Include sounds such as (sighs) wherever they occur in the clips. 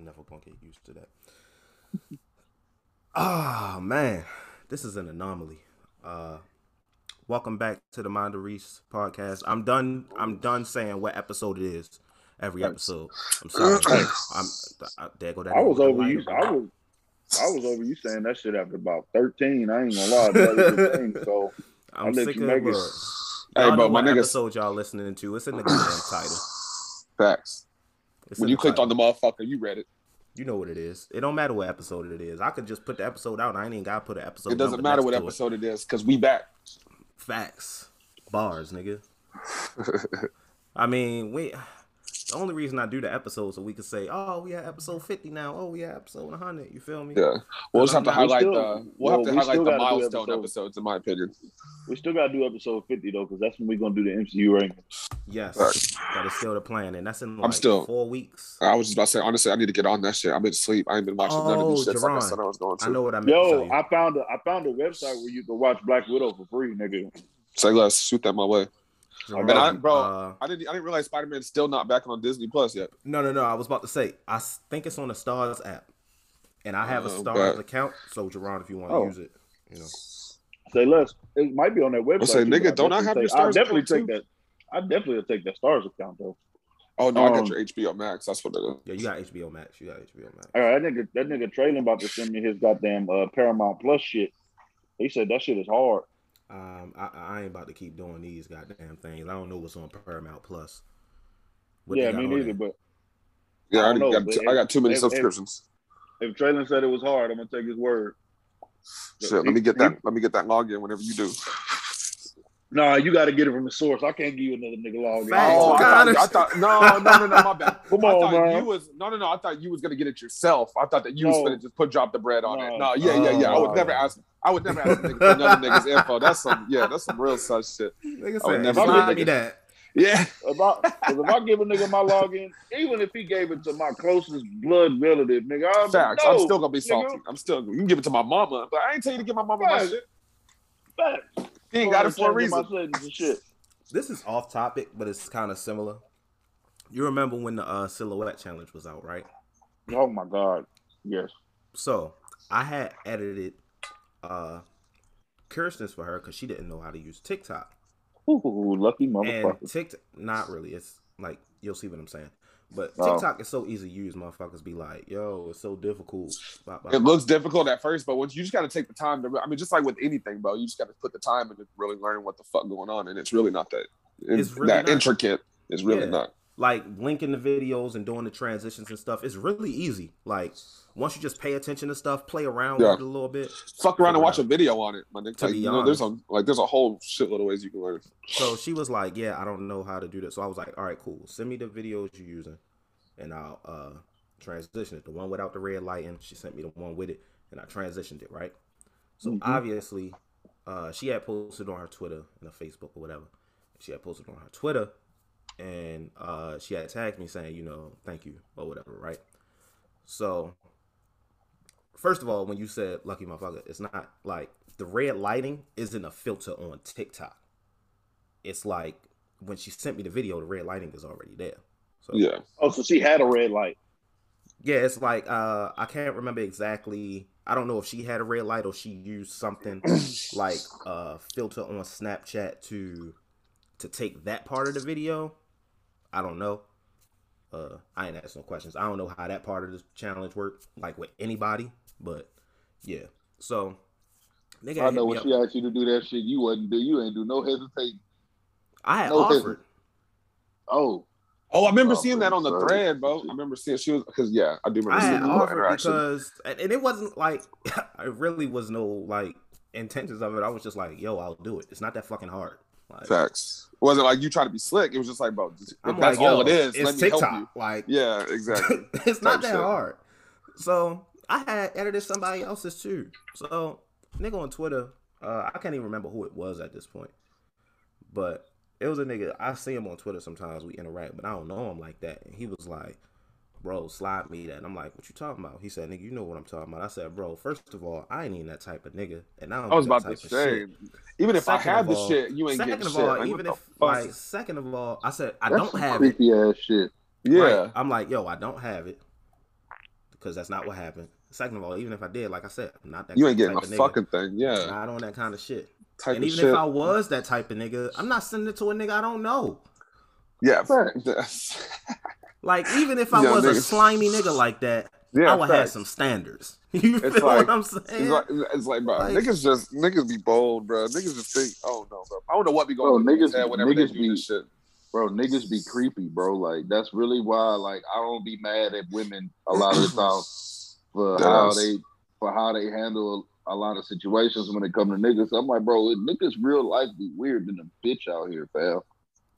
I'm never gonna get used to that. (laughs) Ah oh, man, this is an anomaly. Uh, welcome back to the Mind Reese podcast. I'm done. I'm done saying what episode it is every episode. I'm sorry. (laughs) I'm. I, there go that. I was over you. I was. I was over you saying that shit after about 13. I ain't gonna lie. That thing, (laughs) so I'm I'll sick of it. Hey, but my niggas, episode y'all listening to? It's in the goddamn title. Facts. It's when you clicked title. on the motherfucker, you read it. You know what it is. It don't matter what episode it is. I could just put the episode out. I ain't even gotta put an episode. It doesn't matter what episode it. it is because we back. Facts, bars, nigga. (laughs) I mean, we the only reason I do the episode so we can say, "Oh, we had episode fifty now. Oh, we had episode one hundred. You feel me? Yeah. We'll just have to highlight still, the we'll, have to highlight the milestone episodes, in my opinion. We still got to do episode fifty though, because that's when we're gonna do the MCU ranking. Yes, right. that is still the plan, and that's in like I'm still four weeks. I was just about to say, honestly, I need to get on that shit. I've been asleep. I ain't been watching oh, none of oh, these shit. Like I said, I was going to. I know what I meant. Yo, I found a I found a website where you can watch Black Widow for free, nigga. Say less. Shoot that my way. And I, bro, uh, I didn't I didn't realize Spider Man's still not back on Disney Plus yet. No, no, no. I was about to say I think it's on the Starz app, and I have a Stars Starz account. So, Jerron, if you want to oh. use it, you know, say less. It might be on that website. I say, nigga, don't I have your Starz? I definitely take too? that. I definitely take that Starz account though. Oh no, um, I got um, your HBO Max. That's what it is. Yeah, you got HBO Max. You got HBO Max. All right, that nigga, that nigga Traylon about to send me his goddamn uh, Paramount Plus shit. He said that shit is hard. Um, I, I ain't about to keep doing these goddamn things. I don't know what's on Paramount Plus. What yeah, me neither. But yeah, I, I, know, got, t- I got too many if, subscriptions. If, if Traylon said it was hard, I'm gonna take his word. Shit, let me get that. let me get that login whenever you do. No, you got to get it from the source. I can't give you another nigga login. Oh, I thought, I thought, no, no, no, no, my bad. (laughs) Come I on, man. You was no, no, no. I thought you was gonna get it yourself. I thought that you no. was gonna just put drop the bread on no. it. No, yeah, yeah, yeah. I would never ask. I would never ask nigga for another nigga's info. That's some, yeah, that's some real such shit. Nigga I would never give me that. Yeah. About if I give a nigga my login, even if he gave it to my closest blood relative, nigga, I'm, Facts. No, I'm still gonna be salty. Nigga. I'm still you can give it to my mama, but I ain't tell you to give my mama Facts. my shit. Facts. He ain't got it for a reason. This is off topic, but it's kind of similar. You remember when the uh, silhouette challenge was out, right? Oh my god, yes. So I had edited uh Kirsten's for her because she didn't know how to use TikTok. Ooh, lucky motherfucker. And TikTok, not really. It's like you'll see what I'm saying. But oh. TikTok oh. is so easy to use. Motherfuckers be like, "Yo, it's so difficult." Blah, blah, it blah. looks difficult at first, but once you just got to take the time to. I mean, just like with anything, bro, you just got to put the time into really learning what the fuck going on, and it's really not that. It's really that not. intricate. It's really yeah. not like linking the videos and doing the transitions and stuff is really easy. Like once you just pay attention to stuff, play around yeah. with it a little bit. Fuck around and watch a video on it, my nigga. Like, you know, there's a like there's a whole shitload of ways you can learn. So she was like, "Yeah, I don't know how to do this." So I was like, "All right, cool. Send me the videos you're using, and I'll uh transition it. The one without the red lighting, she sent me the one with it, and I transitioned it right. So mm-hmm. obviously, uh, she had posted on her Twitter and her Facebook or whatever. She had posted on her Twitter and uh, she had tagged me saying, you know, thank you or whatever, right? So, first of all, when you said lucky motherfucker, it's not like the red lighting isn't a filter on TikTok. It's like when she sent me the video, the red lighting is already there. So, yeah. Oh, so she had a red light. Yeah, it's like uh, I can't remember exactly. I don't know if she had a red light or she used something (coughs) like a uh, filter on Snapchat to to take that part of the video I don't know. Uh, I ain't asking no questions. I don't know how that part of the challenge worked, like with anybody, but yeah. So, nigga, I know when she asked you to do that shit, you wasn't do. You ain't do no hesitating. I had no offered. Oh. Oh, I remember oh, seeing that on the thread, bro. I remember seeing she was because yeah, I do remember I seeing offered because and it wasn't like (laughs) it really was no like intentions of it. I was just like, yo, I'll do it. It's not that fucking hard. Like, Facts. It wasn't like you try to be slick. It was just like, bro, just, that's like, all it is. It's TikTok. Like, yeah, exactly. (laughs) it's not that shit. hard. So I had edited somebody else's too. So nigga on Twitter, uh, I can't even remember who it was at this point, but it was a nigga. I see him on Twitter sometimes. We interact, but I don't know him like that. And he was like, bro, slide me that. And I'm like, what you talking about? He said, nigga, you know what I'm talking about. I said, bro, first of all, I ain't even that type of nigga. And I, I was about to say, even if second I have the shit, you ain't second getting of shit. all, like, even if like second of all, I said I That's don't have creepy it. ass shit. Yeah, right? I'm like, yo, I don't have it. because that's not what happened. Second of all, even if I did, like I said, I'm not that. You ain't getting a fucking thing. Yeah, not on that kind of shit. Type and even shit. if I was that type of nigga, I'm not sending it to a nigga I don't know. Yeah, (laughs) like even if I yeah, was niggas. a slimy nigga like that, yeah, I would have some standards. (laughs) You it's feel like, what I'm saying? It's like, it's like bro, like, niggas just niggas be bold, bro. Niggas just think, oh no, bro. I don't know what be going bro, on niggas, whenever niggas they do be, this shit. Bro, niggas be creepy, bro. Like that's really why, like, I don't be mad at women a lot of the time (clears throat) for how they for how they handle a lot of situations when it come to niggas. I'm like, bro, niggas real life be weird than a bitch out here, fam.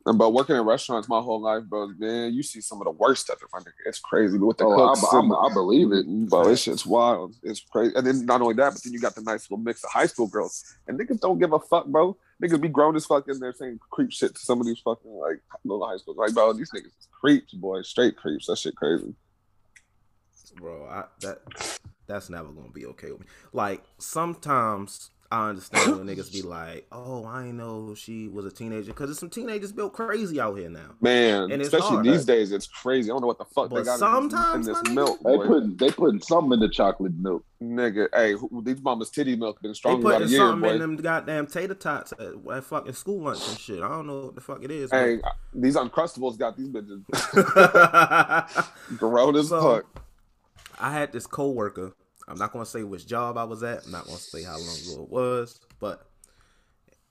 And but working in restaurants my whole life, bro, man, you see some of the worst stuff. My nigga, it's crazy. But with the oh, cooks, I, I, I, believe it, mm-hmm. bro. It's just wild. It's crazy. And then not only that, but then you got the nice little mix of high school girls, and niggas don't give a fuck, bro. Niggas be grown as fuck in there saying creep shit to some of these fucking like little high school. Like, bro, these niggas is creeps, boy, straight creeps. That shit crazy. Bro, I, that that's never gonna be okay with me. Like sometimes I understand when niggas be like, "Oh, I know she was a teenager," because there's some teenagers built crazy out here now. Man, and especially hard, these days, it's crazy. I don't know what the fuck but they got sometimes in this, in this milk. Boy. They putting they putting something in the chocolate milk. Nigga, hey, these mama's titty milk been strong they putting year, something boy. in them goddamn tater tots at, at, fucking school lunch and shit. I don't know what the fuck it is. Hey, but... these uncrustables got these bitches (laughs) grown as so, fuck. I had this coworker I'm not gonna say which job I was at. I'm not gonna say how long ago it was, but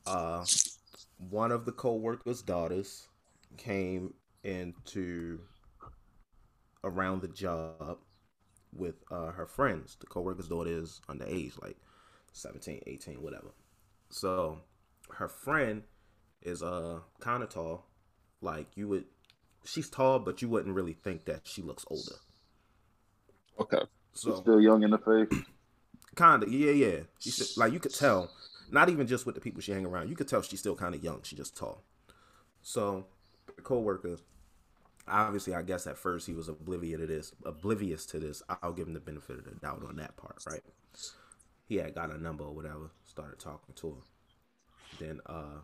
uh, one of the co-workers' daughters came into around the job with uh, her friends. The co-worker's daughter is underage, like 17, 18, whatever. So her friend is uh kind of tall. Like you would, she's tall, but you wouldn't really think that she looks older. Okay. So still young in the face. Kinda, yeah, yeah. She's like you could tell, not even just with the people she hang around. You could tell she's still kind of young. She's just tall. So the coworker, obviously, I guess at first he was oblivious to this. Oblivious to this. I'll give him the benefit of the doubt on that part, right? He had got a number or whatever. Started talking to her. Then uh,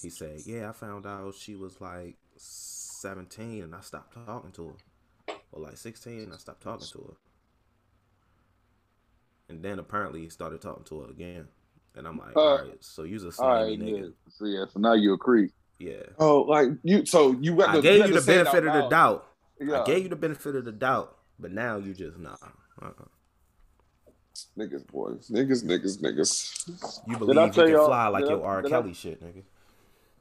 he said, "Yeah, I found out she was like 17, and I stopped talking to her, or like 16, I stopped talking to her." And then apparently he started talking to her again. And I'm like, uh, all right, so you's a slimy right, nigga. Yeah. So yeah, so now you're a creep. Yeah. Oh, like you so you I the, gave you, you the benefit of the doubt. Yeah. I gave you the benefit of the doubt, but now you just nah. Uh-uh. Niggas, boys, niggas, niggas, niggas. You believe you can fly like your R. Kelly I, shit, nigga?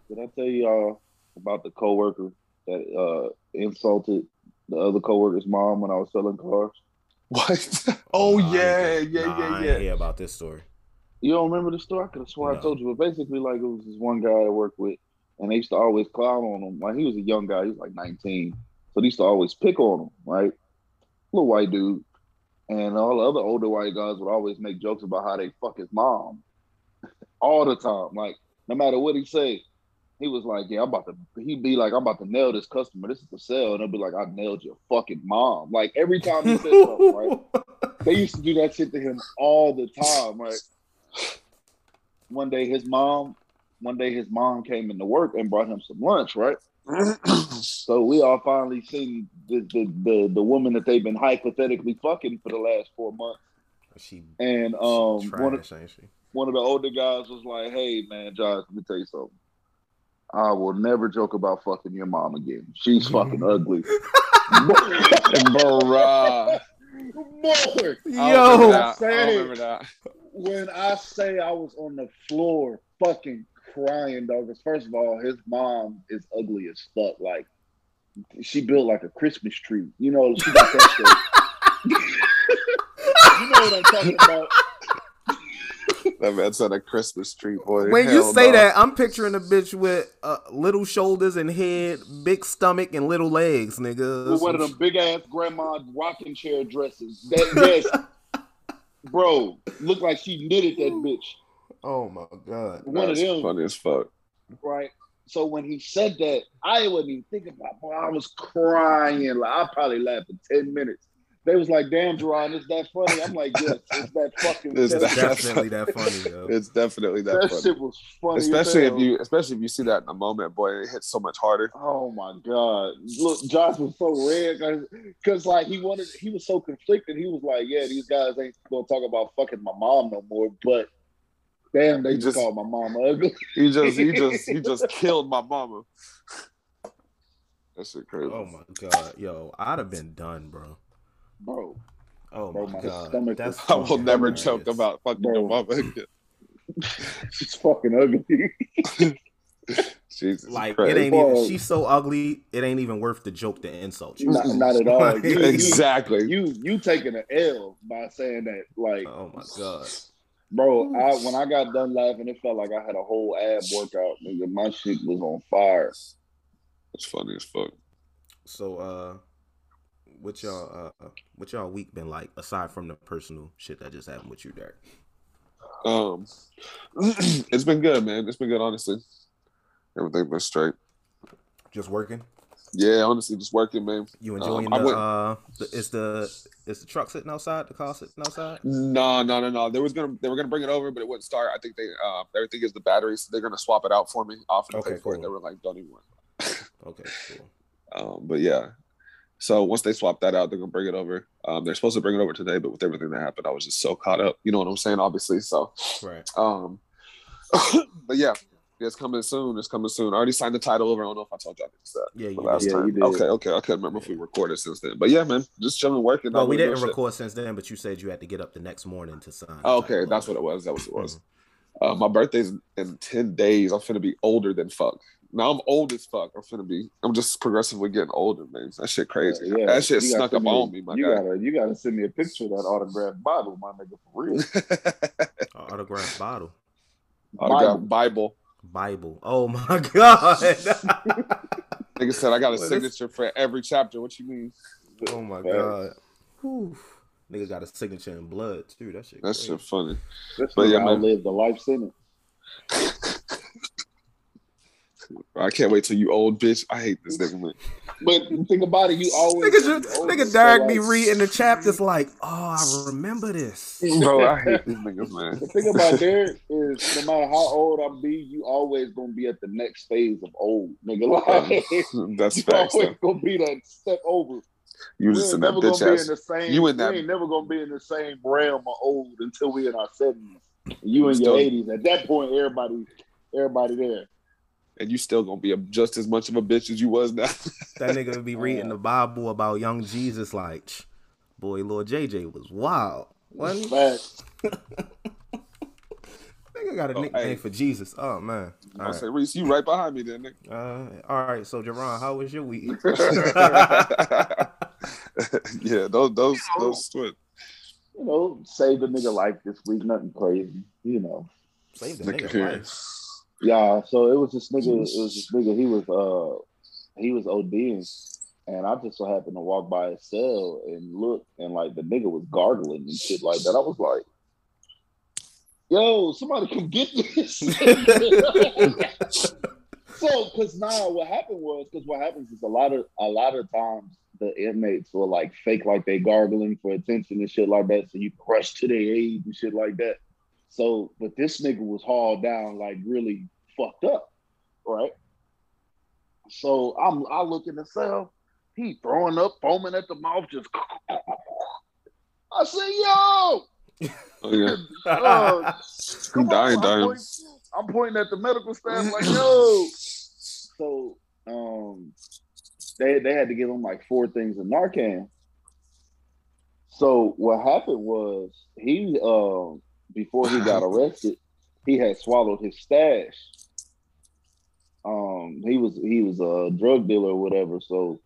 Did I tell y'all about the coworker that uh, insulted the other coworker's mom when I was selling cars? What? (laughs) Oh, nah, yeah, yeah, nah, yeah, yeah. I hear about this story. You don't remember the story? I could have sworn no. I told you, but basically, like it was this one guy I worked with, and they used to always clown on him. Like he was a young guy, he was like 19, so they used to always pick on him, right? Little white dude, and all the other older white guys would always make jokes about how they fuck his mom, (laughs) all the time. Like no matter what he say, he was like, "Yeah, I'm about to." He'd be like, "I'm about to nail this customer. This is the sale," and I'd be like, "I nailed your fucking mom." Like every time he said something, right? (laughs) They used to do that shit to him all the time, right? One day, his mom, one day his mom came into work and brought him some lunch, right? (clears throat) so we all finally seen the, the the the woman that they've been hypothetically fucking for the last four months. She and um trash, one of one of the older guys was like, "Hey man, Josh, let me tell you something." I will never joke about fucking your mom again. She's (laughs) fucking ugly. (laughs) (laughs) Bruh. Boy, Yo, I say, I when I say I was on the floor fucking crying, dog, because first of all, his mom is ugly as fuck. Like, she built like a Christmas tree. You know, she got that shit. you know what I'm talking about. That man's on a Christmas tree, boy. When Hell you say no. that, I'm picturing a bitch with uh, little shoulders and head, big stomach, and little legs, nigga. With one of them big ass grandma rocking chair dresses. That yes, (laughs) bro, look like she knitted that bitch. Oh my god, one That's of them. Funny as fuck. Right. So when he said that, I wasn't even thinking about. Boy, I was crying. Like I probably laughed for ten minutes. They was like, "Damn, Jerron, is that funny?" I'm like, "Yes, it's that (laughs) fucking." It's definitely that (laughs) funny, yo. It's definitely that. That funny. shit was funny. Especially if you, especially if you see that in a moment, boy, it hits so much harder. Oh my god! Look, Josh was so red because like he wanted, he was so conflicted. He was like, "Yeah, these guys ain't gonna talk about fucking my mom no more," but damn, they He just just- called my mom ugly. He just, he just, he (laughs) just killed my mama. That shit crazy. Oh my god, yo, I'd have been done, bro. Bro, Oh Bro, my, my god, stomach that's I will fucking never joke about fucking Bro. your mama again. (laughs) she's fucking ugly. (laughs) Jesus Like Christ. it ain't Bro. even. She's so ugly. It ain't even worth the joke to insult you. not, not at all. (laughs) You, you, exactly. you you taking an L by saying that. Like, Oh my god. bro, I when I got done laughing, it felt like I had a whole ab workout. Nigga, my shit was on fire. That's funny as fuck. So uh, what y'all uh, what y'all week been like aside from the personal shit that just happened with you, Derek? Um, (clears throat) it's been good, man. It's been good, honestly. Everything been straight. Just working. Yeah, honestly, just working, man. You enjoying Um, the uh? The, is the is the truck sitting outside? The car sitting outside? No, no, no, no. They was gonna they were gonna bring it over, but it wouldn't start. I think they uh everything is the batteries. They're gonna swap it out for me off and Okay, pay for it. cool. They were like, don't even worry. (laughs) Okay, cool. Um, but yeah. So once they swap that out, they're gonna bring it over. Um, they're supposed to bring it over today, but with everything that happened, I was just so caught up. You know what I'm saying? Obviously. So Right. um (coughs) but yeah, yeah, it's coming soon. It's coming soon. I already signed the title over. I don't know if I told y'all this that Yeah, you the did. last Yeah, time. you did. Okay, okay. I couldn't remember if we recorded since then. But yeah, man, just chilling, working. Well, we didn't doing shit. record since then, but you said you had to get up the next morning to sign. Oh, okay, title that's what it was. That was what it was. Mhm. Uh, my birthday's in ten days. I'm finna be older than fuck. Now I'm old as fuck. I'm finna be. I'm just progressively getting older, man. That shit crazy. Yeah, that shit you snuck send up on me, my you guy. gotta you gotta send me a picture of that autographed Bible, my nigga, for real. (laughs) A autographed bottle. Autographed Bible. Bible. Oh my (laughs) god. (laughs) Nigga said I got a What is- signature for every chapter. What you mean? oh my Facts. god. Whew. Nigga got a signature in blood too. That shit. That crazy. shit funny. That's But nigga yeah, man. outlived the life sentence. I can't wait till you old bitch. I hate this nigga, man. But think about it, you always Nigga, just, gonna be older, nigga so, Derek be like, reading the chapters mm-hmm. like, oh, I remember this. Bro, I hate (laughs) these niggas, man. The thing about Derek is no matter how old I be, you always gonna be at the next phase of old, nigga. Like (laughs) That's (laughs) you facts. always though. gonna be that step over. You We just in that never gonna bitch be in the same. you in that- We ain't never gonna be in the same realm of old until we in our seventies. You in your eighties. At that point, everybody, everybody there. And you still gonna be a, just as much of a bitch as you was now. (laughs) That nigga would be reading the Bible about young Jesus like, boy, Lord JJ was wild. Wasn't he? Facts. (laughs) Nigga got a Oh, nickname hey. for Jesus. Oh man. All I right. say, Reese, you right behind me, then, nigga. Uh, all right. So, Jerron, how was your week? (laughs) yeah, those those those twins. You know, save a nigga life this week. Nothing crazy. You know. Save the nigga life. Yeah, so it was this nigga. It was this nigga. He was uh, he was ODing, and I just so happened to walk by his cell and look, and like the nigga was gargling and shit like that. I was like, "Yo, somebody come get this." (laughs) so, because now what happened was, because what happens is a lot of a lot of times the inmates will like fake like they gargling for attention and shit like that, so you rush to their aid and shit like that. So, but this nigga was hauled down like really fucked up, right? So I'm I look in the cell, he throwing up, foaming at the mouth, just (laughs) I say, yo, Oh yeah, uh, (laughs) I'm come dying. I'm dying. pointing, I'm pointing at the medical staff like, (laughs) yo. So um they they had to give him like four things of Narcan. So what happened was he um before he got (laughs) arrested, he had swallowed his stash. Um he was he was a drug dealer or whatever, so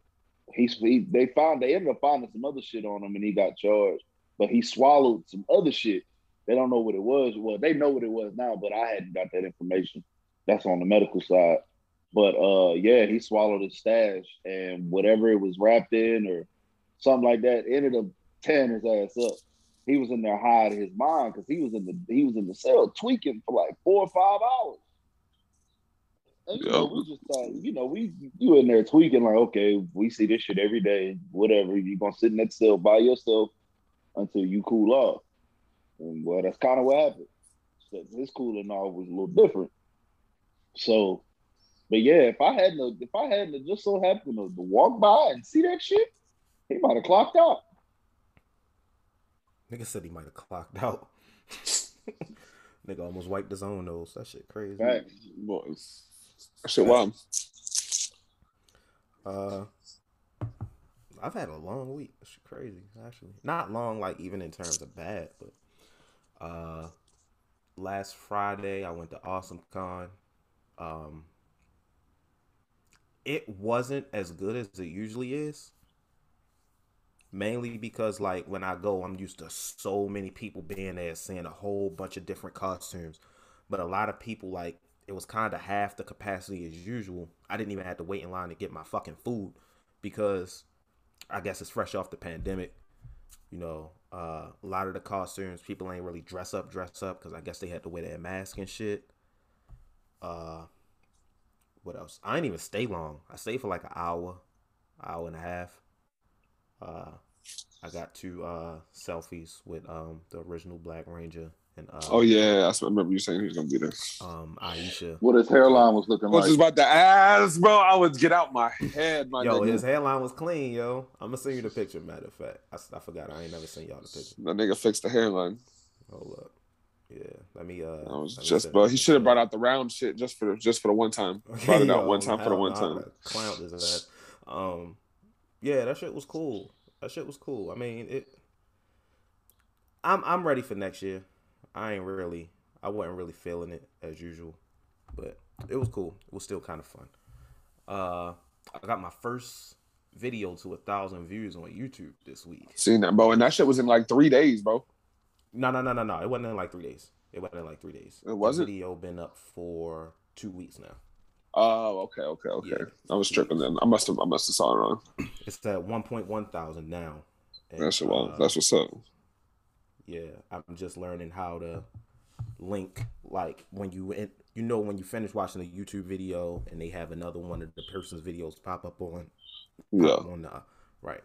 he, he they found they ended up finding some other shit on him and he got charged. But he swallowed some other shit. They don't know what it was. Well, they know what it was now, but I hadn't got that information. That's on the medical side. But uh yeah, he swallowed his stash and whatever it was wrapped in or something like that ended up tearing his ass up. He was in there high of his mind because he was in the he was in the cell tweaking for like four or five hours. And, you know, we just thought, you know, we you in there tweaking like, okay, we see this shit every day, whatever. You gonna sit in that cell by yourself until you cool off. And well, that's kind of what happened. So his cooling off was a little different. So, but yeah, if I hadn't, if I hadn't just so happened to, to walk by and see that shit, he might have clocked out. Nigga said he might have clocked out. (laughs) Nigga almost wiped his own nose. That shit crazy. Right. Boys. That shit wild. Uh I've had a long week. It's crazy, actually. Not long, like even in terms of bad, but uh last Friday I went to Awesome Con. Um it wasn't as good as it usually is mainly because like when I go, I'm used to so many people being there, seeing a whole bunch of different costumes. But a lot of people like it was kind of half the capacity as usual. I didn't even have to wait in line to get my fucking food because I guess it's fresh off the pandemic. You know, uh, a lot of the costumes people ain't really dress up, dress up because I guess they had to wear their mask and shit. Uh, what else? I didn't even stay long. I stayed for like an hour, hour and a half. Uh, I got two uh, selfies with um, the original Black Ranger and uh, oh yeah, I remember you saying he was gonna be there. Um, Aisha. What his hairline was looking like. I was about to ask, bro. I would get out my head, my yo. Nigga. His hairline was clean, yo. I'm gonna send you the picture. Matter of fact, I, I forgot. I ain't never seen y'all the picture. That nigga fixed the hairline. Hold up. Yeah, let me. Uh, I was just, bro. He should have brought out the round shit just for just for the one time. (laughs) Brought it out one time for the one time. Clown his ass. Um, yeah, that shit was cool. That shit was cool. I mean, it. I'm I'm ready for next year. I ain't really. I wasn't really feeling it as usual, but it was cool. It was still kind of fun. Uh, I got my first video to a thousand views on YouTube this week. Seen that, bro, and that shit was in like three days, bro. No, no, no, no, no. It wasn't in like three days. It wasn't in like three days. It wasn't. The video been up for two weeks now. Oh, okay, okay, okay. Yeah. I was tripping then. I must have, I must have saw it wrong. It's at one point one thousand now. And, that's well. Uh, that's what's up. Yeah, I'm just learning how to link like when you you know when you finish watching a YouTube video and they have another one of the person's videos pop up on yeah on the right.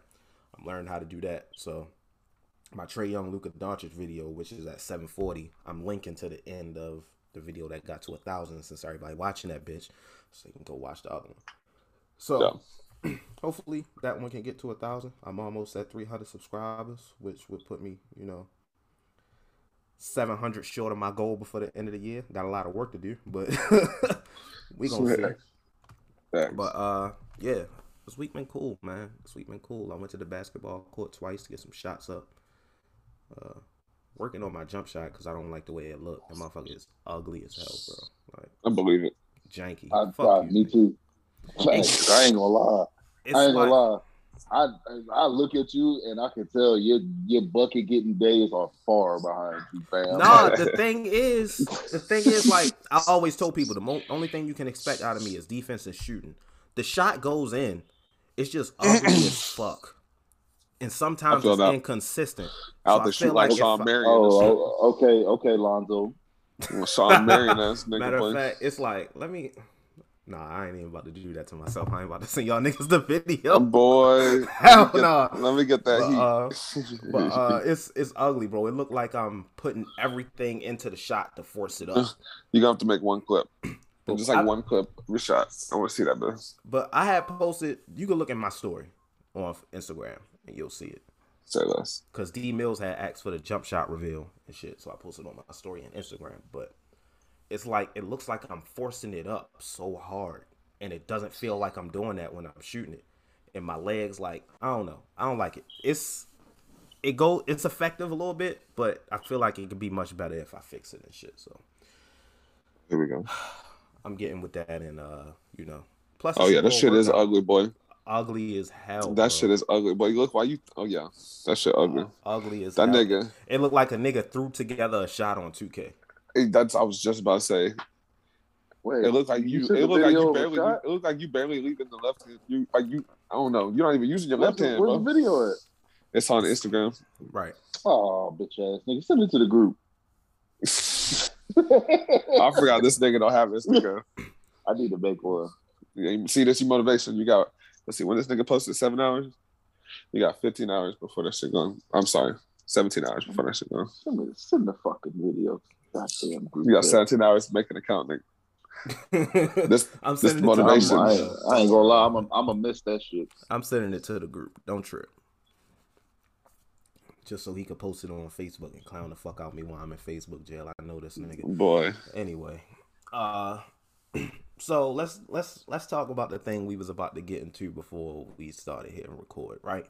I'm learning how to do that. So my Trae Young Luka Doncic video, which is at 740, I'm linking to the end of the video that got to a thousand since everybody watching that bitch, so you can go watch the other one. So yeah. (clears throat) hopefully that one can get to a thousand. I'm almost at 300 subscribers, which would put me, you know, 700 short of my goal before the end of the year. Got a lot of work to do, but (laughs) we gonna see. Thanks. But uh, yeah, this week been cool, man. This week been cool. I went to the basketball court twice to get some shots up. Uh, working on my jump shot because I don't like the way it looked. That motherfucker is ugly as hell, bro. Like I believe it. Janky. I, Fuck you, me too. (laughs) I ain't gonna lie. I ain't gonna lie. I I look at you and I can tell your your bucket getting days are far behind you, fam. Nah, the thing is, the thing is, like (laughs) I always told people, the mo- only thing you can expect out of me is defense and shooting. The shot goes in, it's just ugly as (clears throat) fuck, and sometimes it's that. inconsistent. Out so the shoot like, like Shawn Marion. Oh, oh, okay, okay, Lonzo. Well, Marion, ass nigga. Matter of fact, it's like let me Nah, I ain't even about to do that to myself. I ain't about to send y'all (laughs) niggas the video. Boy, (laughs) hell no. Nah. Let me get that but, heat. Uh, (laughs) but uh, it's it's ugly, bro. It looked like I'm putting everything into the shot to force it up. You're gonna have to make one clip. (clears throat) Just like I, one clip of shot. I want to see that, bro. But I had posted. You can look at my story on Instagram and you'll see it. Say less. Because D Mills had asked for the jump shot reveal and shit, so I posted on my story and Instagram. But it's like it looks like I'm forcing it up so hard, and it doesn't feel like I'm doing that when I'm shooting it. And my legs, like I don't know, I don't like it. It's it go it's effective a little bit, but I feel like it could be much better if I fix it and shit. So here we go. (sighs) I'm getting with that, and uh, you know, plus oh yeah, that shit is ugly, boy. Ugly as hell. That bro. shit is ugly, boy. You look why you. Oh yeah, that shit ugly. Uh, ugly as that hell. nigga. It looked like a nigga threw together a shot on 2K. That's I was just about to say. Wait, it looked like you. you it looked like you barely. You, it looked like you barely leaving the left. You like you. I don't know. You're not even using your where's left hand. Where's bro. the video at? It's on Instagram. Right. Oh, bitch ass nigga, send it to the group. (laughs) I forgot this nigga don't have Instagram. (laughs) I need to make one. Yeah, see this, your motivation. You got. Let's see when this nigga posted seven hours. You got 15 hours before that shit going. I'm sorry, 17 hours before that shit going. Send, the fucking video. Goddamn. You got 17 hours to make an account, nigga. (laughs) this I'm this motivation. I, I, ain't gonna lie, I'm a, I'm gonna miss that shit. I'm sending it to the group. Don't trip. Just so he could post it on Facebook and clown the fuck out me while I'm in Facebook jail. I know this nigga. Boy. Anyway, uh, (clears throat) so let's let's let's talk about the thing we was about to get into before we started hitting record, right?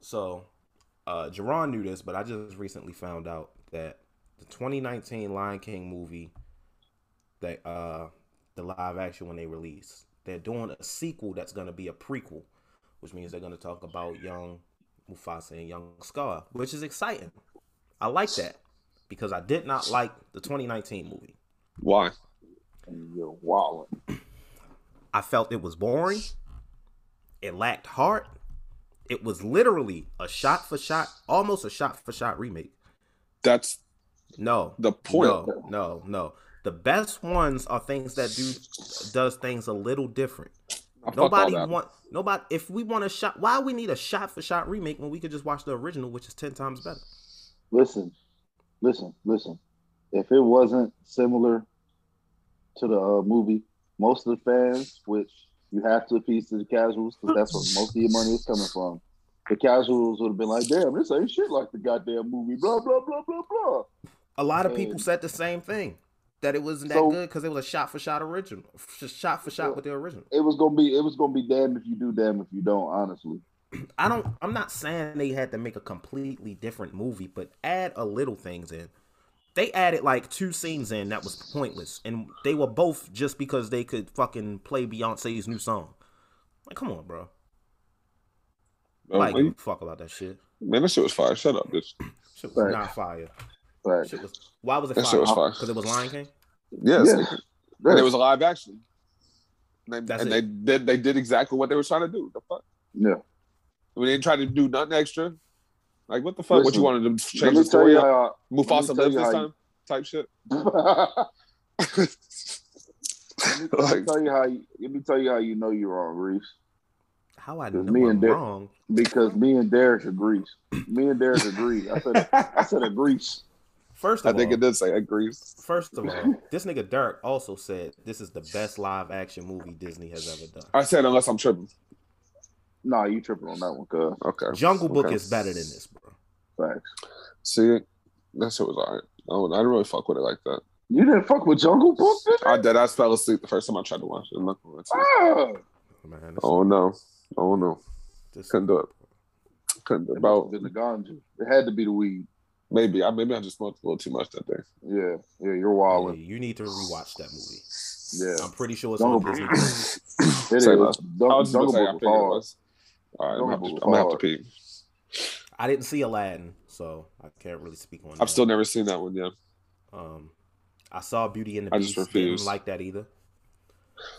So, uh, Jerron knew this, but I just recently found out that the 2019 Lion King movie that uh the live action when they release. They're doing a sequel that's gonna be a prequel, which means they're gonna talk about young Mufasa and young Scar, which is exciting. I like that because I did not like the 2019 movie. Why? You're walling. I felt it was boring. It lacked heart. It was literally a shot for shot, almost a shot for shot remake. That's no the point. No, no, no. The best ones are things that do does things a little different. nobody want nobody. If we want a shot, why we need a shot for shot remake when we could just watch the original, which is ten times better? Listen, listen, listen. If it wasn't similar to the uh, movie, most of the fans, which you have to appease to the casuals, because that's where most of your money is coming from. The casuals would have been like, "Damn, this ain't shit like the goddamn movie." Blah blah blah blah blah. A lot of and, people said the same thing that it wasn't that so, good because it was a shot for shot original, just shot for shot with the original. It was gonna be, it was gonna be damn if you do, damn if you don't. Honestly, I don't. I'm not saying they had to make a completely different movie, but add a little things in. They added like two scenes in that was pointless, and they were both just because they could fucking play Beyonce's new song. Like, come on, bro. bro like, fuck about that shit. Man, that shit was fire. Shut up, bitch. Shit was right. not fire. Right. Shit was, why was it that fire? Because oh, it was Lion King. Yes. Yeah. And it was a live action. And, they, and they did they did exactly what they were trying to do. The fuck. Yeah. We didn't try to do nothing extra. Like what the fuck? Listen, what you wanted to change the story up? How, Mufasa lives this time, type shit. (laughs) let me, (laughs) tell you how. You, let me tell you how you know you're wrong, Reese. How I know me I'm and Der- wrong? Because me and Derek agree. Me and Derek agree. I said I said agrees. First of all. I think it did say agrees. First of all, (laughs) this nigga Dirk also said this is the best live action movie Disney has ever done. I said unless I'm tripping. Nah, you tripping on that one, cuz. Okay. Jungle Book is better than this, bro. Thanks. See, that shit was alright. I, I didn't really fuck with it like that. You didn't fuck with Jungle Book? I did. I fell asleep the first time I tried to watch it. I'm not gonna ah. Man, oh no. Oh no. This Couldn't do it. Couldn't do it. About the ganja. It had to be the weed. Maybe I maybe I just smoked a little too much that day. Yeah, yeah, you're wild. Yeah, you need to rewatch that movie. Yeah, I'm pretty sure it's on Disney. it is. Jungle, Jungle Book was All right, I'm gonna, have to, I'm gonna have to pee. I didn't see Aladdin, so I can't really speak on. I've that. still never seen that one yet. Um, I saw Beauty and the Beast. I just refused. Didn't like that either.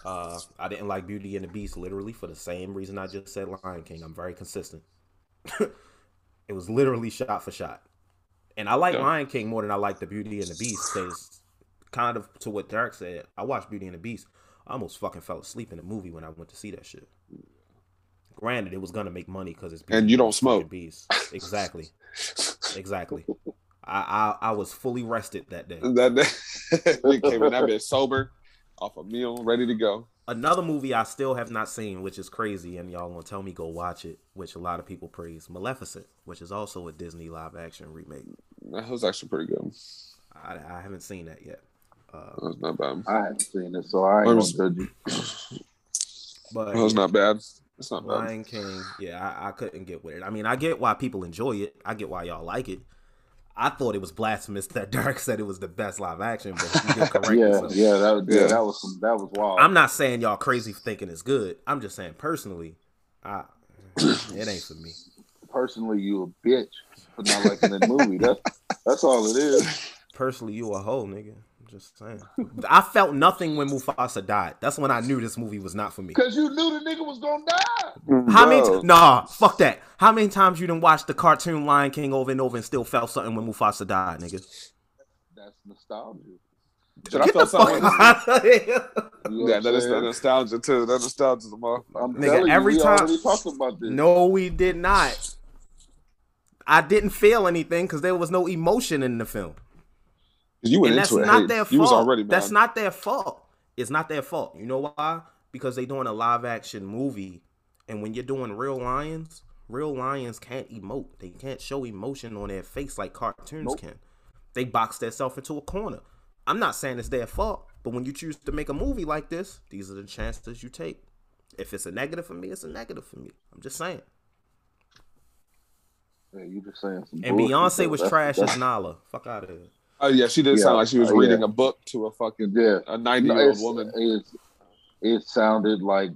Uh, I didn't like Beauty and the Beast literally for the same reason I just said Lion King. I'm very consistent. (laughs) it was literally shot for shot. And I like yeah. Lion King more than I like the Beauty and the Beast because, kind of to what Derek said, I watched Beauty and the Beast. I almost fucking fell asleep in the movie when I went to see that shit. Granted, it was gonna make money because it's Beauty and you don't smoke. Beast. Exactly, (laughs) exactly. I, I, I was fully rested that day. That day, (laughs) we came in that bit sober, off a meal, ready to go another movie I still have not seen, which is crazy, and y'all gonna tell me go watch it, which a lot of people praise. Maleficent, which is also a Disney live action remake. That was actually pretty good. I, I haven't seen that yet. Uh, that was not bad. I haven't seen it, so I ain't was, gonna you. (clears throat) But it was not bad. It's not bad. Lion King, yeah, I, I couldn't get with it. I mean, I get why people enjoy it. I get why y'all like it. I thought it was blasphemous (laughs) that Dark said it was the best live action, but he did correct yeah, yeah, that was, yeah, that was some, that was wild. I'm not saying y'all crazy for thinking it's good. I'm just saying personally, I, it ain't for me. Personally, you a bitch for not liking that movie. That's that's all it is. Personally, you a hoe, nigga. Just saying. I felt nothing when Mufasa died. That's when I knew this movie was not for me. Cause you knew the nigga was gonna die. How many? T- nah, fuck that. How many times you didn't watch the cartoon Lion King over and over and still felt something when Mufasa died, nigga? That's nostalgia. Should I feel something? (laughs) yeah, that is the nostalgia too. That nostalgia, I'm Nigga, every you, time. about this. No, we did not. I didn't feel anything because there was no emotion in the film. You went and that's not hate. their fault. already That's not their fault. It's not their fault. You know why? Because they're doing a live action movie, and when you're doing real lions, real lions can't emote. They can't show emotion on their face like cartoons nope. can. They box themselves into a corner. I'm not saying it's their fault, but when you choose to make a movie like this, these are the chances you take. If it's a negative for me, it's a negative for me. I'm just saying. Yeah, you just saying some And Beyonce was trash as Nala. Fuck out of here. Oh yeah, she did yeah, sound like she was uh, reading yeah. a book to a fucking yeah. a ninety year old woman. It's, it sounded like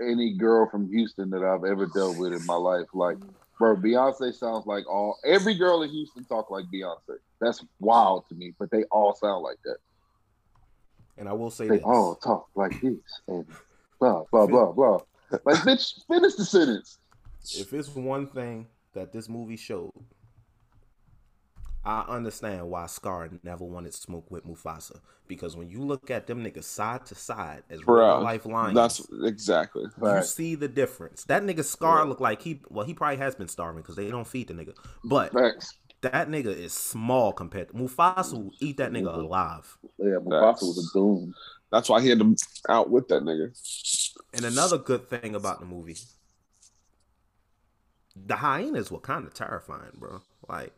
any girl from Houston that I've ever dealt with in my life. Like, bro, Beyonce sounds like all every girl in Houston talk like Beyonce. That's wild to me, but they all sound like that. And I will say they this. all talk like this and blah blah blah blah. Like, bitch, finish the sentence. If it's one thing that this movie showed, I understand why Scar never wanted to smoke with Mufasa because when you look at them niggas side to side as Bro, real life lions, that's exactly you right. see the difference. That nigga Scar yeah. look like he well he probably has been starving because they don't feed the nigga, but Thanks. that nigga is small compared to Mufasa. Will eat that nigga alive. Yeah, Mufasa was a goon. That's why he had to out with that nigga. And another good thing about the movie, the hyenas were kind of terrifying, bro. Like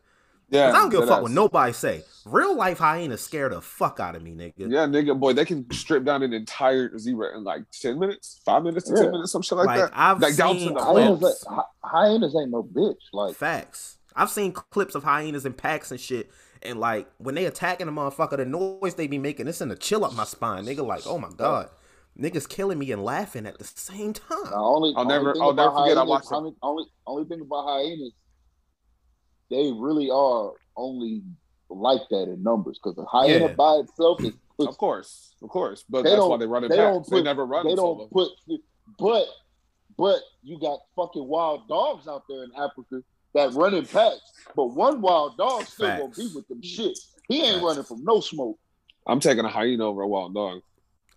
yeah, I don't give a fuck what nobody say. Real life hyenas scare the fuck out of me, nigga. Yeah, nigga, boy, they can strip down an entire zebra in like ten minutes, five minutes to yeah. ten minutes, some shit like, like that. I've like down to the hyenas, hyenas ain't no bitch. Like facts. I've seen clips of hyenas in packs and shit, and like when they attacking a motherfucker, the noise they be making, it's in the chill up my spine, nigga. Like, oh my god. Niggas killing me and laughing at the same time. only, I'll never, I'll never forget. Hyenas, I watched only, only, only thing about hyenas they really are only like that in numbers because the hyena yeah. by itself is of course, of course, but that's why they run it they back. Don't put, they never run. They don't solo. put, but but you got fucking wild dogs out there in Africa that run in packs, but one wild dog still Facts. gonna be with them shit. He ain't Facts. running from no smoke. I'm taking a hyena over a wild dog.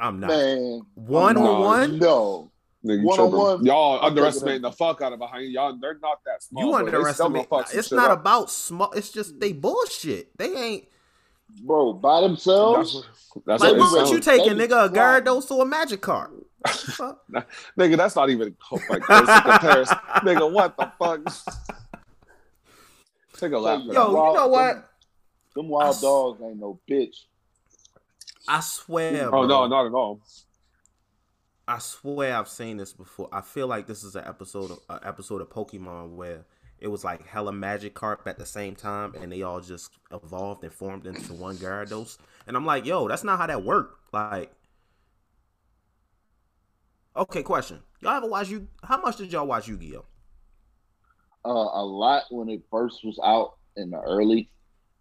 I'm not. Man, one on one. No, Nigga, one on one, y'all underestimating the fuck out of behind y'all. They're not that small. You underestimate. It's not up. about small. It's just they bullshit. They ain't. Bro, by themselves. That's, that's like, what, what you taking, nigga? A Gyarados or a Magikarp? (laughs) nigga, that's not even like comparison. (laughs) nigga, what the fuck? (laughs) Take a lap. Yo, wild, you know what? Them, them wild I, dogs ain't no bitch. I swear. Oh bro. no, not at all. I swear I've seen this before. I feel like this is an episode of an episode of Pokemon where it was like hella Magikarp at the same time, and they all just evolved and formed into one Gyarados. And I'm like, yo, that's not how that worked. Like, okay, question: Y'all ever watch you? How much did y'all watch Yu-Gi-Oh? Uh, a lot when it first was out in the early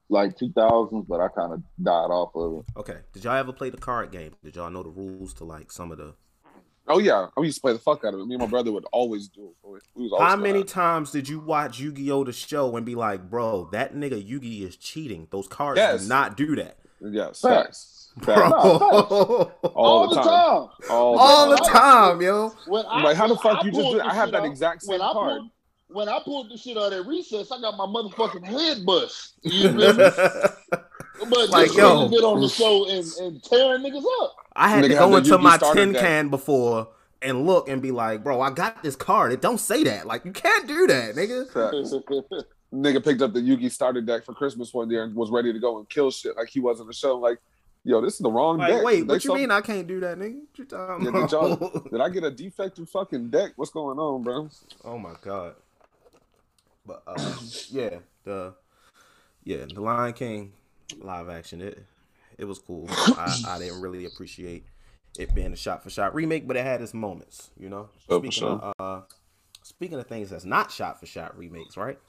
like 2000s, but I kind of died off of it. Okay, did y'all ever play the card game? Did y'all know the rules to like some of the Oh yeah, I used to play the fuck out of it. Me and my brother would always do it. We How many times did you watch Yu-Gi-Oh the show and be like, "Bro, that nigga Yugi is cheating. Those cards yes. do not do that." Yes, facts. Bro. (laughs) all, all, the time. time. All, all the time, yo. When I, like, how the fuck I you just do? I have that exact same when card. Pulled, when I pulled the shit out of recess, I got my motherfucking head bust. (laughs) You feel me? (laughs) But like, yo, get on the show and, and tearing niggas up. I had Nigga to go into my tin can before and look and be like, bro, I got this card. It don't say that. Like, you can't do that, nigga. (laughs) nigga picked up the Yugi starter deck for Christmas one year and was ready to go and kill shit like he was in the show. Like, yo, this is the wrong like, deck. Wait, what you mean I can't do that, nigga? What you talking yeah, did, did, I get a defective fucking deck? What's going on, bro? Oh my god. But uh, yeah, the yeah, the Lion King live action. It it was cool. I, I didn't really appreciate it being a shot for shot remake, but it had its moments. You know. Oh, speaking sure. of uh, speaking of things that's not shot for shot remakes, right?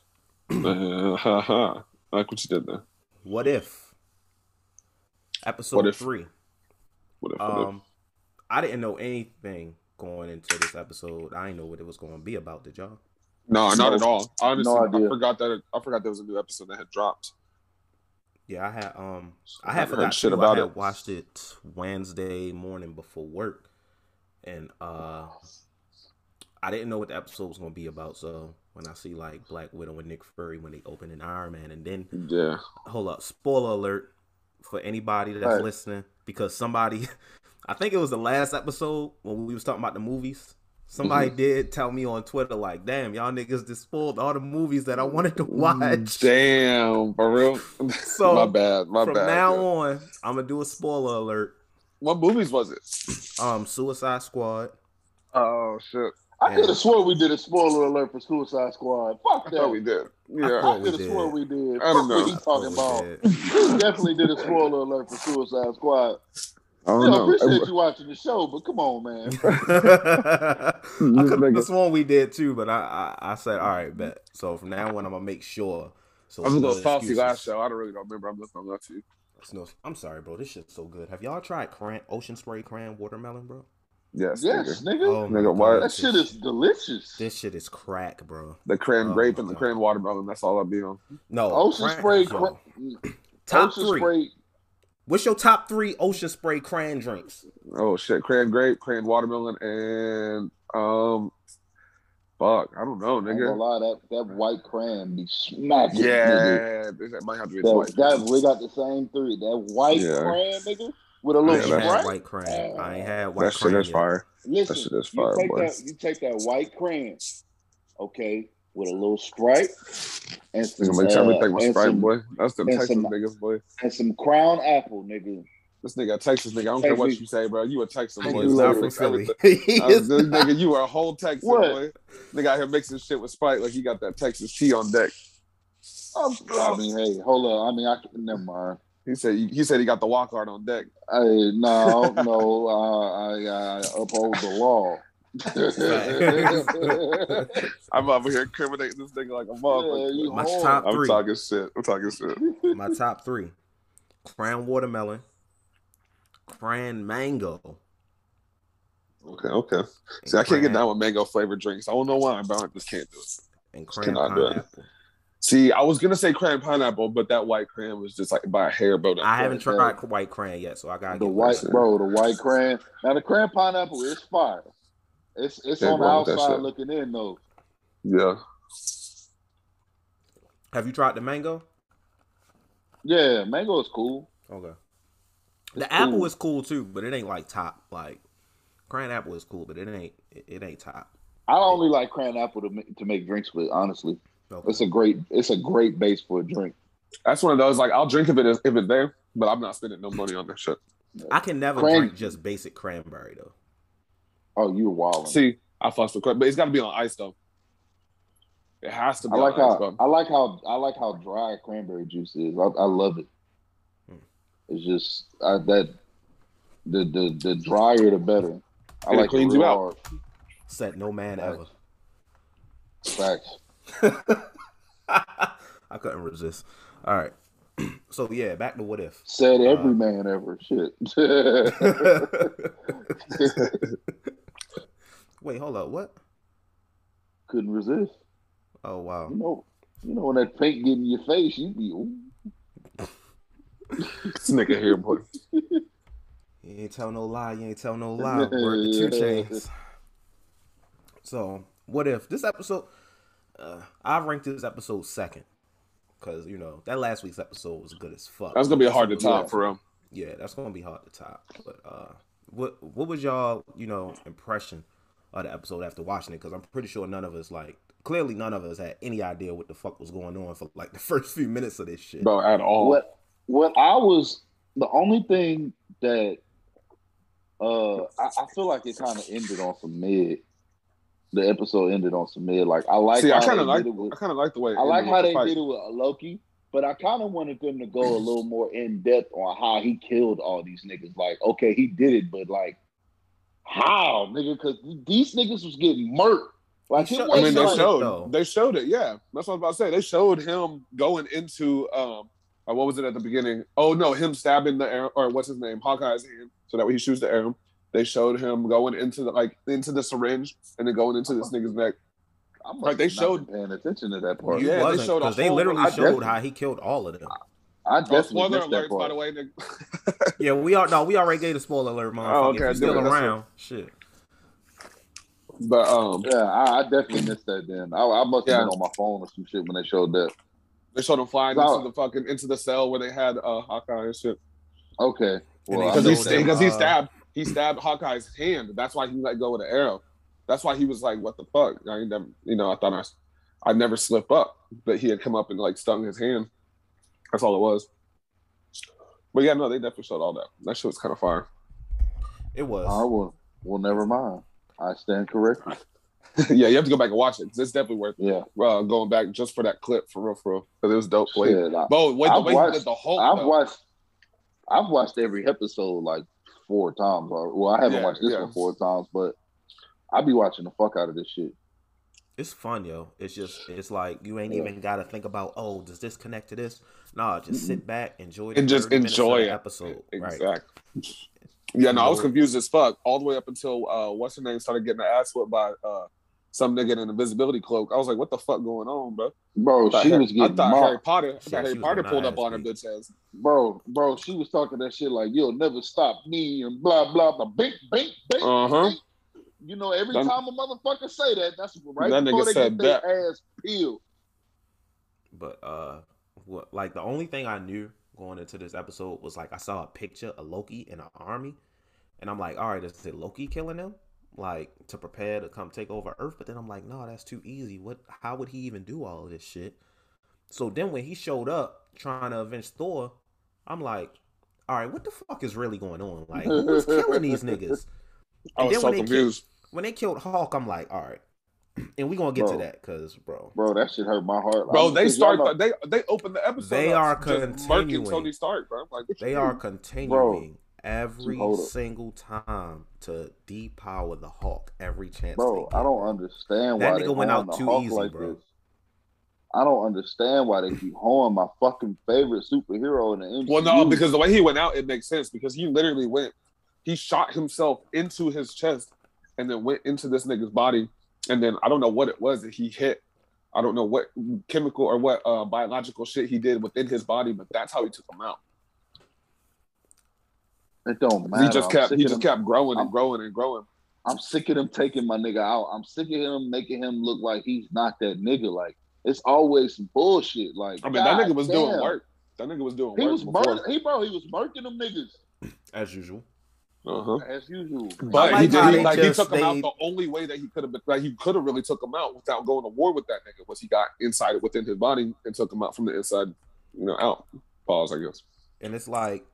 uh, (laughs) like what you did there. What if? Episode what if, three. What if? What um, if? I didn't know anything going into this episode. I didn't know what it was going to be about. Did y'all? No, not at all. Honestly, no I forgot that. I forgot there was a new episode that had dropped. Yeah, I had um I had forgot shit about I had it. watched it Wednesday morning before work, and uh I didn't know what the episode was gonna be about. So when I see like Black Widow and Nick Fury when they open an Iron Man, and then yeah, hold up, spoiler alert for anybody that's right. listening because somebody, (laughs) I think it was the last episode when we was talking about the movies. Somebody mm-hmm. did tell me on Twitter, like, damn, y'all niggas just spoiled all the movies that I wanted to watch. Damn, for real. (laughs) So my bad, my from bad. From now on, I'm gonna do a spoiler alert. What movies was it? Um, Suicide Squad. Oh shit. I could have swore we did a spoiler alert for Suicide Squad. Fuck that. we did. Yeah, I, I could have swore we did. I don't know. What he talking about? (laughs) We definitely did a spoiler alert for Suicide Squad. I don't know. appreciate you watching the show, but come on, man. (laughs) I could have sworn we did too, but I, I, I said all right, bet. So from now on, I'm gonna make sure. So I'm gonna go false last show. I don't really don't remember. I'm listening to you. No, I'm sorry, bro. This shit's so good. Have y'all tried cran ocean spray cran watermelon, bro? Yes, yes, nigga. nigga. Oh nigga, what? That shit is delicious. This shit is crack, bro. The cran oh grape and the cran watermelon. That's all I'll be on. No, ocean cran, spray. Cran, mm. top ocean three. Spray, What's your top three ocean spray cran drinks? Oh shit, cran grape, cran watermelon, and um, fuck, I don't know, nigga. A lot that that white cran be smacking. Yeah, that might have to be that, white. That, we got the same three. That white yeah. cran, nigga, with a little I ain't white cran. I ain't had white that cran. That shit is fire. Listen, that shit is fire, you take boy. That, you take that white cran, okay, with a little Sprite and some. Make sure uh, everything Sprite, some, boy. That's the Texas some, niggas, boy. And some Crown Apple, nigga. This nigga Texas nigga. I don't care what you say, bro. You a Texas boy. He's not from Philly. uh, (laughs) this nigga, you are a whole Texas what? boy. Nigga out here mixing shit with Sprite like he got that Texas tea on deck. I'm, I mean, hey, hold up. I mean, I never mind. He said he said he got the walk art on deck. Hey, no, no, uh, I, I uphold the law. (laughs) I'm over here incriminating this nigga like a motherfucker. Yeah, My top I'm three. talking shit. I'm talking shit. My top three: cran watermelon, cran mango. Okay, okay. See, I can't get down with mango flavored drinks. I don't know why, but I just can't do it. And cran pineapple. See, I was gonna say cran pineapple, but that white cran was just like by a hair, bro. I haven't tried white cran yet, so I got the white, bro. The white cran. Now the cran pineapple is fire. It's it's on the outside looking in though. Yeah. Have you tried the mango? Yeah, mango is cool. Okay. The it's apple cool. is cool too, but it ain't like top. Like cran apple is cool, but it ain't it, it ain't top. I only like cran apple to make, to make drinks with. Honestly, okay. it's a great it's a great base for a drink. That's one of those like I'll drink if it is if it's there, but I'm not spending no money on that shit. I can never Cran- drink just basic cranberry though. Oh, you're wild. See, I fuss with crap, but it's got to be on ice though. It has to be. I like how ice, I like how I like how dry cranberry juice is. I, I love it. Hmm. It's just I, that the the the drier the better. I like it cleans it you out. Said no man ever. Facts. (laughs) I couldn't resist. All right. (clears throat) so yeah, back to what if. Said every uh, man ever. Shit. (laughs) (laughs) Wait, hold up. What? Couldn't resist. Oh wow. You know, you know when that paint get in your face, you be. Ooh. (laughs) this nigga here, boy. (laughs) You ain't tell no lie. You ain't tell no (laughs) lie. Work the two chains. So, what if this episode? Uh, I ranked this episode second because you know that last week's episode was good as fuck. That's gonna be hard to top yeah. for him. Yeah, that's gonna be hard to top. But uh, what what was y'all you know impression of the episode after watching it because I'm pretty sure none of us like clearly none of us had any idea what the fuck was going on for like the (laughs) first few minutes of this shit. Bro, at all. What what I was the only thing that uh I, I feel like it kind of ended on some mid. The episode ended on some mid. Like I like. See, I kind of like. With, I kind of like the way. I like how they fight. did it with Loki, but I kind of wanted them to go a little more in depth on how he killed all these niggas. Like, okay, he did it, but like, how, nigga? Because these niggas was getting murked. Like, I mean, they showed they showed it. Yeah, that's what I was about to say. They showed him going into um, or what was it at the beginning? Oh no, him stabbing the air or what's his name, Hawkeye's hand, so that way he shoots the arrow. They showed him going into the like into the syringe and then going into this nigga's neck. I'm like they showed paying attention to that part. Yeah, they showed because they literally I showed how he killed all of them. I definitely oh, spoiler alerts, by the way. (laughs) yeah, we are. No, we already gave a spoiler alert, motherfucker. Oh, okay, if still around, shit. But um, yeah, I, I definitely missed that. Then I, I must have yeah. been on my phone or some shit when they showed that. They showed him flying into the fucking into the cell where they had uh Hawkeye and shit. Okay, because well, he, because he uh, stabbed he stabbed Hawkeye's hand. That's why he let go with the arrow. That's why he was like, "What the fuck?" I never, you know, I thought I, I never slip up, but he had come up and like stung his hand. That's all it was. But yeah, no, they definitely showed all that. That shit was kind of fire. It was. I will. Well, never mind. I stand corrected. (laughs) yeah, you have to go back and watch it. It's definitely worth it. yeah uh, going back just for that clip for real, for real, because it was dope. Shit, I, Bo, wait, the way watched, he did the whole. I've though. watched. I've watched every episode like four times. Well, I haven't yeah, watched this yeah. one four times, but I be watching the fuck out of this shit. It's fun, yo. It's just it's like you ain't yeah. even got to think about oh, does this connect to this? Nah, just sit back, enjoy and just enjoy the episode. Exactly. Right. Yeah, no, I was confused as fuck all the way up until uh, what's her name started getting the ass whipped by uh, some nigga in an invisibility cloak. I was like, what the fuck going on, bro? Bro, she Harry, was getting. I thought mocked. Harry Potter. I thought Harry Potter pulled up on her bitch ass. Bro, bro, she was talking that shit like you'll never stop me and blah blah blah. Bink, bink, bink. Uh huh. You know, every that, time a motherfucker say that, that's right that before they get their ass peeled. But uh, what like the only thing I knew going into this episode was like I saw a picture of Loki in an army, and I'm like, all right, is it Loki killing them? Like to prepare to come take over Earth, but then I'm like, no, that's too easy. What? How would he even do all of this shit? So then when he showed up trying to avenge Thor, I'm like, all right, what the fuck is really going on? Like, who's killing these (laughs) niggas? I was so confused. Killed, when they killed Hulk, I'm like, all right. And we gonna get bro, to that, cause bro, bro, that shit hurt my heart. Bro, they start. The, they they open the episode. They are continuing. Tony Stark, bro. Like, they are continuing bro, every single time to depower the Hulk every chance. Bro, I don't understand that why nigga went out too Hulk easy, like bro. This. I don't understand why they keep honing my fucking favorite superhero in the MCU. Well, no, because the way he went out, it makes sense because he literally went, he shot himself into his chest and then went into this nigga's body. And then I don't know what it was that he hit. I don't know what chemical or what uh, biological shit he did within his body, but that's how he took him out. It don't matter. He just kept he just him. kept growing and I'm, growing and growing. I'm sick of him taking my nigga out. I'm sick of him making him look like he's not that nigga. Like it's always some bullshit. Like I mean, God that nigga was damn. doing work. That nigga was doing work. he work. Was mur- he bro, he was murking them niggas. As usual. Uh-huh. As usual. But like he did. He, like he took him out. The only way that he could have been, like he could have really took him out without going to war with that nigga was he got inside it within his body and took him out from the inside, you know, out. Pause, I guess. And it's like,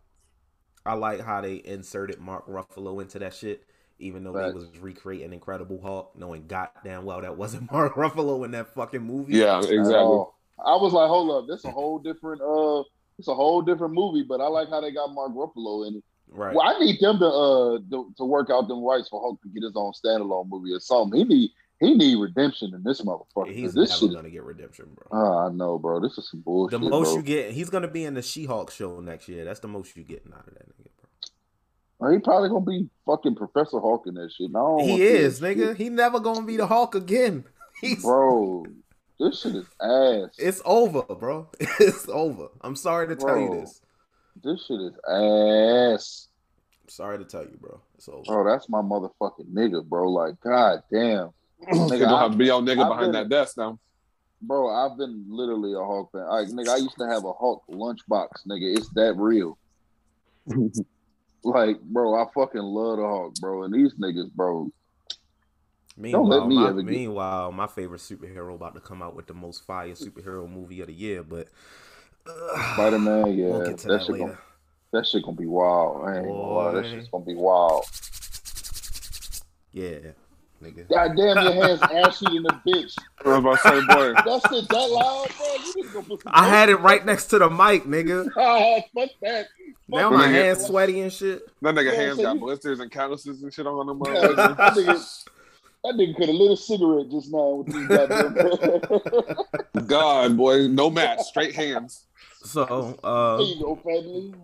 I like how they inserted Mark Ruffalo into that shit, even though right. they was recreating Incredible Hulk, knowing goddamn well that wasn't (laughs) Mark Ruffalo in that fucking movie. Yeah, exactly. Uh, I was like, hold up, this a whole different uh, it's a whole different movie. But I like how they got Mark Ruffalo in it. Right. Well, I need them to uh to, to work out them rights for Hulk to get his own standalone movie or something. He need he need redemption in this motherfucker. He's this never shit, gonna get redemption, bro. Oh, I know, bro. This is some bullshit. The most bro. you get, he's gonna be in the She-Hulk show next year. That's the most you getting out of that nigga, bro. He probably gonna be fucking Professor Hulk in that shit. No, he is, nigga. Shit. He never gonna be the Hulk again. (laughs) He's bro. This shit is ass. It's over, bro. (laughs) It's over. I'm sorry to bro, tell you this. This shit is ass. Sorry to tell you, bro. It's over. Bro, that's my motherfucking nigga, bro. Like, god damn. (clears throat) nigga, don't have to be your nigga I've behind been, that desk now. Bro, I've been literally a Hulk fan. Like, nigga, I used to have a Hulk lunchbox, nigga. It's that real. (laughs) like, bro, I fucking love the Hulk, bro. And these niggas, bro. Meanwhile, Don't let me my, ever meanwhile, my favorite superhero about to come out with the most fire superhero movie of the year, but Spider Man, yeah, we'll that, that shit gonna, that shit gonna be wild. I ain't gonna lie, that shit's gonna be wild. Yeah, nigga. God damn, your hands (laughs) ashy in the bitch. I was about to say, boy. (laughs) That shit that loud, bro. You just gonna put I had it right next to the mic, nigga. (laughs) oh, fuck that. Now my hands sweaty and shit. That nigga yeah, hands so got you... blisters and calluses and shit on them. Yeah, that nigga, that nigga could have lit a cigarette just now with these goddamn. God, boy, no match, straight hands. So, uh, there you go, family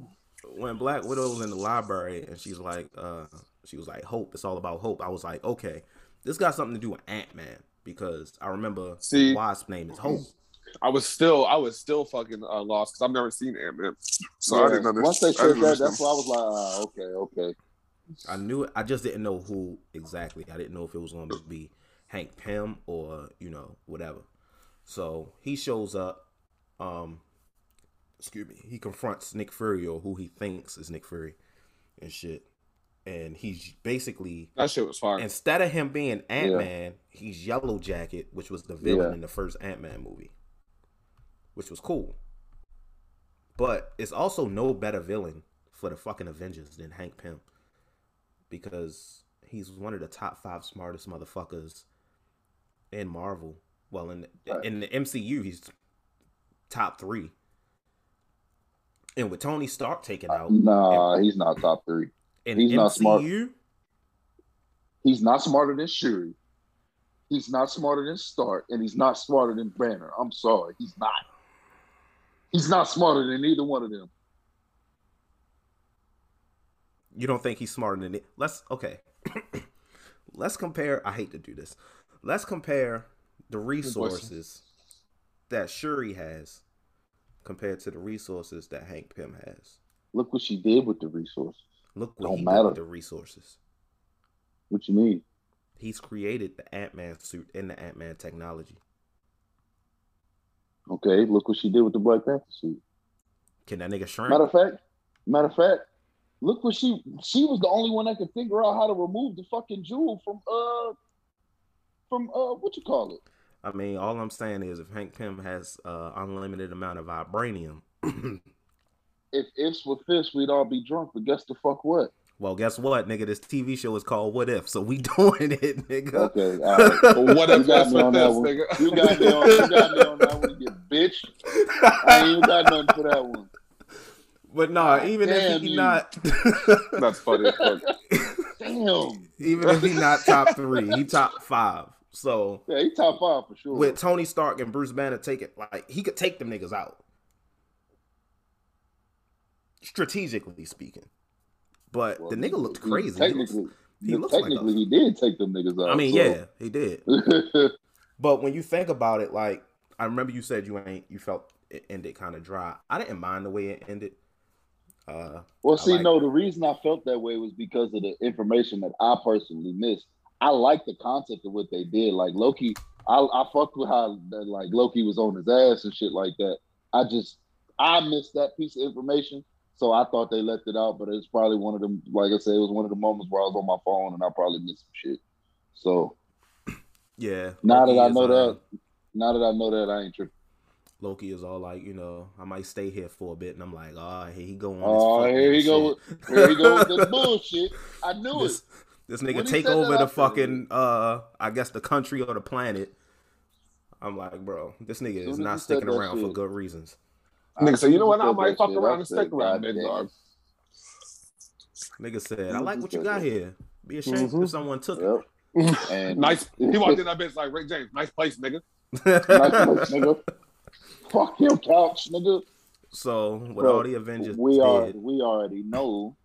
when Black Widow was in the library and she's like, uh, she was like, hope. It's all about hope. I was like, okay, this got something to do with Ant Man because I remember See, Wasp name is Hope. I was still, I was still fucking uh, lost because I've never seen Ant Man, so yeah. I didn't understand. Once they said that, that's why I was like, ah, okay, okay. I knew it. I just didn't know who exactly. I didn't know if it was going to be Hank Pym or you know whatever. So he shows up. Um, excuse me. He confronts Nick Fury or who he thinks is Nick Fury, and shit. And he's basically that shit was fine. Instead of him being Ant Man, yeah. he's Yellow Jacket, which was the villain yeah. in the first Ant Man movie, which was cool. But it's also no better villain for the fucking Avengers than Hank Pym because he's one of the top five smartest motherfuckers in Marvel. Well, in right. in the MCU, he's top three. And with Tony Stark taken out, nah, and, he's not top three. And he's MCU, not smart. He's not smarter than Shuri. He's not smarter than Stark, and he's not smarter than Banner. I'm sorry, he's not. He's not smarter than either one of them. You don't think he's smarter than it? Let's okay. (coughs) Let's compare. I hate to do this. Let's compare the resources that Shuri has compared to the resources that Hank Pym has. Look what she did with the resources. Look what Don't he matter. did with the resources. What you mean? He's created the Ant Man suit and the Ant Man technology. Okay, look what she did with the Black Panther suit. Can that nigga shrink? Matter of fact, matter of fact, look what she she was the only one that could figure out how to remove the fucking jewel from uh from uh what you call it. I mean, all I'm saying is if Hank Pym has uh unlimited amount of vibranium. (clears throat) if ifs were fish, we'd all be drunk. But guess the fuck what? Well, guess what, nigga? This TV show is called What If, so we (laughs) doing it, nigga. Okay, all (laughs) right. well, what if you got me on that one? Nigga. You got me on. You got me on that one, you (laughs) bitch. I ain't even got nothing for that one. But nah, even Damn if he not, that's funny. Damn. Even if he not top three, he top five. So yeah, he top five for sure. With Tony Stark and Bruce Banner taking like he could take them niggas out, strategically speaking. But well, the nigga looked crazy. Technically, he, looks, he technically like he did take them niggas out. I mean, so. yeah, he did. (laughs) but when you think about it, like I remember you said you ain't you felt it ended kind of dry. I didn't mind the way it ended. Uh, well, see, no, the reason I felt that way was because of the information that I personally missed. I like the concept of what they did. Like Loki, I, I fucked with how like Loki was on his ass and shit like that. I just I missed that piece of information, so I thought they left it out. But it's probably one of them. Like I said, it was one of the moments where I was on my phone and I probably missed some shit. So (clears throat) yeah. Now Loki that I know that, um, now that I know that, I ain't tripping. Loki is all like, you know, I might stay here for a bit, and I'm like, oh, here he go. Oh, here he go. Here he go with the (laughs) bullshit. I knew this, it. This nigga take over the fucking, uh, I guess the country or the planet. I'm like, bro, this nigga is not sticking around shit. for good reasons. Nigga said, you know what? I might fuck around and stick around, big dog. Nigga said, I like what you got here. Be ashamed mm-hmm. if someone took yep. it. And (laughs) nice. He walked in that bitch like Rick James. Nice place, nigga. nice place, (laughs) nigga. Fuck your couch, nigga. So with Bro, all the Avengers, we are we already know.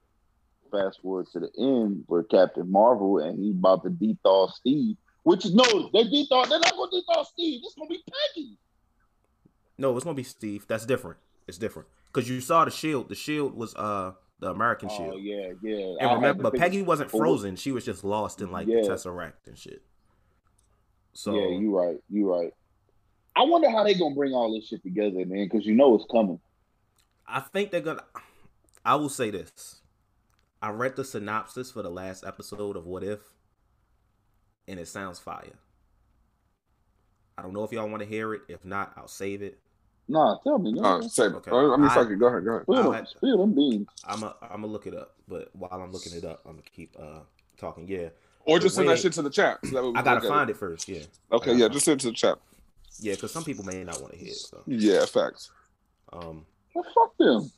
Fast forward to the end where Captain Marvel and he's about to dethaw Steve. Which is no, they dethaw. They're not gonna dethaw Steve. It's gonna be Peggy. No, it's gonna be Steve. That's different. It's different because you saw the shield. The shield was uh the American oh, shield. Oh yeah, yeah. And I remember, Peggy wasn't frozen. She was just lost in like yeah. the Tesseract and shit. So yeah, you right. You right. I wonder how they're gonna bring all this shit together, man, because you know it's coming. I think they're gonna. I will say this. I read the synopsis for the last episode of What If, and it sounds fire. I don't know if y'all want to hear it. If not, I'll save it. Nah, tell me. No. Uh, save it. Okay. I mean, fuck it. Go ahead. Go ahead. Spill, them, spill them beans. I'm a, I'm gonna look it up, but while I'm looking it up, I'm gonna keep uh talking. Yeah. Or just send that shit to the chat. So I gotta find it. it first. Yeah. Okay. Yeah. Just send it to the chat. Yeah, because some people may not want to hear it. So. Yeah, facts. Um, well, fuck them.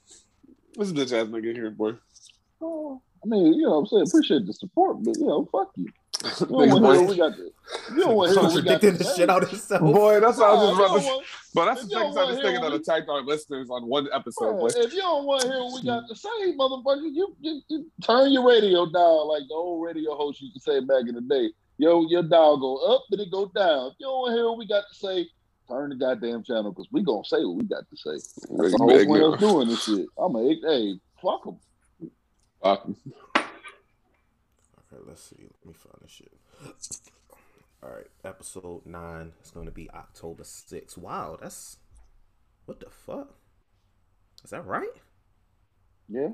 This bitch ass nigga here, boy. Oh, I mean, you know, what I'm saying appreciate the support, but you know, fuck you. You don't want to hear we got the. You don't want to hear we got the. shit out of himself. Boy, that's what I was just about to. But that's the thing I was thinking that attacked our listeners on one episode. Boy. If you don't want to hear what we got to say, motherfucker, you, you, you turn your radio down like the old radio host used to say back in the day. Yo, your dial go up and it go down. If you don't want to hear what we got to say, turn the goddamn channel because we gonna say what we got to say. That's the whole point doing this shit. I'm a hey, fuck them. Fuck them. Okay, let's see. Let me find this shit. All right, episode nine is going to be October 6th. Wow, that's what the fuck? Is that right? Yeah.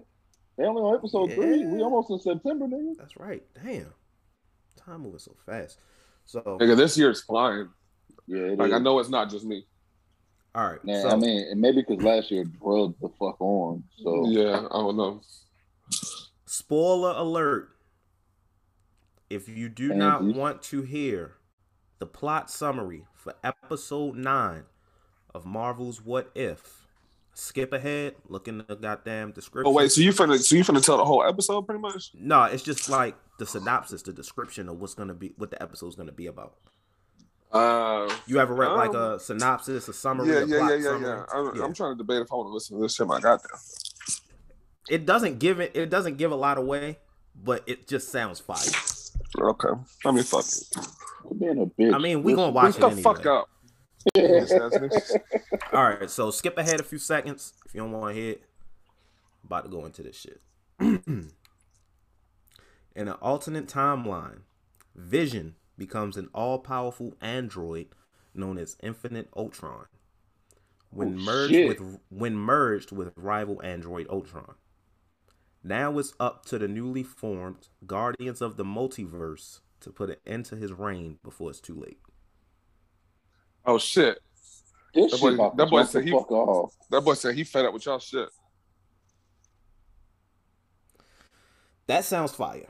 They only on episode yeah. three. We almost in September, nigga. That's right. Damn. Time moving so fast. So nigga, this year's flying. Yeah, like is. I know it's not just me. All right. Yeah, so, I mean, and maybe because last year drilled the fuck on. So yeah, I don't know. Spoiler alert. If you do Thank not you. want to hear the plot summary for episode nine of Marvel's What If, skip ahead, look in the goddamn description. Oh wait, so you finna so you finna tell the whole episode pretty much? No, it's just like the synopsis, the description of what's gonna be what the episode's gonna be about. Uh, you ever read um, like a synopsis, a summary? Yeah, yeah, yeah, yeah, yeah. I'm, yeah. I'm trying to debate if I want to listen to this shit I got there. It doesn't give it. It doesn't give a lot away, but it just sounds fire. Okay, I mean, fuck. Being a bitch. I mean, we gonna watch it anyway. the fuck up. (laughs) All right, so skip ahead a few seconds if you don't want to hear. About to go into this shit. (clears throat) In an alternate timeline, Vision becomes an all-powerful android known as Infinite Ultron. When oh, merged shit. with when merged with rival android Ultron. Now it's up to the newly formed Guardians of the Multiverse to put an end to his reign before it's too late. Oh shit! This that boy, that boy said he that boy said he fed up with y'all shit. That sounds fire.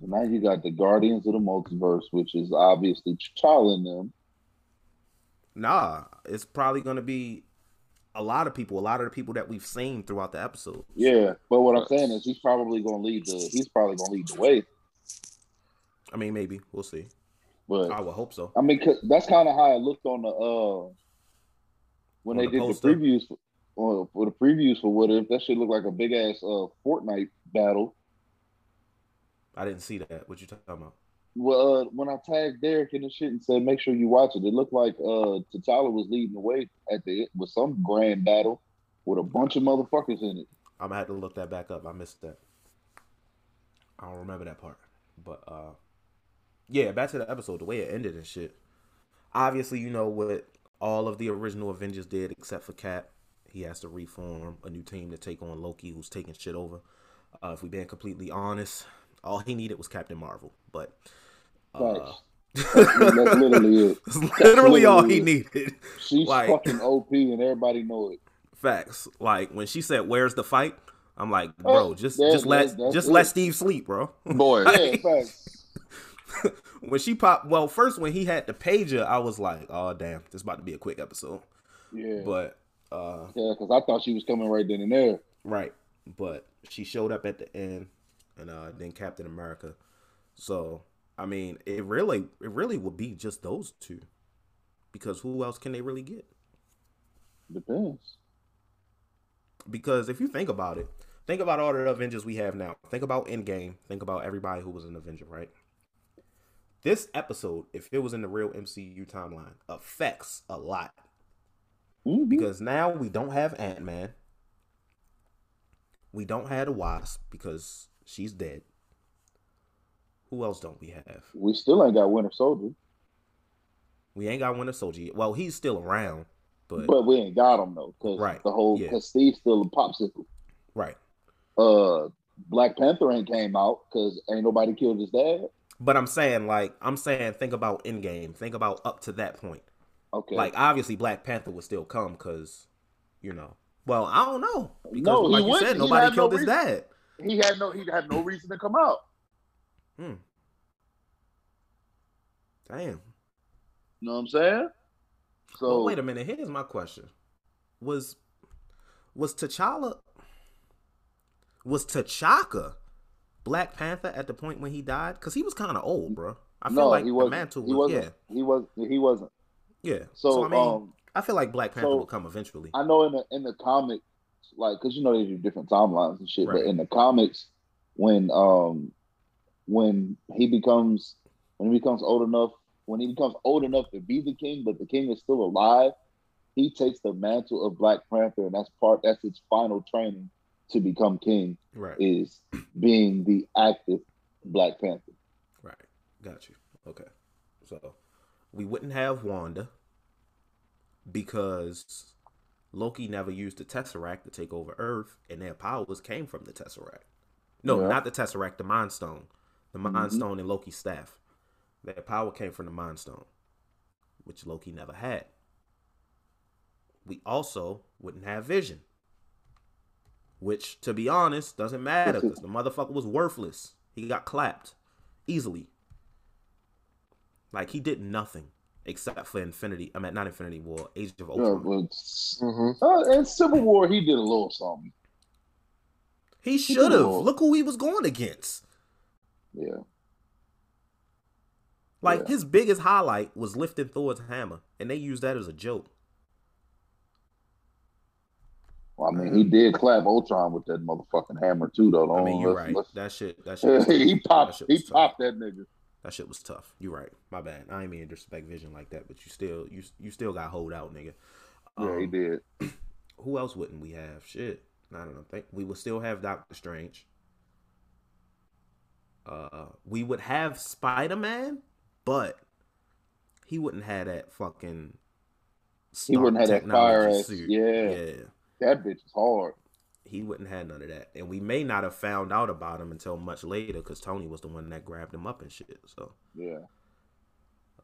So now you got the Guardians of the Multiverse, which is obviously T'Challa them. Nah, it's probably gonna be a lot of people, a lot of the people that we've seen throughout the episode. Yeah, but what I'm saying is he's probably gonna lead the he's probably gonna lead the way. I mean, maybe we'll see. But I would hope so. I mean, that's kind of how I looked on the uh when on they the did poster. the previews for, for the previews for what if that should look like a big ass uh Fortnite battle. I didn't see that. What you talking about? Well, uh, when I tagged Derek in the shit and said make sure you watch it, it looked like uh T'Challa was leading the way at the with some grand battle with a bunch of motherfuckers in it. I'm gonna have to look that back up. I missed that. I don't remember that part, but uh yeah, back to the episode, the way it ended and shit. Obviously, you know what all of the original Avengers did, except for Cap. He has to reform a new team to take on Loki, who's taking shit over. Uh, if we being completely honest, all he needed was Captain Marvel. But uh, that's literally it. (laughs) That's literally, literally all he needed. (laughs) She's like, fucking OP, and everybody know it. Facts. Like when she said, "Where's the fight?" I'm like, bro, just just let just it. let Steve sleep, bro. (laughs) Boy, yeah, facts. when she popped, well, first when he had the pager, I was like, "Oh damn, this about to be a quick episode." Yeah, but uh, yeah, because I thought she was coming right then and there. Right, but she showed up at the end, and uh, then Captain America. So I mean, it really, it really would be just those two, because who else can they really get? Depends. Because if you think about it, think about all the Avengers we have now. Think about Endgame. Think about everybody who was an Avenger, right? this episode, if it was in the real MCU timeline, affects a lot. Mm-hmm. Because now we don't have Ant Man. We don't have the Wasp because she's dead. Who else don't we have? We still ain't got Winter Soldier. We ain't got Winter Soldier yet. Well, he's still around, but but we ain't got him though, because right. the whole because yeah. Steve's still a popsicle. Right. Uh, Black Panther ain't came out because ain't nobody killed his dad. But I'm saying, like, I'm saying, think about Endgame. Think about up to that point. Okay. Like, obviously, Black Panther would still come because, you know. Well, I don't know because, no, like you said, nobody killed no his dad. He had no. He had no reason to come out. Hmm. Damn. You know what I'm saying? So well, wait a minute. Here's my question: Was was T'Challa was T'Chaka Black Panther at the point when he died? Because he was kind of old, bro. I feel no, like he wasn't. the mantle was, he wasn't. Yeah. He was. He wasn't. Yeah. So, so I mean, um, I feel like Black Panther so will come eventually. I know in the in the comics, like, cause you know they do different timelines and shit. Right. But in the comics, when um when he becomes when he becomes old enough when he becomes old enough to be the king, but the king is still alive, he takes the mantle of Black Panther, and that's part that's his final training to become king. Right. Is being the active Black Panther. Right. Got you. Okay. So we wouldn't have Wanda because Loki never used the Tesseract to take over Earth, and their powers came from the Tesseract. No, yeah. not the Tesseract, the Mind Stone. The Mind mm-hmm. Stone and Loki's staff. Their power came from the Mind Stone, which Loki never had. We also wouldn't have Vision, which, to be honest, doesn't matter because the motherfucker was worthless. He got clapped easily. Like he did nothing except for Infinity. I mean, not Infinity War, Age of Ultron. Yeah, mm-hmm. uh, in Civil War, he did a little something. He should have. Look who he was going against. Yeah. Like yeah. his biggest highlight was lifting Thor's hammer, and they used that as a joke. Well, I mean, he did clap Ultron with that motherfucking hammer too, though. I mean, you're right. That shit. That shit. (laughs) he popped. He tough. popped that nigga. That shit was tough. You're right. My bad. I ain't mean to disrespect Vision like that, but you still, you you still got hold out, nigga. Um, yeah, he um, did. (clears throat) Who else wouldn't we have? Shit. I don't know. Think we would still have Doctor Strange. Uh, we would have Spider Man, but he wouldn't have that fucking. He wouldn't have that fire ass. Yeah, yeah. That bitch is hard. He wouldn't have none of that, and we may not have found out about him until much later because Tony was the one that grabbed him up and shit. So yeah.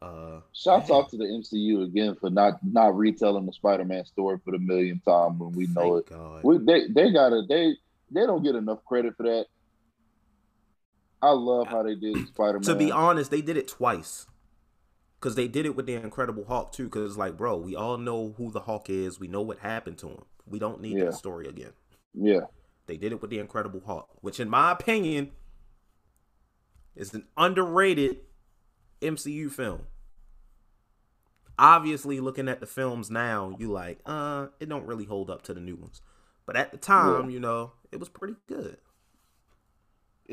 Uh, Shouts man. out to the MCU again for not not retelling the Spider-Man story for the millionth time when we know Thank it. We, they they gotta they they don't get enough credit for that. I love how they did Spider-Man. To be honest, they did it twice. Cause they did it with the Incredible Hulk too. Cause it's like, bro, we all know who the Hulk is. We know what happened to him. We don't need yeah. that story again. Yeah. They did it with the Incredible Hulk, which, in my opinion, is an underrated MCU film. Obviously, looking at the films now, you like, uh, it don't really hold up to the new ones. But at the time, yeah. you know, it was pretty good.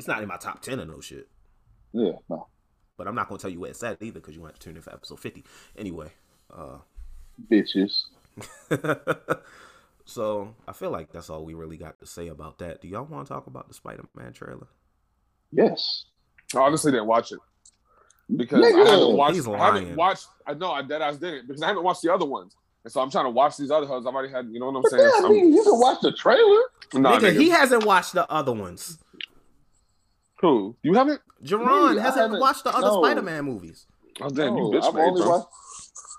It's not in my top ten of no shit. Yeah, no. But I'm not gonna tell you where it's at either because you want to tune in for episode fifty. Anyway, uh bitches. (laughs) so I feel like that's all we really got to say about that. Do y'all want to talk about the Spider-Man trailer? Yes. I honestly didn't watch it because Nigga. I haven't watched. I haven't watched. I know I dead ass didn't because I haven't watched the other ones, and so I'm trying to watch these other ones. I've already had. You know what I'm saying? Yeah, I mean, you can watch the trailer. Nah, nigga, nigga, he hasn't watched the other ones. Who? You haven't? Jerron hasn't watched the other no. Spider-Man movies. Oh damn, no, you bitch I've made, only bro. watched.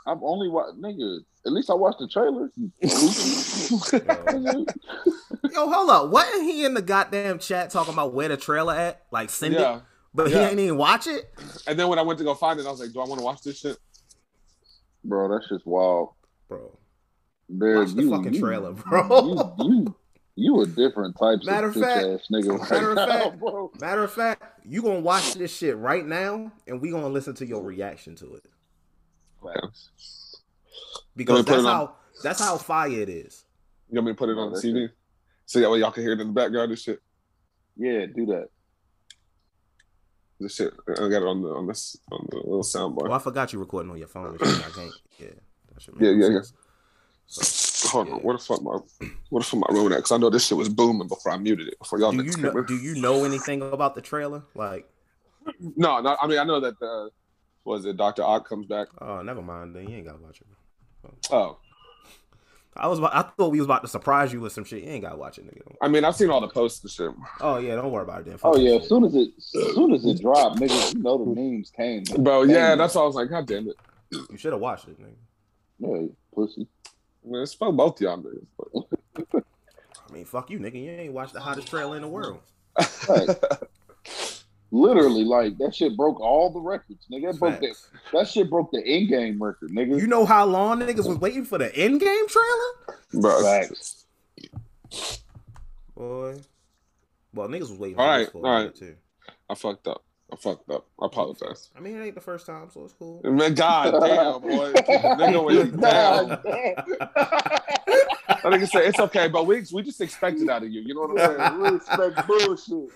I've only watched nigga. At least I watched the trailer. (laughs) Yo, hold up. Wasn't he in the goddamn chat talking about where the trailer at? Like send yeah. it. But yeah. he ain't even watch it. And then when I went to go find it, I was like, "Do I want to watch this shit?" Bro, that's just wild, bro. Man, watch the you, fucking you, trailer, bro. You, you, you a different type matter of fact, ass nigga. Matter of fact, bro. matter of fact, you gonna watch this shit right now, and we gonna listen to your reaction to it. Because that's how that's how fire it is. You want me to put it oh, on the CD? So that way y'all can hear it in the background and shit. Yeah, do that. The shit, I got it on the on this on the little soundbar. Well, I forgot you recording on your phone. I can't. Yeah, yeah, yeah, yeah. So, hold yeah. on. What the fuck my what the fuck my room at? Because I know this shit was booming before I muted it. Before y'all. Do you know? Do you know anything about the trailer? Like, no, no. I mean, I know that the was it Doctor Ock comes back. Oh, never mind. Then you ain't gotta watch it. Oh. I was about, I thought we was about to surprise you with some shit. You ain't gotta watch it, nigga. I mean, I've seen all the posts and shit. Oh yeah, don't worry about it then. Fuck oh yeah, as soon as it as soon as it dropped, nigga, you know the memes came. Bro, yeah, that's why I was like, God damn it. You should have watched it, nigga. Yeah, pussy. Man, it's for both y'all niggas. I mean, fuck you, nigga. You ain't watched the hottest trailer in the world. Literally, like that shit broke all the records, nigga. That, broke the, that shit broke the Endgame record, nigga. You know how long niggas was waiting for the Endgame trailer? Bro. Facts. Boy. Well, niggas was waiting all right, all right. too. I fucked up. I fucked up. I apologize. I mean, it ain't the first time, so it's cool. Man, god damn, boy. (laughs) nigga was down. I think say it's okay, but we we just expect it out of you. You know what I'm saying? We (laughs) expect bullshit.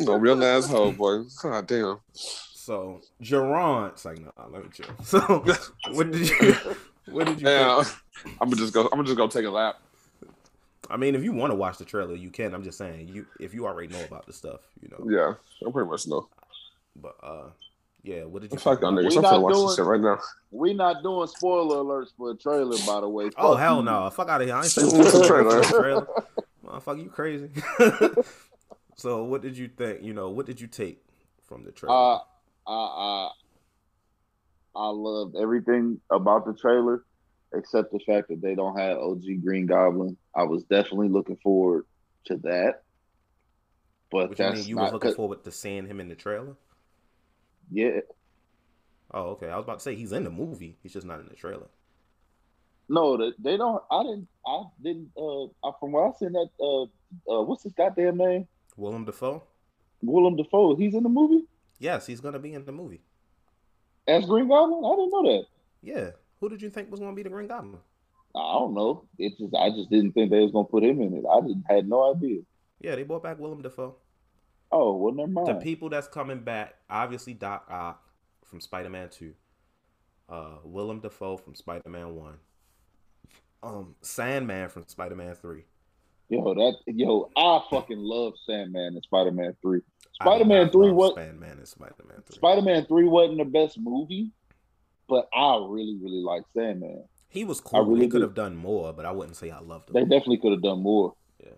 No real asshole, boy. God damn. So Jerron, it's like no, nah, let me chill. (laughs) So what did you? What did you? Yeah, I'm gonna just go. I'm gonna just go take a lap. I mean, if you want to watch the trailer, you can. I'm just saying, you if you already know about the stuff, you know. Yeah, I pretty much know. But uh, yeah, what did you? Fuck y'all niggas. I'm gonna watch this shit right now. We not doing spoiler alerts for a trailer, by the way. Oh, Fuck oh hell no! Fuck out of here! I ain't saying the trailer. trailer. Motherfucker, you crazy? (laughs) so, what did you think? You know, what did you take from the trailer? Uh, I, I, I loved everything about the trailer, except the fact that they don't have OG Green Goblin. I was definitely looking forward to that. But what that's you, mean you was looking forward to seeing him in the trailer. Yeah. Oh, okay. I was about to say he's in the movie. He's just not in the trailer. No, they don't. I didn't. I didn't. Uh, from what I seen that. Uh, uh, what's his goddamn name? Willem Dafoe. Willem Dafoe. He's in the movie. Yes, he's gonna be in the movie. As Green Goblin, I didn't know that. Yeah. Who did you think was gonna be the Green Goblin? I don't know. It just I just didn't think they was gonna put him in it. I didn't had no idea. Yeah, they brought back Willem Dafoe. Oh, well, never mind. The people that's coming back, obviously Doc Ock from Spider Man Two, uh, Willem Dafoe from Spider Man One, um, Sandman from Spider Man Three. Yo, that yo, I fucking love Sandman and Spider Man Three. Spider Man Three what? Spider Man and Spider Man Three. Spider Man Three wasn't the best movie, but I really really like Sandman. He was cool. I really could have done more, but I wouldn't say I loved him. They definitely could have done more. Yeah,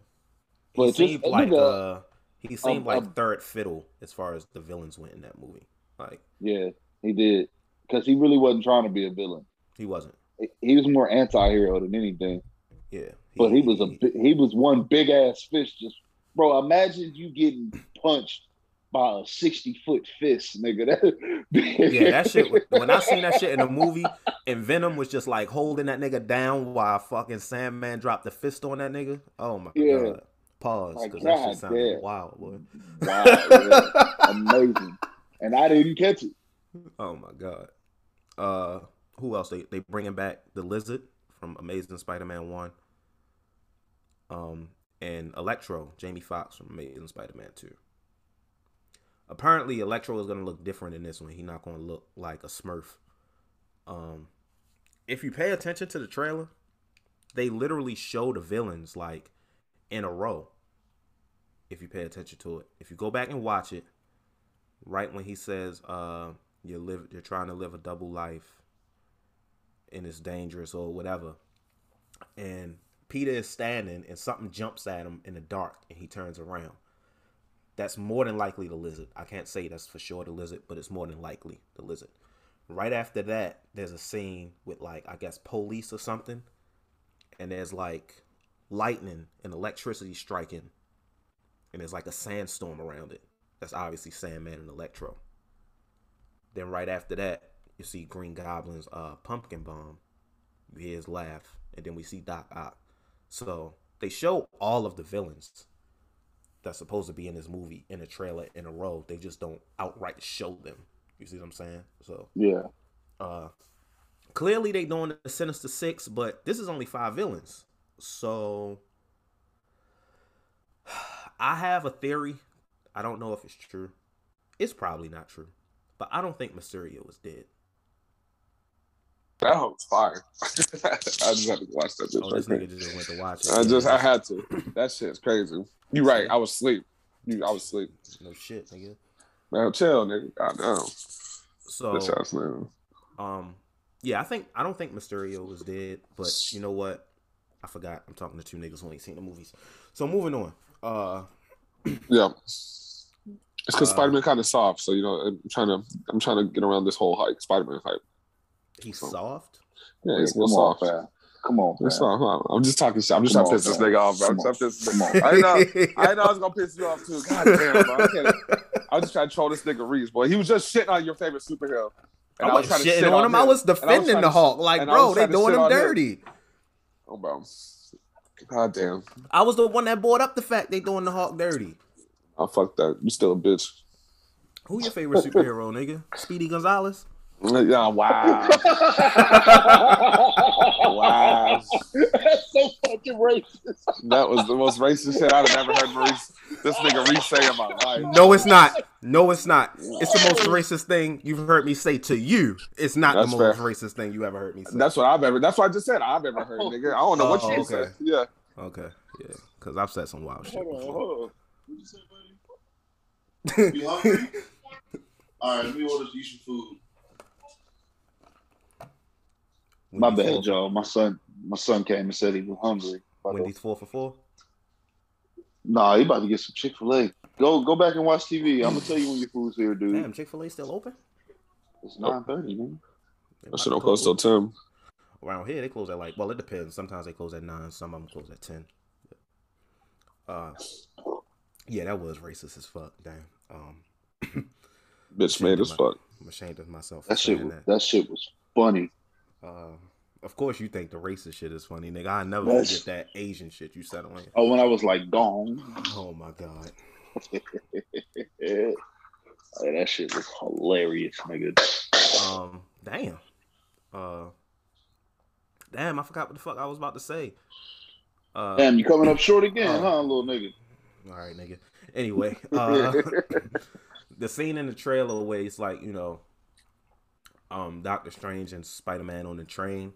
but he seemed just, like uh, he seemed um, like um, third fiddle as far as the villains went in that movie. Like, yeah, he did because he really wasn't trying to be a villain. He wasn't. He was more anti-hero than anything. Yeah, he, but he was a he was one big ass fish. Just bro, imagine you getting punched by a sixty foot fist, nigga. (laughs) That, yeah, that shit. When I seen that shit in a movie, and Venom was just like holding that nigga down while fucking Sandman dropped the fist on that nigga. Oh my yeah. god. Pause, because that shit sounded wild, boy. Wow, yeah. amazing. And I didn't catch it. Oh my god. Uh, who else? They they bringing back the lizard from Amazing Spider-Man one. Um, and Electro, Jamie Foxx from Amazing Spider-Man two. Apparently, Electro is gonna look different in this one. He's not gonna look like a Smurf. Um, if you pay attention to the trailer, they literally show the villains like in a row. If you pay attention to it, if you go back and watch it, right when he says, uh, "You live, you're trying to live a double life, and it's dangerous or whatever," and Peter is standing and something jumps at him in the dark, and he turns around. That's more than likely the lizard. I can't say that's for sure the lizard, but it's more than likely the lizard. Right after that, there's a scene with like I guess police or something, and there's like lightning and electricity striking, and there's like a sandstorm around it. That's obviously Sandman and Electro. Then right after that, you see Green Goblin's uh, pumpkin bomb. You hear his laugh, and then we see Doc Ock. So they show all of the villains that's supposed to be in this movie in a trailer in a row. They just don't outright show them. You see what I'm saying? So yeah. Uh, clearly they doing the Sinister Six, but this is only five villains. So I have a theory. I don't know if it's true. It's probably not true. But I don't think Mysterio was dead. That was fire. (laughs) I just had to watch that. Oh, this nigga just went to watch it. I just, I had to. That shit's crazy. You right. I was asleep. You, I was asleep. No shit, nigga. Man, chill, nigga. I know. So, um, yeah, I think I don't think Mysterio was dead, but you know what? I forgot. I'm talking to two niggas who ain't seen the movies. So moving on. Uh, (clears throat) yeah. It's because uh, Spider Man kind of soft, so you know I'm trying to I'm trying to get around this whole hype Spider Man hype. He's so, soft. Yeah, he's real soft. On, Come on, man. Soft. I'm just talking shit. I'm just Come trying to piss this nigga off, bro. Come on. I know. I (laughs) know I was gonna piss you off too. God damn, bro. I, (laughs) I was just trying to troll this nigga Reese, boy. He was just shitting on your favorite superhero. And I, was, was shitting on him. him. I was defending was the Hulk. Like, bro, they doing him dirty. Him. Oh, bro. God damn. I was the one that brought up the fact they doing the Hulk dirty. Oh fuck that. You still a bitch. Who your favorite superhero, nigga? Speedy Gonzales? Yeah, wow. wow. That's so fucking racist. That was the most racist shit I've ever heard Maurice, this nigga Reese say in my life. No, it's not. No, it's not. It's the most racist thing you've heard me say to you. It's not That's the most fair. racist thing you ever heard me say. That's what I've ever. That's what I just said. I've ever heard, nigga. I don't know what Oh, you okay. said. Yeah. okay, yeah, because I've said some wild shit. Hold on, before. hold on. What you say, buddy? You hungry? (laughs) All right, let me order you some food. My bad, four- y'all. My son, my son came and said he was hungry. Wendy's four for four. Nah, he about to get some Chick Fil A. Go, go back and watch TV. I'm gonna tell you when your food's here, dude. Damn, Chick Fil A still open? It's nine thirty, man. They That might shit don't close close till ten. Around here, they close at like. Well, it depends. Sometimes they close at nine. Some of them close at ten. Uh, yeah, that was racist as fuck. Damn. Um, Bitch made as fuck. I'm ashamed of myself That shit, was, that. that shit was funny. Uh, of course, you think the racist shit is funny, nigga. I never That's- forget that Asian shit you said on. Oh, when I was like gone, Oh my god. (laughs) that shit was hilarious, nigga. Um, damn. Uh, damn. I forgot what the fuck I was about to say. Uh, Damn, you coming up short again, Uh, huh, little nigga? All right, nigga. Anyway, (laughs) uh, (laughs) the scene in the trailer where it's like you know, um, Doctor Strange and Spider Man on the train.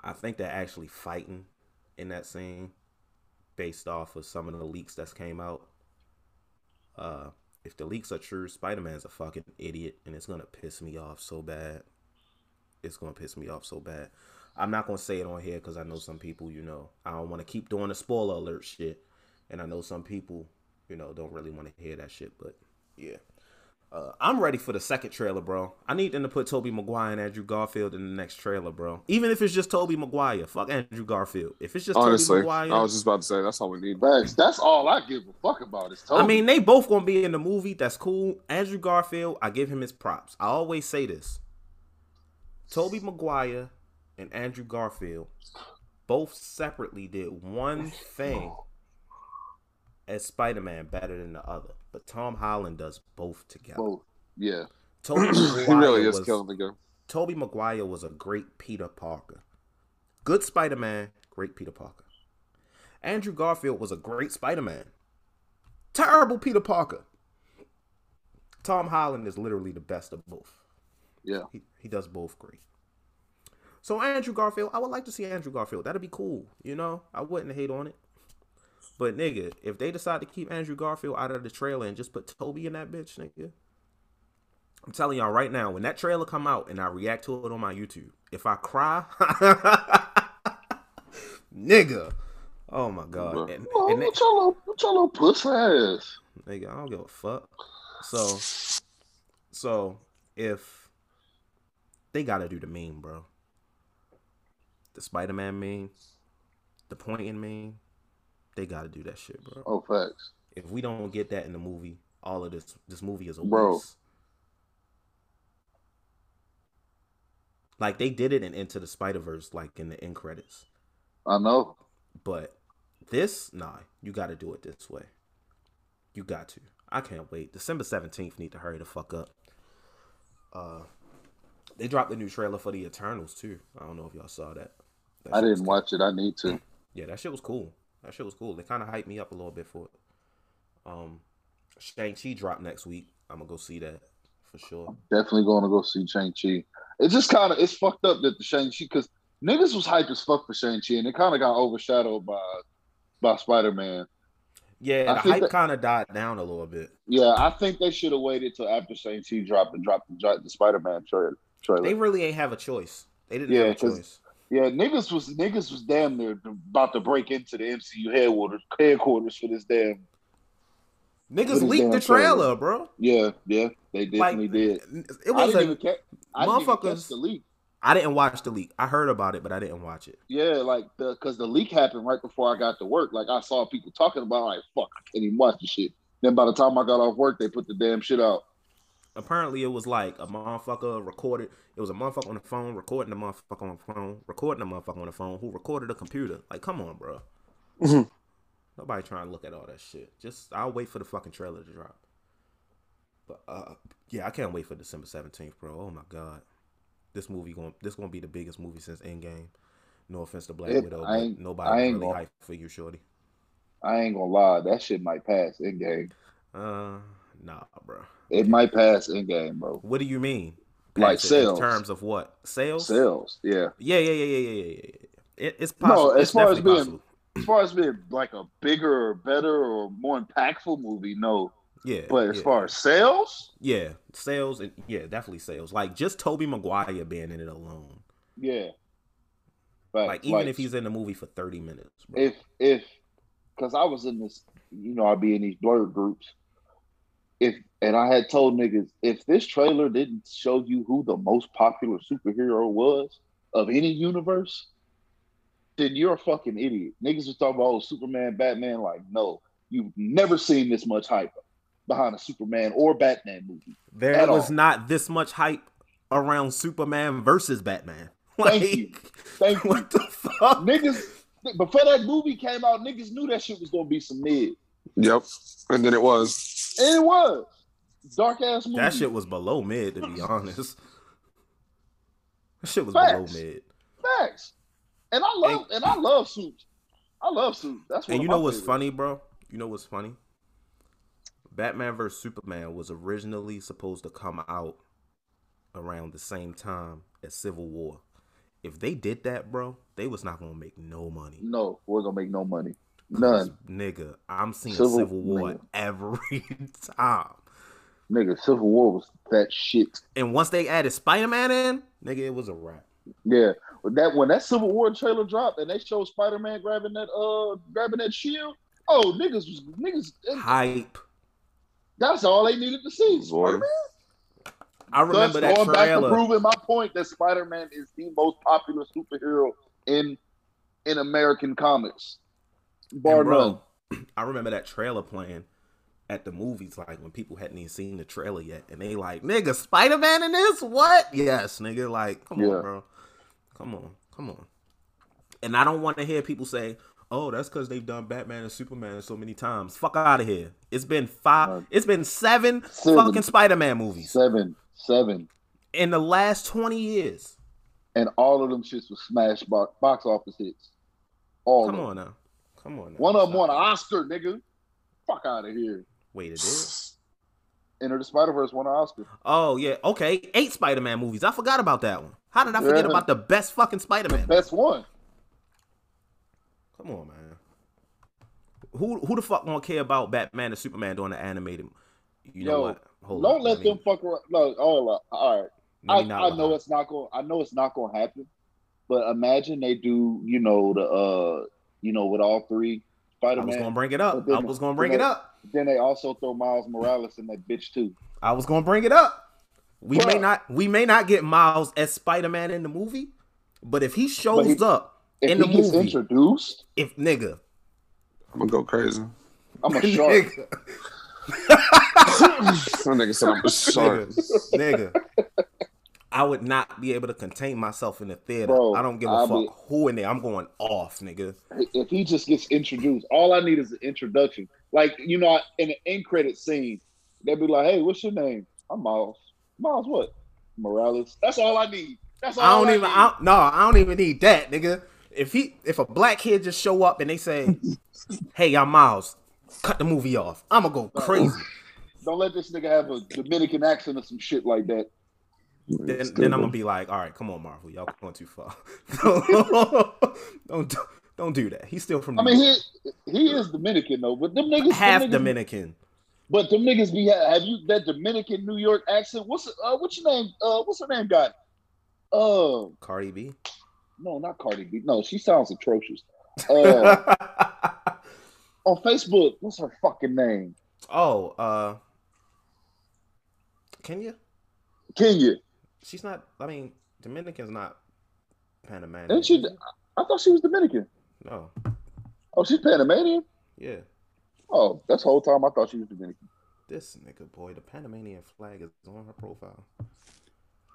I think they're actually fighting in that scene, based off of some of the leaks that's came out. Uh, if the leaks are true, Spider Man's a fucking idiot, and it's gonna piss me off so bad. It's gonna piss me off so bad. I'm not gonna say it on here because I know some people, you know, I don't want to keep doing the spoiler alert shit, and I know some people, you know, don't really want to hear that shit. But yeah, uh, I'm ready for the second trailer, bro. I need them to put Tobey Maguire and Andrew Garfield in the next trailer, bro. Even if it's just Tobey Maguire, fuck Andrew Garfield. If it's just Honestly, Tobey Maguire, I was just about to say that's all we need. Facts. That's all I give a fuck about is Toby. I mean, they both gonna be in the movie. That's cool. Andrew Garfield, I give him his props. I always say this. Tobey Maguire and Andrew Garfield both separately did one thing (sighs) as Spider-Man better than the other, but Tom Holland does both together. both. Yeah. Toby (clears throat) he Maguire really is was, killing the game. Tobey Maguire was a great Peter Parker. Good Spider-Man, great Peter Parker. Andrew Garfield was a great Spider-Man. Terrible Peter Parker. Tom Holland is literally the best of both. Yeah. He, he does both great. So Andrew Garfield, I would like to see Andrew Garfield. That'd be cool. You know, I wouldn't hate on it. But nigga, if they decide to keep Andrew Garfield out of the trailer and just put Toby in that bitch, nigga, I'm telling y'all right now, when that trailer come out and I react to it on my YouTube, if I cry, (laughs) nigga, oh my god, Bruh. and, Oh, and they- what your little, what your little puss ass? nigga, I don't give a fuck. So, so if they gotta do the meme, bro, the Spider Man meme, the pointing meme, they gotta do that shit, bro. Oh, facts. If we don't get that in the movie, all of this this movie is a Bro. waste. Like they did it in Into the Spider Verse, like in the end credits. I know. But this, nah, you got to do it this way. You got to. I can't wait. December seventeenth need to hurry the fuck up. Uh, they dropped the new trailer for the Eternals too. I don't know if y'all saw that. That I didn't cool. watch it. I need to. Yeah, that shit was cool. That shit was cool. They kind of hyped me up a little bit for it. Um, Shang Chi dropped next week. I'm gonna go see that for sure. Definitely going to go see Shang Chi. It's just kind of it's fucked up that the Shang Chi because niggas was hype as fuck for Shang Chi and it kind of got overshadowed by by Spider Man. Yeah, I the hype kind of died down a little bit. Yeah, I think they should have waited till after Shang Chi dropped and dropped the, Spider Man trailer. They really ain't have a choice. They didn't Yeah, have a choice. Yeah, niggas was niggas was damn near about to break into the MCU headquarters headquarters for this damn. Niggas leaked the trailer? bro. Yeah, yeah, they definitely did. It I was didn't a catch. I didn't even catch motherfuckers- the leak. I didn't watch the leak. I heard about it, but I didn't watch it. Yeah, like the because the leak happened right before I got to work. Like I saw people talking about, like fuck, I can't even watch the shit. Then by the time I got off work, they put the damn shit out. Apparently, it was like a motherfucker recorded. It was a motherfucker on the phone recording a motherfucker on the phone, recording a motherfucker on the phone who recorded a computer. Like, come on, bro. Mhm. Nobody trying to look at all that shit. Just I'll wait for the fucking trailer to drop. But uh, yeah, I can't wait for December seventeenth, bro. Oh my god, this movie going this gonna be the biggest movie since Endgame. No offense to Black it, Widow, but nobody really gonna, hype for you, shorty. I ain't gonna lie, that shit might pass Endgame. Uh, nah, bro. It might pass Endgame, bro. What do you mean? Pass like sales. In terms of what? Sales? Sales, yeah. Yeah, yeah, yeah, yeah, yeah, yeah. It, it's possible. No, as it's far as being, possible. as far as being like a bigger or better or more impactful movie, no. Yeah. But as yeah. far as sales, yeah, sales, and yeah, definitely sales. Like just Tobey Maguire being in it alone. Yeah. But like even like, if he's in the movie for thirty minutes. Bro. If if because I was in this, you know, I'd be in these blur groups. If and I had told niggas if this trailer didn't show you who the most popular superhero was of any universe, then you're a fucking idiot. Niggas was talking about oh, Superman, Batman. Like, no, you've never seen this much hype behind a Superman or Batman movie. There was all. not this much hype around Superman versus Batman. (laughs) Like, Thank you. Thank you. What the fuck? Niggas before that movie came out, niggas knew that shit was gonna be some mid. Yep. And then it was. And it was. Dark ass movie. That shit was below mid, to be (laughs) honest. That shit was Facts. below mid. Facts. And I love and, and I love suits. I love suits. That's what and you know what's funny, bro? You know what's funny? Batman vs Superman was originally supposed to come out around the same time as Civil War. If they did that, bro, they was not gonna make no money. No, we're gonna make no money. None. Nigga, I'm seeing Civil, Civil War nigga. every (laughs) time. Nigga, Civil War was that shit. And once they added Spider Man in, nigga, it was a wrap. Yeah, that when that Civil War trailer dropped and they showed Spider Man grabbing that uh grabbing that shield, oh niggas was niggas hype. That's all they needed to see. Spider Man. I remember Thus, that going trailer. back to proving my point that Spider Man is the most popular superhero in in American comics, bar bro, none. (clears throat) I remember that trailer playing at the movies, like when people hadn't even seen the trailer yet, and they like, "Nigga, Spider Man in this? What? Yes, nigga. Like, come yeah. on, bro. Come on, come on." And I don't want to hear people say, "Oh, that's because they've done Batman and Superman so many times." Fuck out of here. It's been five. Uh, it's been seven, seven. fucking Spider Man movies. Seven. Seven. In the last 20 years. And all of them shits were smash box, box office hits. All Come on now. Come on now. One of them won an Oscar, nigga. Fuck out of here. Wait, it is? (sighs) Into the Spider Verse won an Oscar. Oh yeah, okay. Eight Spider Man movies. I forgot about that one. How did I forget yeah. about the best fucking Spider Man? Best one. Come on, man. Who who the fuck gonna care about Batman and Superman doing the animated? You know Yo, what? Hold don't let them fuck around. No, all right. I, I know it's not going. I know it's not going to happen. But imagine they do. You know the. uh You know with all three Spider Man. I was gonna bring it up. Then, I was gonna bring it they, up. Then they also throw Miles Morales in that bitch too. I was gonna bring it up. We may not. We may not get Miles as Spider Man in the movie, but if he shows he, up in the movie, introduced, if nigga, I'm gonna go crazy. I'm a (laughs) shark. nigga said I'm sorry. (laughs) Nigga, I would not be able to contain myself in the theater. Bro, I don't give a I'll fuck be, who in there. I'm going off, nigga. If he just gets introduced, all I need is an introduction. Like, you know, in an end credit scene, they'd be like, hey, what's your name? I'm Miles. Miles what? Morales. That's all I need. That's all I don't I even I, no, I don't even need that, nigga. If he if a black kid just show up and they say, (laughs) Hey, I'm Miles, cut the movie off. I'm gonna go crazy. Don't let this nigga have a Dominican accent or some shit like that. Then, then I'm gonna be like, all right, come on, Marvel, y'all going too far. (laughs) don't, don't do that. He's still from. I mean, he he is Dominican though, but them niggas half them niggas, Dominican. But them niggas be have you that Dominican New York accent? What's uh what's your name? Uh, what's her name? Got uh Cardi B. No, not Cardi B. No, she sounds atrocious. (laughs) Uh, on Facebook, what's her fucking name? Oh, uh, Kenya? Kenya. She's not. I mean, Dominican's not Panamanian. And she? I thought she was Dominican. No. Oh, she's Panamanian. Yeah. Oh, that's the whole time I thought she was Dominican. This nigga boy, the Panamanian flag is on her profile.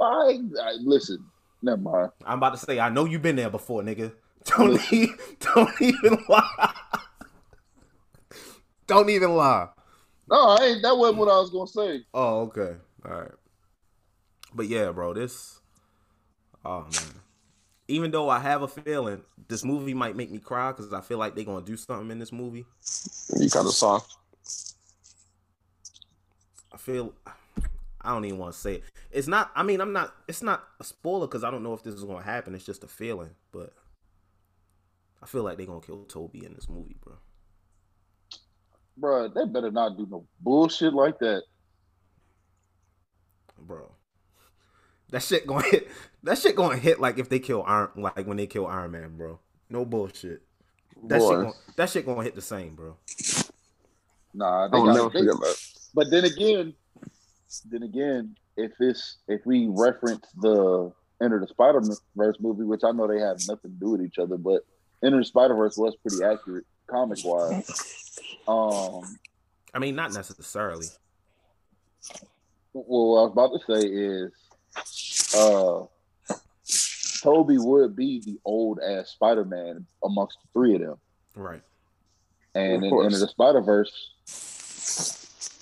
I, I listen. Never mind. I'm about to say, I know you've been there before, nigga. (laughs) Don't even, don't even lie. (laughs) don't even lie. No, I ain't. That wasn't what I was gonna say. Oh, okay. All right. But yeah, bro, this. Oh man, even though I have a feeling this movie might make me cry because I feel like they're gonna do something in this movie. You kind of soft. I feel I don't even want to say it. It's not. I mean, I'm not. It's not a spoiler because I don't know if this is gonna happen. It's just a feeling, but I feel like they're gonna kill Toby in this movie, bro. Bro, they better not do no bullshit like that, bro. That shit going hit. That shit going to hit like if they kill Iron, like when they kill Iron Man, bro. No bullshit. That Boy. shit. Gonna, that shit gonna hit the same, bro. Nah, they got, never they, forget that. But then again, then again, if it's if we reference the Into the Spider Verse movie, which I know they have nothing to do with each other, but Into the Spider Verse was pretty accurate comic wise. Um, I mean, not necessarily. Well, what I was about to say is, uh, Tobey would be the old ass Spider Man amongst the three of them, right? And in Into the Spider Verse,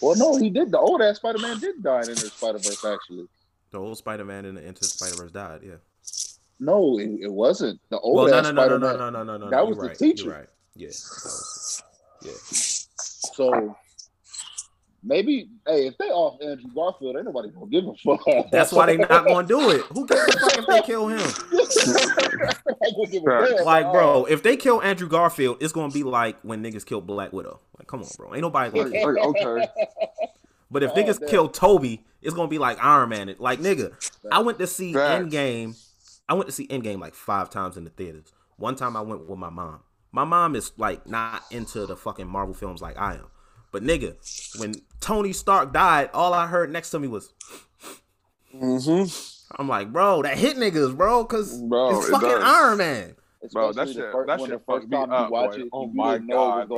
well, no, he did. The old ass Spider Man did die in the Spider Verse. Actually, the old Spider Man in the Into Spider Verse died. Yeah. No, it, it, wasn't. The old well, no, ass no, Spider Man. No, no, no, no, no, no. That was the right. teacher. Right. Yeah. Was, yeah. So Maybe, hey, if they off Andrew Garfield, ain't nobody gonna give a fuck. That's why they not gonna do it. Who gives a fuck if they kill him? (laughs) like, bro, if they kill Andrew Garfield, it's gonna be like when niggas killed Black Widow. Like, come on, bro, ain't nobody gonna. Like, okay. But if oh, niggas damn. kill Toby, it's gonna be like Iron Man. Like, nigga, I went to see Endgame. I went to see Endgame like five times in the theaters. One time I went with my mom. My mom is like not into the fucking Marvel films like I am. But nigga, when Tony Stark died, all I heard next to me was. Mm-hmm. I'm like, bro, that hit niggas, bro, because it's fucking it Iron Man. Bro, that shit, first, that shit fucked me up, boy. It, oh my god,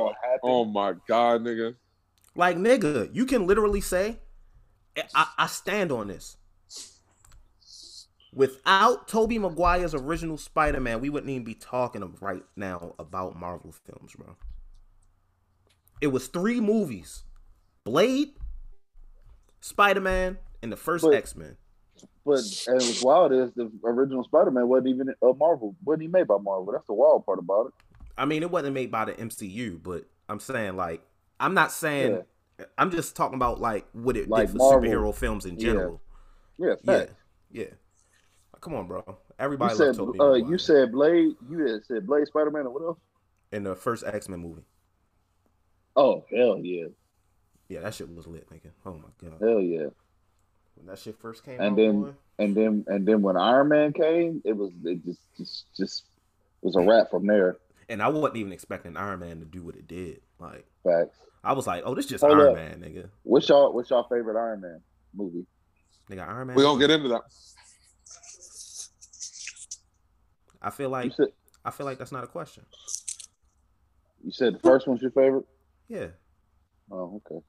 oh my god, nigga. Like, nigga, you can literally say, I, I stand on this. Without Tobey Maguire's original Spider-Man, we wouldn't even be talking right now about Marvel films, bro. It was three movies: Blade, Spider Man, and the first X Men. But and what's wild is the original Spider Man wasn't even a Marvel. wasn't even made by Marvel. That's the wild part about it. I mean, it wasn't made by the MCU, but I'm saying like I'm not saying. Yeah. I'm just talking about like what it like did for Marvel. superhero films in general. Yeah, yeah, yeah. Come on, bro. Everybody you said, uh, You said Blade. You said Blade, Spider Man, or what else? In the first X Men movie. Oh hell yeah. Yeah, that shit was lit, nigga. Oh my god. Hell yeah. When that shit first came and out, then boy. and then and then when Iron Man came, it was it just just just was a wrap from there. And I wasn't even expecting Iron Man to do what it did. Like facts. I was like, oh, this just Hold Iron up. Man, nigga. What's y'all what's y'all favorite Iron Man movie? Nigga, Iron Man. We gonna get into that. I feel like said, I feel like that's not a question. You said the first one's your favorite? Yeah. Oh, okay.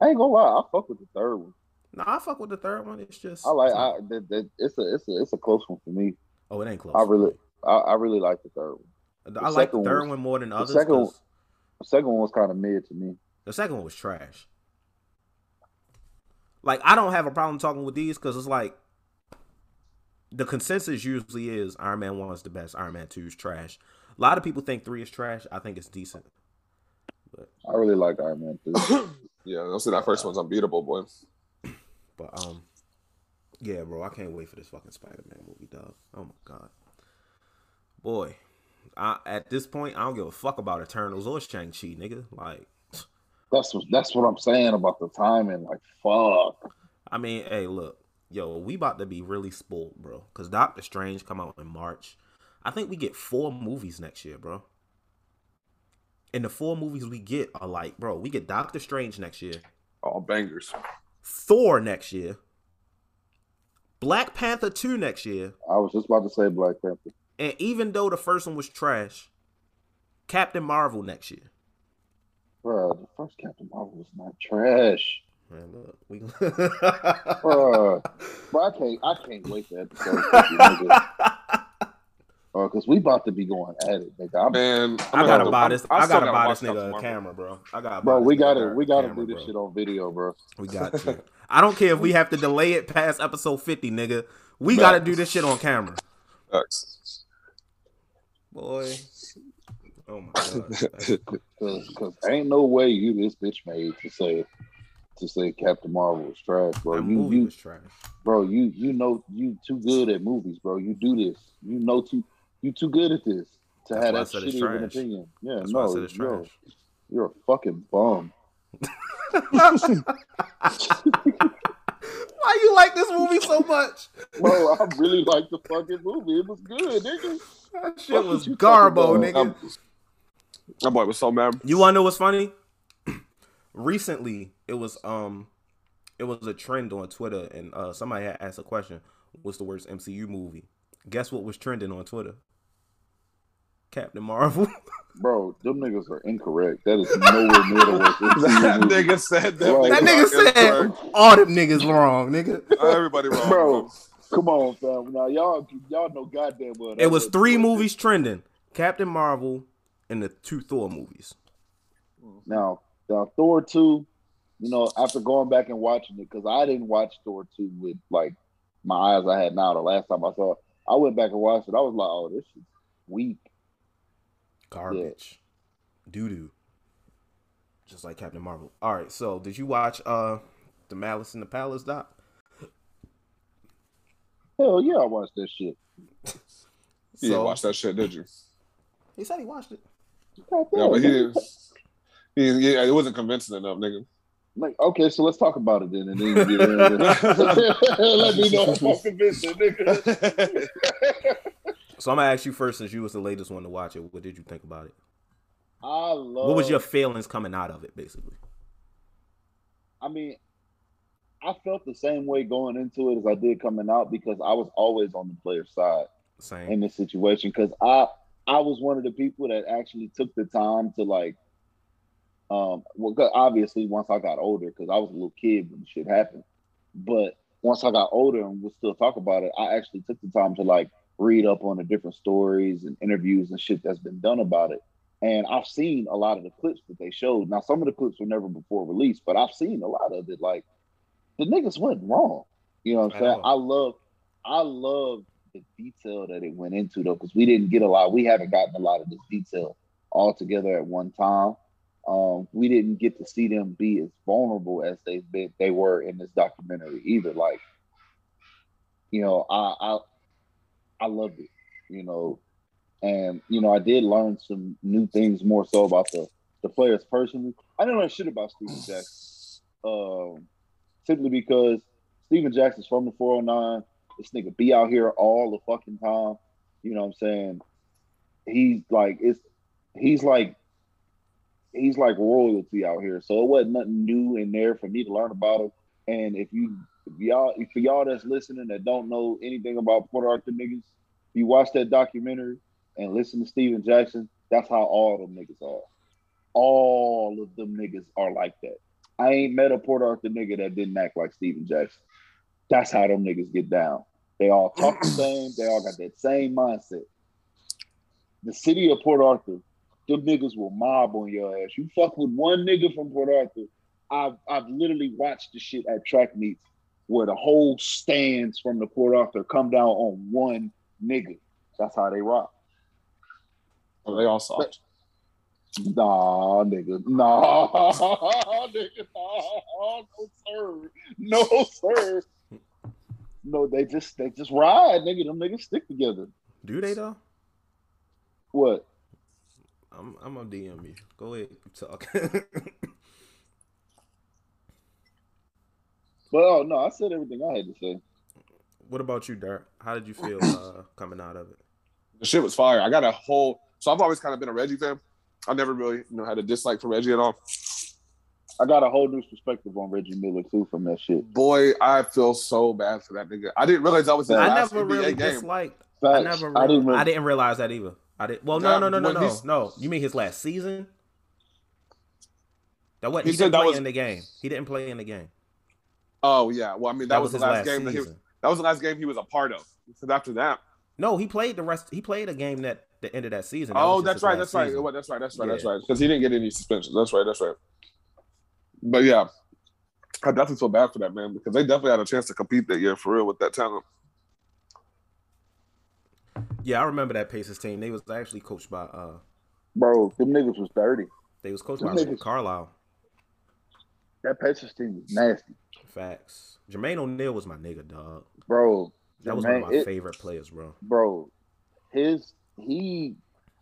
I ain't gonna lie, I fuck with the third one. No, I fuck with the third one. It's just I like it's, I, the, the, it's a it's a it's a close one for me. Oh, it ain't close. I really I, I really like the third one. The I like the third one, was, one more than others. The second, one, the second one was kind of mid to me. The second one was trash. Like I don't have a problem talking with these because it's like the consensus usually is Iron Man one is the best, Iron Man two is trash. A lot of people think three is trash. I think it's decent. But I really like Iron Man too. (coughs) yeah, I'll say that first one's unbeatable, boy. But um, yeah, bro, I can't wait for this fucking Spider Man movie, dog. Oh my god, boy. I, at this point, I don't give a fuck about Eternals or Shang Chi, nigga. Like, (sighs) that's what that's what I'm saying about the timing. Like, fuck. I mean, hey, look, yo, we about to be really spoiled, bro. Cause Doctor Strange come out in March. I think we get four movies next year, bro. And the four movies we get are like, bro, we get Doctor Strange next year. All bangers. Thor next year. Black Panther 2 next year. I was just about to say Black Panther. And even though the first one was trash, Captain Marvel next year. Bro, the first Captain Marvel was not trash. Man, look, we. (laughs) bro, bro, I can't, I can't wait for episode (laughs) Uh, bro, because we about to be going at it, nigga. I'm, Man, I gotta buy this. I, I gotta buy this nigga a camera, bro. I got. Bro, we gotta, we gotta camera, do this bro. shit on video, bro. We got to. I don't care if we have to delay it past episode fifty, nigga. We gotta do this shit on camera. Facts. Boy. Oh my god. Because (laughs) ain't no way you this bitch made to say to say Captain Marvel was trash, bro. That you, movie you, was trash. bro, you you know you too good at movies, bro. You do this. You know too you too good at this to That's have that shitty of an opinion. Yeah, That's why I no, said it's yo, trash. you're a fucking bum. (laughs) Why you like this movie so much? Bro, I really like the fucking movie. It was good, nigga. That shit Fuck was garbo, nigga. That boy was so mad. You wanna know what's funny? (clears throat) Recently, it was um, it was a trend on Twitter, and uh, somebody had asked a question: "What's the worst MCU movie?" Guess what was trending on Twitter? Captain Marvel. (laughs) Bro, them niggas are incorrect. That is nowhere near the worst (laughs) that movie. nigga said that. Right. that nigga nigga said incorrect. all them niggas wrong, nigga. everybody wrong, Bro, come on, fam. Now y'all y'all know goddamn well. It was wasn't three the movies trending: Captain Marvel and the two Thor movies. Now, now Thor two, you know, after going back and watching it, because I didn't watch Thor two with like my eyes I had now. The last time I saw it, I went back and watched it. I was like, oh, this is weak. Garbage, doo doo. Just like Captain Marvel. All right, so did you watch uh the Malice in the Palace doc? Hell yeah, I watched that shit. (laughs) You didn't watch that shit, did you? He said he watched it. God Yeah, but he nigga. didn't. He, yeah, it wasn't convincing enough, nigga. Like, okay, so let's talk about it then, and then you get in. (laughs) (laughs) Let me know if I'm convincing, nigga. So I'm gonna ask you first, since you was the latest one to watch it. What did you think about it? I love. What was your feelings coming out of it, basically? I mean, I felt the same way going into it as I did coming out because I was always on the player's side Same. in this situation because I I was one of the people that actually took the time to like um well obviously once I got older because I was a little kid when shit happened but once I got older and would still talk about it I actually took the time to like read up on the different stories and interviews and shit that's been done about it and I've seen a lot of the clips that they showed now some of the clips were never before released but I've seen a lot of it like the niggas went wrong you know what I'm saying all. I love I love the detail that it went into though, because we didn't get a lot. We haven't gotten a lot of this detail all together at one time. Um, we didn't get to see them be as vulnerable as they've been they were in this documentary either. Like, you know, I I I loved it, you know, and you know, I did learn some new things more so about the the players personally. I didn't learn shit about Stephen Jackson. Um, simply because Stephen Jackson's from the 409. This nigga be out here all the fucking time. You know what I'm saying? He's like it's he's like he's like royalty out here. So it wasn't nothing new in there for me to learn about him. And if you if y'all if for y'all that's listening that don't know anything about Port Arthur niggas, you watch that documentary and listen to Stephen Jackson, that's how all them niggas are. All of them niggas are like that. I ain't met a Port Arthur nigga that didn't act like Stephen Jackson. That's how them niggas get down. They all talk the same. They all got that same mindset. The city of Port Arthur, them niggas will mob on your ass. You fuck with one nigga from Port Arthur. I've I've literally watched the shit at track meets where the whole stands from the Port Arthur come down on one nigga. That's how they rock. Oh, they all soft. Nah, nigga. Nah, (laughs) nigga. Nah, no sir. No sir. No, they just they just ride, nigga. Them niggas stick together. Do they though? What? I'm I'm gonna DM you. Go ahead, talk. (laughs) But oh no, I said everything I had to say. what about you, Dirk? How did you feel (clears throat) uh, coming out of it? The shit was fire. I got a whole. So I've always kind of been a Reggie fan. I never really you know had a dislike for Reggie at all. I got a whole new perspective on Reggie Miller too from that shit. Boy, I feel so bad for that nigga. I didn't realize that was his I I last never NBA really game. disliked. Facts. I never. I Really, didn't. I Really, didn't realize that either. I did. Well, no, That- no, no, no, no, no. You mean his last season? That what he, he didn't play was- in the game. He didn't play in the game. Oh yeah. Well, I mean that, was, the his last, game. That, he—that was the last game he was a part of. Because after that, No, he played the rest. He played a game that the end of that season. That oh, was just that's right. That's right. season. Well, That's right. That's right. That's right. Because he didn't get any suspensions. That's right. That's right. But yeah, I definitely feel bad for that man because they definitely had a chance to compete that year for real with that talent. Yeah, I remember that Pacers team. They was actually coached by uh Bro, them niggas was dirty. They was coached Them by niggas- Carlisle. That Pacers team was nasty. Facts. Jermaine O'Neal was my nigga, dog. Bro. That was one of my it- favorite players, bro. bro, his he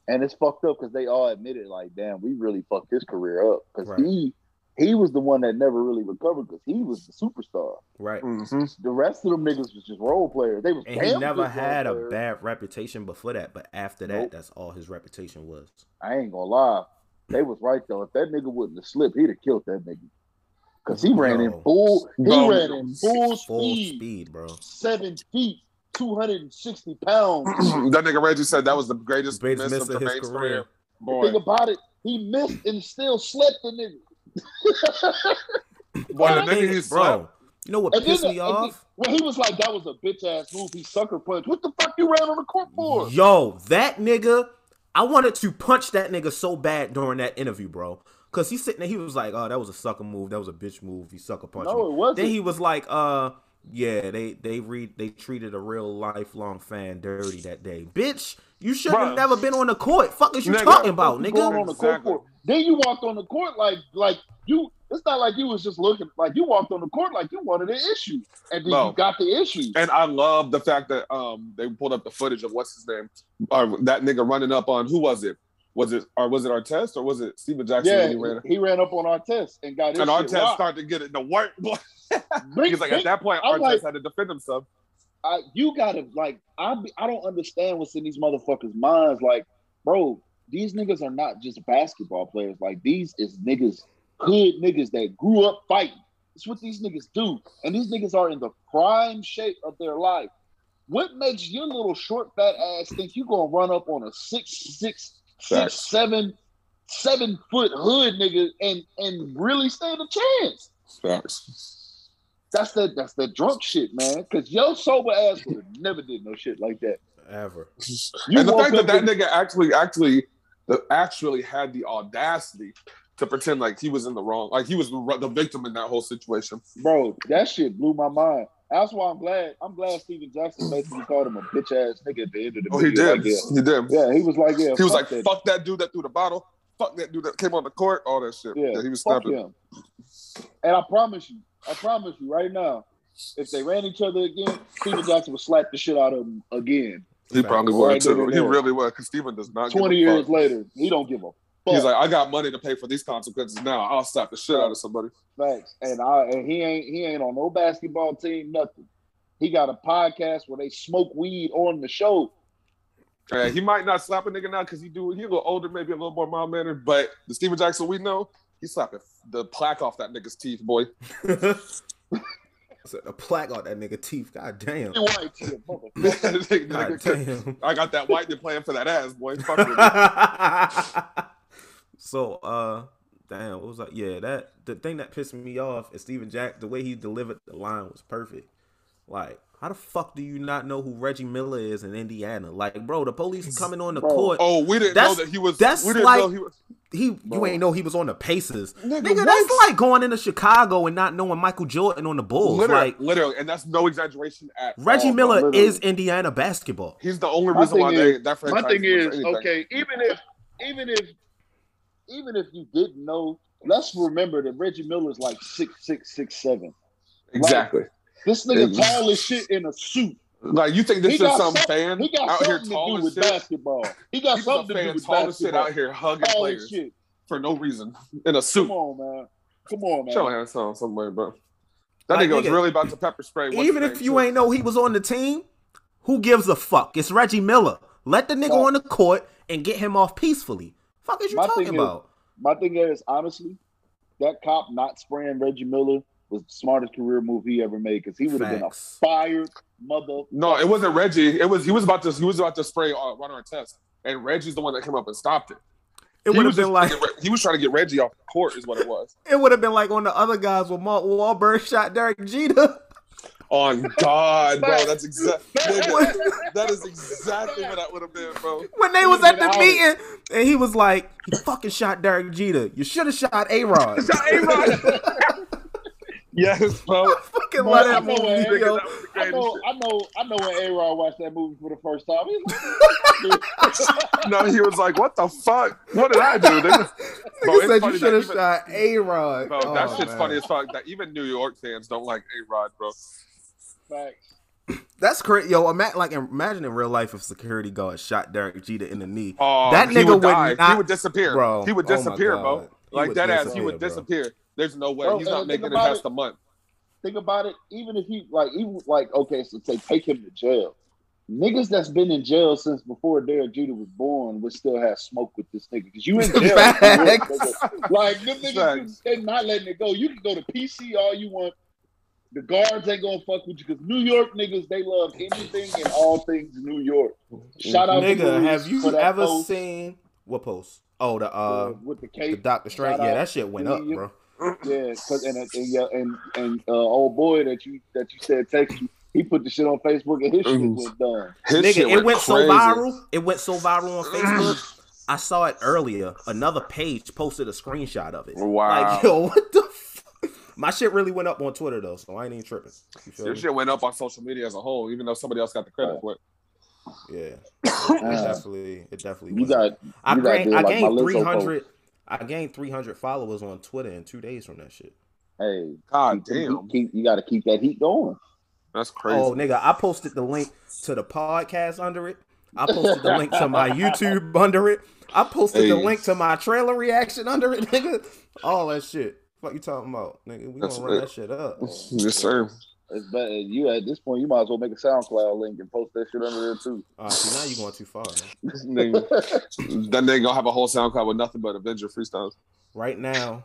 and it's fucked up because they all admitted like, damn, we really fucked his career up because Right. he he was the one that never really recovered because he was the superstar. Right. Mm-hmm. The rest of them niggas was just role players. They was And he never had a bad reputation before that, but after that, Nope. that's all his reputation was. I ain't gonna lie, they was right though. If that nigga wouldn't have slipped, he'd have killed that nigga. Cause he ran in full, he Bro. ran in full Full speed, speed, bro. seven feet, two hundred and sixty pounds. (clears throat) that nigga Reggie said that was the greatest, Greatest miss miss of of his career. career. Boy, thing about it, he missed and still slept the nigga. (laughs) boy, the The nigga is, bro, slept. you know what And pissed the- me and then- off? Well, he was like, that was a bitch ass move. He sucker punch. What the fuck you ran on the court for? Yo, that nigga, I wanted to punch that nigga so bad during that interview, bro. Cause he's sitting there, he was like, "Oh, that was a sucker move. That was a bitch move. He sucker punched No, me." it wasn't. Then he was like, "Uh, yeah, they they read they treated a real lifelong fan dirty that day, bitch. You should have never been on the court. Fuck is you Nigga, talking about, You nigga? on the court Exactly. Then you walked on the court like like you. It's not like you was just looking like you walked on the court like you wanted an issue, and then No. you got the issue. And I love the fact that um they pulled up the footage of what's his name, or that nigga running up on who was it? Was it or was it Artest or was it Stephen Jackson Yeah, he ran? he ran up on Artest and got his And Artest rocked. started to get it to work. (laughs) He's like at that point, I'm Artest like- had to defend himself. I, you gotta like I I don't understand what's in these motherfuckers' minds. Like, bro, these niggas are not just basketball players. Like these is niggas, hood niggas that grew up fighting. It's what these niggas do, and these niggas are in the prime shape of their life. What makes your little short fat ass think you gonna run up on a six six six Facts. seven seven foot hood nigga and and really stand a chance? Facts. That's the that's the drunk shit, man. Cause yo sober ass would have never did no shit like that. Ever. You and the fact that that and- nigga actually, actually, the, actually had the audacity to pretend like he was in the wrong, like he was the, the victim in that whole situation. bro, that shit blew my mind. That's why I'm glad. I'm glad Stephen Jackson basically called him a bitch ass nigga at the end of the video. Oh, he did. Like, yeah. He did. yeah, he was like, yeah. He was like, that. "Fuck that dude that threw the bottle. Fuck that dude that came on the court. All that shit." yeah, Yeah, he was snapping. him. And I promise you, I promise you, right now, if they ran each other again, Stephen Jackson would slap the shit out of him again. He probably would Right too. He really would because Stephen does not. Twenty years fuck. later, he don't give a fuck. He's like, I got money to pay for these consequences now. I'll slap the shit out of somebody. Thanks. And I and he ain't he ain't on no basketball team, nothing. He got a podcast where they smoke weed on the show. Yeah, he might not slap a nigga now because he do he a little older, maybe a little more mild mannered. But the Stephen Jackson we know, he slapping the plaque off that nigga's teeth, boy. (laughs) Said a plaque on that nigga teeth. God damn. White shit, (laughs) motherfucker. (laughs) God damn. I got that white playing for that ass, boy. Fuck with me. so uh damn, what was like? Yeah, that the thing that pissed me off is Stephen Jack, the way he delivered the line was perfect. Like, how the fuck do you not know who Reggie Miller is in Indiana? Like, bro, the police coming on the Bro. court. Oh, we didn't That's- know that he was. that's we didn't like- know he was. He you ain't know he was on the Pacers. Nigga, Nigga, that's like going into Chicago and not knowing Michael Jordan on the Bulls. Literally, Like literally, and that's no exaggeration at Reggie all. Miller literally. is Indiana basketball. He's the only My reason why thing they is- that My thing was is, anything. okay, even if even if even if you didn't know, let's remember that Reggie Miller's like six six six seven. Exactly. This nigga Ex- tall as shit in a suit. Like you think this He is some some- fan He got out here something to tall do with shit? basketball. He got He's a something to do with tall as shit out here hugging Tall players shit. for no reason in a suit. Come on, man. Come on, man. Show hands on somewhere, bro. That Like, nigga was really about to pepper spray. what's Even if you too. ain't know he was on the team, who gives a fuck? It's Reggie Miller. Let the nigga Right. on the court and get him off peacefully. Fuck is you My talking thing is- about? My thing is, honestly, that cop not spraying Reggie Miller was the smartest career move he ever made because he would have been a Facts. fired mother. No, it wasn't Reggie. It was he was about to he was about to spray uh, Ron Artest, and Reggie's the one that came up and stopped it. It would have been like trying to get Re- he was trying to get Reggie off the court, is what it was. it would have been like on the other guys when Mark Wahlberg shot Derek Jeter. On God, bro, that's exactly that is exactly what that would have been, bro. when they was at the meeting and he was like, he fucking shot Derek Jeter. You should have shot A Rod. (laughs) (laughs) Yes, bro. I fucking love that I know movie, when- yo. I know, I know, I know when A Rod watched that movie for the first time. He's like, (laughs) no, he was like, "What the fuck? What did I do?" They Bro, Nigga said you should have shot A Rod. Bro, that oh, shit's funny as fuck. That even New York fans don't like A Rod, bro. Facts. That's crazy, yo. Ima- like imagine in real life if security guard shot Derek Jeter in the knee. Oh, That nigga would would die. he would disappear, Bro, He would oh disappear, bro. He Like would that ass, he disappear, would bro. disappear. There's no way Bro, he's not making it past it- the month. Think about it. Even if he like, even like, okay, so say take him to jail. Niggas that's been in jail since before Derek Jeter was born would still have smoke with this nigga because you in jail. (laughs) Facts. like them niggas, Facts. they not letting it go. You can go to PC all you want. The guards ain't gonna fuck with you because New York niggas they love anything and all things New York. Shout out Nigga, Louis have you for that ever post, seen what post? Oh, the uh, with the cape, the? Doctor Strange. Yeah, that shit went up, bro. (laughs) Yeah, cause and and and and uh, old boy that you that you said text you, he put the shit on Facebook and his shit went done. His Nigga, shit it went so viral. It went so viral on Facebook. (clears throat) I saw it earlier. Another page posted a screenshot of it. Wow. Like, yo, what the? F-? My shit really went up on Twitter though, so I ain't even tripping. You Your me? shit went up on social media as a whole, even though somebody else got the credit for it. Yeah, (coughs) it Uh, definitely, it definitely. You went up. got I gotta gained, do I gained Lizzo three hundred. I gained three hundred followers on Twitter in two days from that shit. hey, God keep, damn, keep, you got to keep that heat going. that's crazy. Oh, nigga, I posted the link to the podcast under it. I posted the link to my YouTube (laughs) under it. I posted the link to my trailer reaction under it, (laughs) nigga. All that shit. What you talking about, nigga? We That's gonna run lit. that shit up. (laughs) yes, sir. It's better. You at this point, you might as well make a SoundCloud link and post that shit under there too. All right, see now you going too far. Man. (laughs) Nigga, (laughs) that nigga gonna have a whole SoundCloud with nothing but Avenger freestyles. Right now,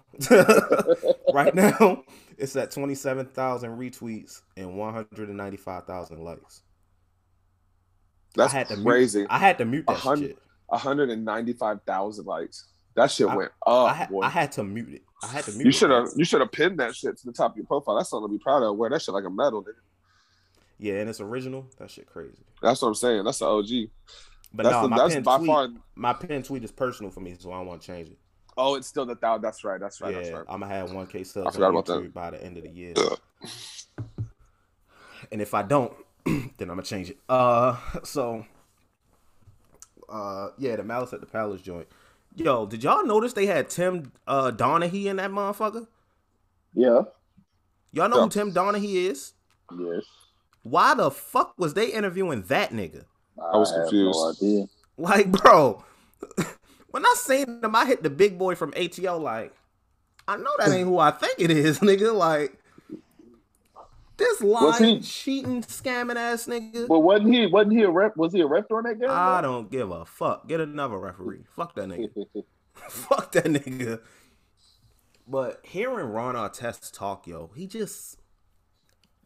right now, it's at twenty seven thousand retweets and one hundred and ninety five thousand likes. That's I had to crazy. Mute, I had to mute that hundred- shit. 195,000 likes. That shit I- went up, I, had. I had to mute it. I had to mute. you should have you should have pinned that shit to the top of your profile. That's something to be proud of. Wear that shit like a medal, nigga. Yeah, and it's original. That shit crazy. That's what I'm saying. That's the OG. But That's no, the, my that's pin by tweet, far. my pin tweet is personal for me, so I don't want to change it. Oh, it's still the thou. That's right. That's right. yeah, That's right. I'm gonna have 1K subs I forgot about that. By the end of the year. And if I don't, (clears throat) then I'm gonna change it. Uh, (laughs) so, uh, yeah, the Malice at the Palace joint. Yo, did y'all notice they had Tim uh Donaghy in that motherfucker? Yeah. Y'all know Yeah. who Tim Donaghy is? Yes. Why the fuck was they interviewing that nigga? I was have confused. No idea. Like, bro, (laughs) when I seen him, I hit the big boy from ATO. Like, I know that ain't who I think it is, (laughs) nigga. Like, this Was lying, he- cheating, scamming ass nigga. But wasn't he? Wasn't he a rep? Was he a ref during that game? I don't give a fuck. Get another referee. Fuck that nigga. (laughs) fuck that nigga. But hearing Ron Artest talk, yo, he just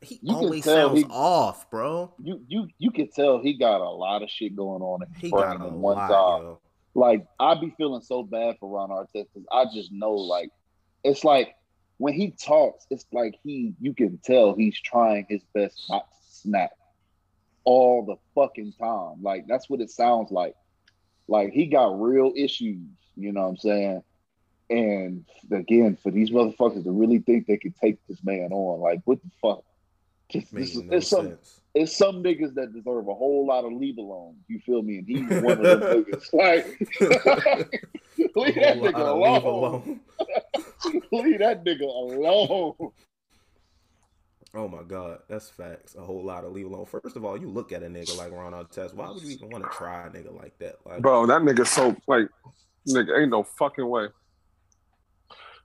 he You always sounds he- off, bro. you you you can tell he got a lot of shit going on in He got a one lot, time. yo. Like I be feeling so bad for Ron Artest because I just know like it's like when he talks, it's like he you can tell he's trying his best not to snap all the fucking time. Like that's what it sounds like. Like he got real issues, you know what I'm saying? And again, for these motherfuckers to really think they could take this man on, like what the fuck? Just, this no it's some sense. it's some niggas that deserve a whole lot of leave alone. You feel me? And he's (laughs) one of them niggas. Like, (laughs) leave that nigga lot of leave alone. (laughs) leave that nigga alone. Oh my god, that's facts. A whole lot of leave alone. First of all, you look at a nigga like Ron Artest. Why would you even want to try a nigga like that? Like, Bro, that nigga so like, nigga ain't no fucking way.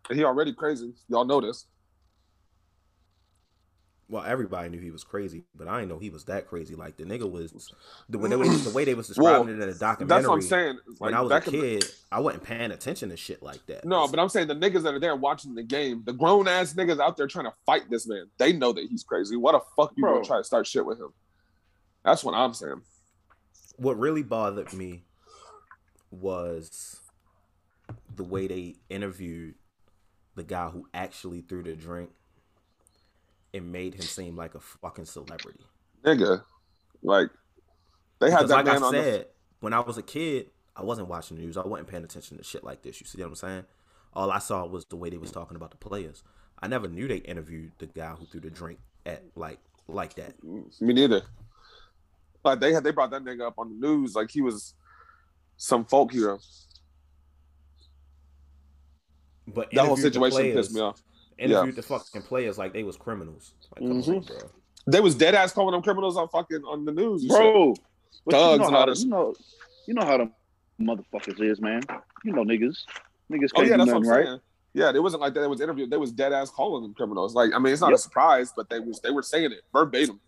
And he already crazy. Y'all know this. Well, everybody knew he was crazy, but I didn't know he was that crazy. Like the nigga was the way they, the way they was (clears throat) describing it in the documentary. That's what I'm saying. When I was a back in the- kid, I wasn't paying attention to shit like that. No, but I'm saying the niggas that are there watching the game, the grown ass niggas out there trying to fight this man, they know that he's crazy. What the fuck you Bro. gonna try to start shit with him? That's what I'm saying. what really bothered me was the way they interviewed the guy who actually threw the drink and made him seem like a fucking celebrity. Nigga. Like they had Because that like man I on the said, when I was a kid, I wasn't watching the news. I wasn't paying attention to shit like this. You see what I'm saying? All I saw was the way they was talking about the players. I never knew they interviewed the guy who threw the drink at like like that. Me neither. Like they had they brought that nigga up on the news like he was some folk hero. But that whole situation players, pissed me off. Interviewed yeah. the fucking players like they was criminals. Like, mm-hmm. on, bro. They was dead ass calling them criminals on fucking on the news, bro. Thugs you know, how, you know, you know how the motherfuckers is, man. You know niggas, niggas. oh yeah, that's nothing, what I'm saying. Yeah, it wasn't like that. It was interviewed. They was dead ass calling them criminals. Like, I mean, it's not yep. a surprise, but they was they were saying it verbatim.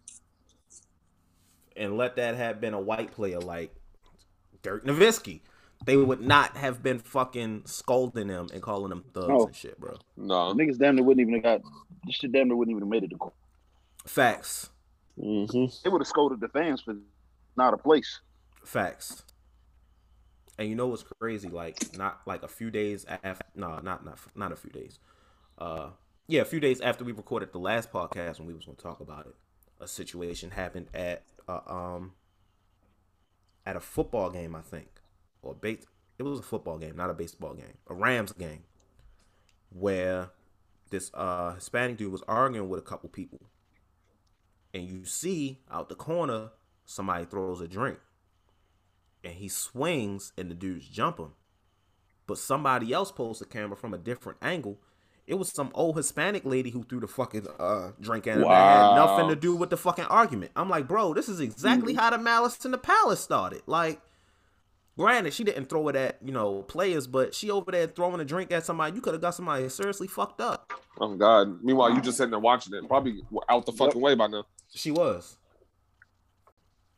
And let that have been a white player like Dirk Nowitzki, they would not have been fucking scolding them and calling them thugs no. and shit, bro. No, niggas damn near wouldn't even have got this shit. Damn near wouldn't even have made it to court. Facts. Mm-hmm. They would have scolded the fans for not a place. Facts. And you know what's crazy? Like not like a few days after. No, not not not a few days. Uh, yeah, a few days after we recorded the last podcast when we was gonna talk about it, a situation happened at uh, um at a football game, I think, or base. It was a football game, not a baseball game, a Rams game, where this uh Hispanic dude was arguing with a couple people, and you see out the corner somebody throws a drink and he swings and the dudes jump him. But somebody else pulls the camera from a different angle. It was some old Hispanic lady who threw the fucking uh, drink at him. Wow. Had nothing to do with the fucking argument. I'm like, bro, this is exactly mm-hmm. how the malice in the palace started. Like, granted, she didn't throw it at you know players, but she over there throwing a drink at somebody. You could have got somebody seriously fucked up. Oh God! Meanwhile, you just sitting there watching it, probably out the fucking yep. way by now. She was.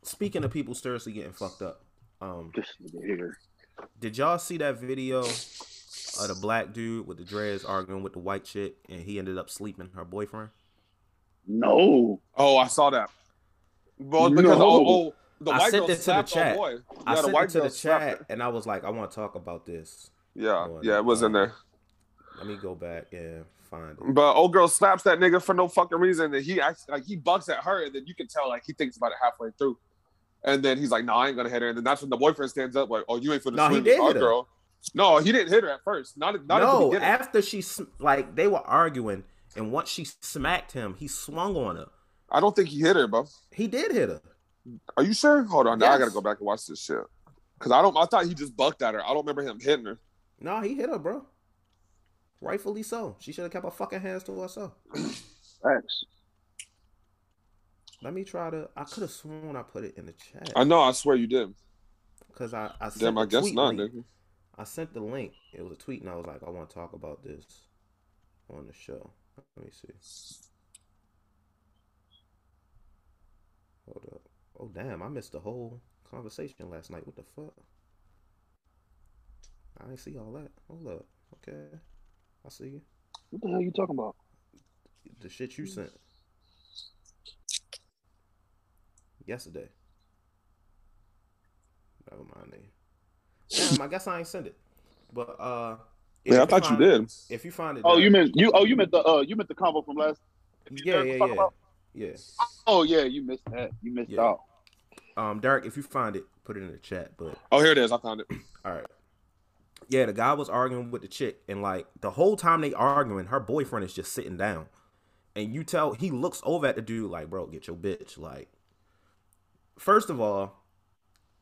Speaking of people seriously getting fucked up, um, did y'all see that video of the black dude with the dreads arguing with the white chick, and he ended up sleeping her boyfriend? No. Oh, I saw that. Well, because no. oh, oh, the white I sent it to the chat. Yeah, I sent it to the chat, and I was like, I want to talk about this. Yeah, yeah, it was in there. Let me go back and find it. But old girl slaps that nigga for no fucking reason, and he acts like he bucks at her, and then you can tell like he thinks about it halfway through. And then he's like, "No, I ain't gonna hit her." And then that's when the boyfriend stands up, like, "Oh, you ain't for the no, swing, did hit girl." No, he didn't hit her at first. Not, not no. after she like they were arguing, and once she smacked him, he swung on her. I don't think he hit her, bro. He did hit her. Are you sure? Hold on, yes. now I gotta go back and watch this shit. Cause I don't. I thought he just bucked at her. I don't remember him hitting her. No, he hit her, bro. Rightfully so. She should have kept her fucking hands to herself. (clears throat) Thanks. Let me try to. I could have sworn I put it in the chat. I know. I swear you did. Cause I, I damn. I guess not, nigga. I sent the link. It was a tweet, and I was like, I want to talk about this on the show. Let me see. Hold up. Oh damn! I missed the whole conversation last night. What the fuck? I didn't see all that. Hold up. Okay. I see you. What the hell are you talking about? The shit you sent. yesterday. Never mind. Damn, I guess I ain't send it. But uh, yeah, I thought you did. If you find it, oh, you meant you. Oh, you meant the uh, you meant the combo from last. Yeah, yeah, yeah, yeah. Oh yeah, you missed that. You missed yeah. out. Um, Derek, if you find it, put it in the chat. But oh, here it is. I found it. (clears throat) All right. Yeah, the guy was arguing with the chick, and like the whole time they arguing, her boyfriend is just sitting down, and you tell he looks over at the dude like, "Bro, get your bitch." Like, first of all,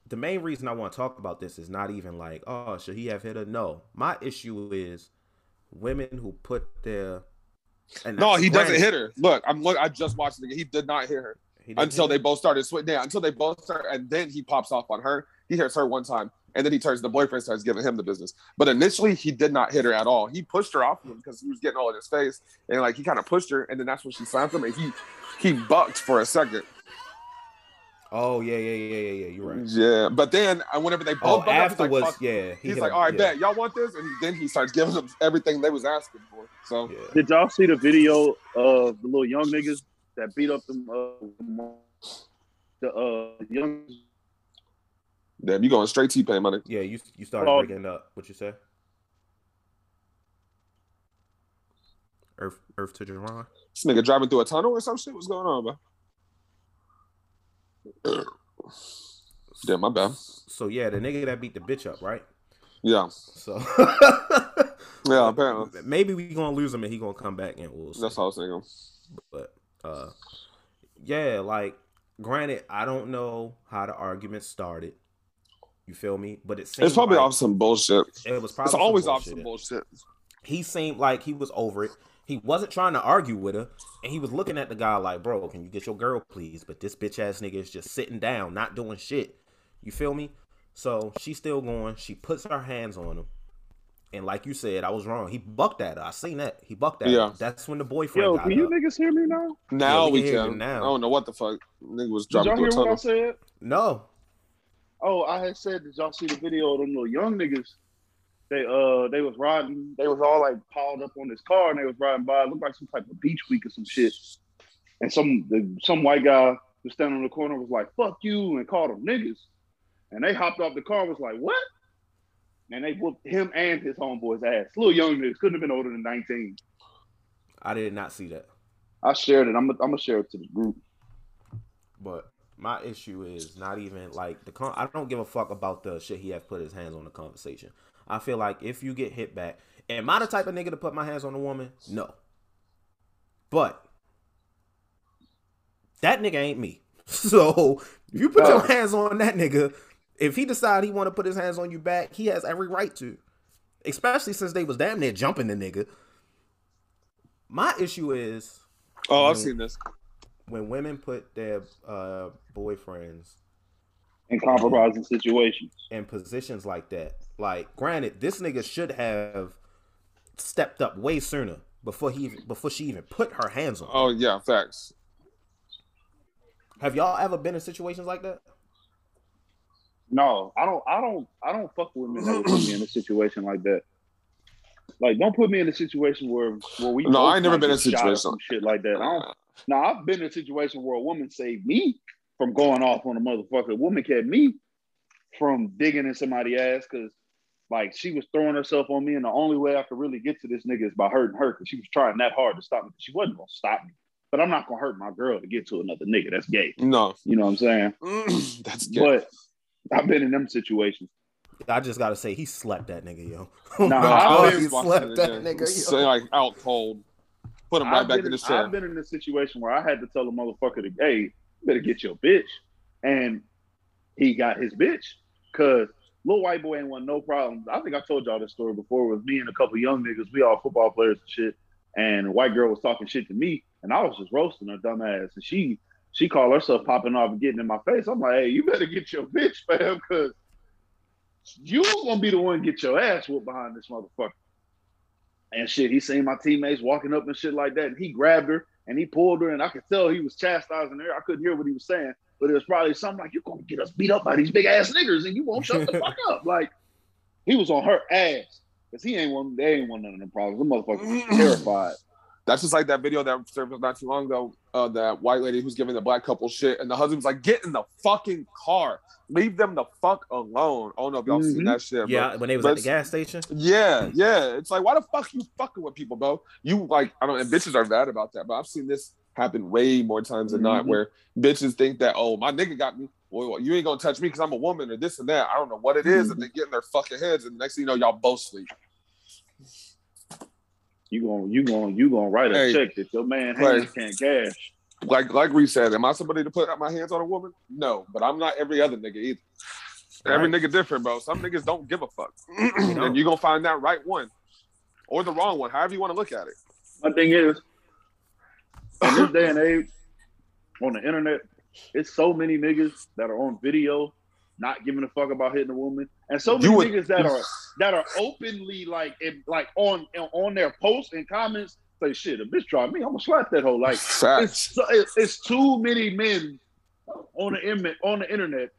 the main reason I want to talk about this is not even like, oh, should he have hit her? No, my issue is women who put their. no, he doesn't hit her. Look, I'm look. I just watched it. He did not hit her until they both started switching. Yeah, until they both start, and then he pops off on her. He hits her one time, and then he turns. The boyfriend starts giving him the business. But initially, he did not hit her at all. He pushed her off him because he was getting all in his face, and like he kind of pushed her, and then that's when she slapped him, and he he bucked for a second. Oh yeah, yeah, yeah, yeah, yeah. You're right. Yeah, but then uh, whenever they both oh, afterwards, like, yeah, he he's like, "All right, yeah. bet y'all want this," and then he starts giving them everything they was asking for. So, yeah. did y'all see the video of the little young niggas that beat up them uh, the uh, young? Damn, you going straight T pain, money? Yeah, you you started uh, breaking up. What you say? Earth, Earth to Jerron. This nigga driving through a tunnel or some shit. What's going on, bro? (clears throat) yeah, my bad. So yeah, the nigga that beat the bitch up, right? Yeah. So (laughs) Yeah, apparently. Maybe we gonna lose him and he gonna come back and we'll. See. That's what I was thinking. But uh, yeah, like granted, I don't know how the argument started. You feel me? But it it's probably like off some bullshit. It was probably it's always off some bullshit. He seemed like he was over it. He wasn't trying to argue with her, and he was looking at the guy like, "Bro, can you get your girl, please?" But this bitch ass nigga is just sitting down, not doing shit. You feel me? So she's still going. She puts her hands on him. And like you said, I was wrong. He bucked at her. I seen that. He bucked at yeah. her. That's when the boyfriend. Yo, can you up. niggas hear me now? Now yeah, we, we can. Now. I don't know what the fuck. Nigga was dropping. Did y'all hear what I said? No. Oh, I had said, did y'all see the video of them little young niggas they uh they was riding, they was all like piled up on this car and they was riding by. It looked like some type of beach week or some shit. And some the, some white guy was standing in the corner was like, fuck you, and called them niggas. And they hopped off the car, was like, what? And they whooped him and his homeboy's ass. Little young niggas, couldn't have been older than 19. I did not see that. I shared it. I'm gonna share it to the group. But my issue is not even like the con- I don't give a fuck about the shit he has put his hands on the conversation. I feel like if you get hit back, am I the type of nigga to put my hands on a woman? No. But that nigga ain't me. (laughs) So if you put your hands on that nigga, if he decide he want to put his hands on you back, he has every right to. Especially since they was damn near jumping the nigga. My issue is Oh, when, I've seen this. When women put their uh, boyfriends in compromising situations. In positions like that. Like, granted, this nigga should have stepped up way sooner before he before she even put her hands on. Oh yeah, facts. Have y'all ever been in situations like that? No, I don't. I don't. I don't fuck with women that put me in a situation like that. Like, don't put me in a situation where where we. No, I ain't never been in a situation shit like that. I don't. Now I've been in a situation where a woman saved me from going off on a motherfucker. A woman kept me from digging in somebody's ass because like she was throwing herself on me, and the only way I could really get to this nigga is by hurting her because she was trying that hard to stop me. She wasn't gonna stop me, but I'm not gonna hurt my girl to get to another nigga. That's gay. No, you know what I'm saying? Mm, (clears throat) that's gay. But I've been in them situations. I just gotta say he slept that nigga, yo. (laughs) nah, oh, he slept that nigga, yo. Say like out cold. Put him right I've back in the chair. I've been in a situation where I had to tell a motherfucker to, hey, you better get your bitch. And he got his bitch. Cause little white boy ain't want no problems. I think I told y'all this story before. with me and a couple young niggas. We all football players and shit. And a white girl was talking shit to me, and I was just roasting her dumb ass. And she she called herself popping off and getting in my face. I'm like, hey, you better get your bitch, fam, because you gonna be the one get your ass whooped behind this motherfucker. And shit, he seen my teammates walking up and shit like that, and he grabbed her and he pulled her, and I could tell he was chastising her. I couldn't hear what he was saying, but it was probably something like, "You're gonna get us beat up by these big ass niggers, and you won't shut the fuck up." (laughs) Like he was on her ass because he ain't one. They ain't one none of them problems. The motherfucker was terrified. (clears throat) That's just like that video that surfaced not too long ago. Uh, that white lady who's giving the black couple shit, and the husband's like, "Get in the fucking car, leave them the fuck alone." Oh no, y'all mm-hmm. seen that shit? Yeah, bro. when they was but at the gas station. Yeah, yeah. It's like, why the fuck you fucking with people, bro? You like, I don't. And bitches are bad about that, but I've seen this happen way more times than mm-hmm. not, where bitches think that, oh, my nigga got me. Well, you ain't gonna touch me because I'm a woman or this and that. I don't know what it is, mm-hmm. and they get in their fucking heads, and the next thing you know, y'all both sleep. You going you going you gonna write a hey, check that your man hands can't cash. Like like we said, am I somebody to put my hands on a woman? No, but I'm not every other nigga either. Right. Every nigga different, bro. Some niggas don't give a fuck, (clears throat) and you gonna find that right one or the wrong one, however you want to look at it. My thing is, (laughs) in this day and age, on the internet, it's so many niggas that are on video not giving a fuck about hitting a woman, and so many would, niggas that are that are openly like in, like on on their posts and comments say shit. A bitch tried me, I'm gonna slap that whole like. It's, it's too many men on the on the internet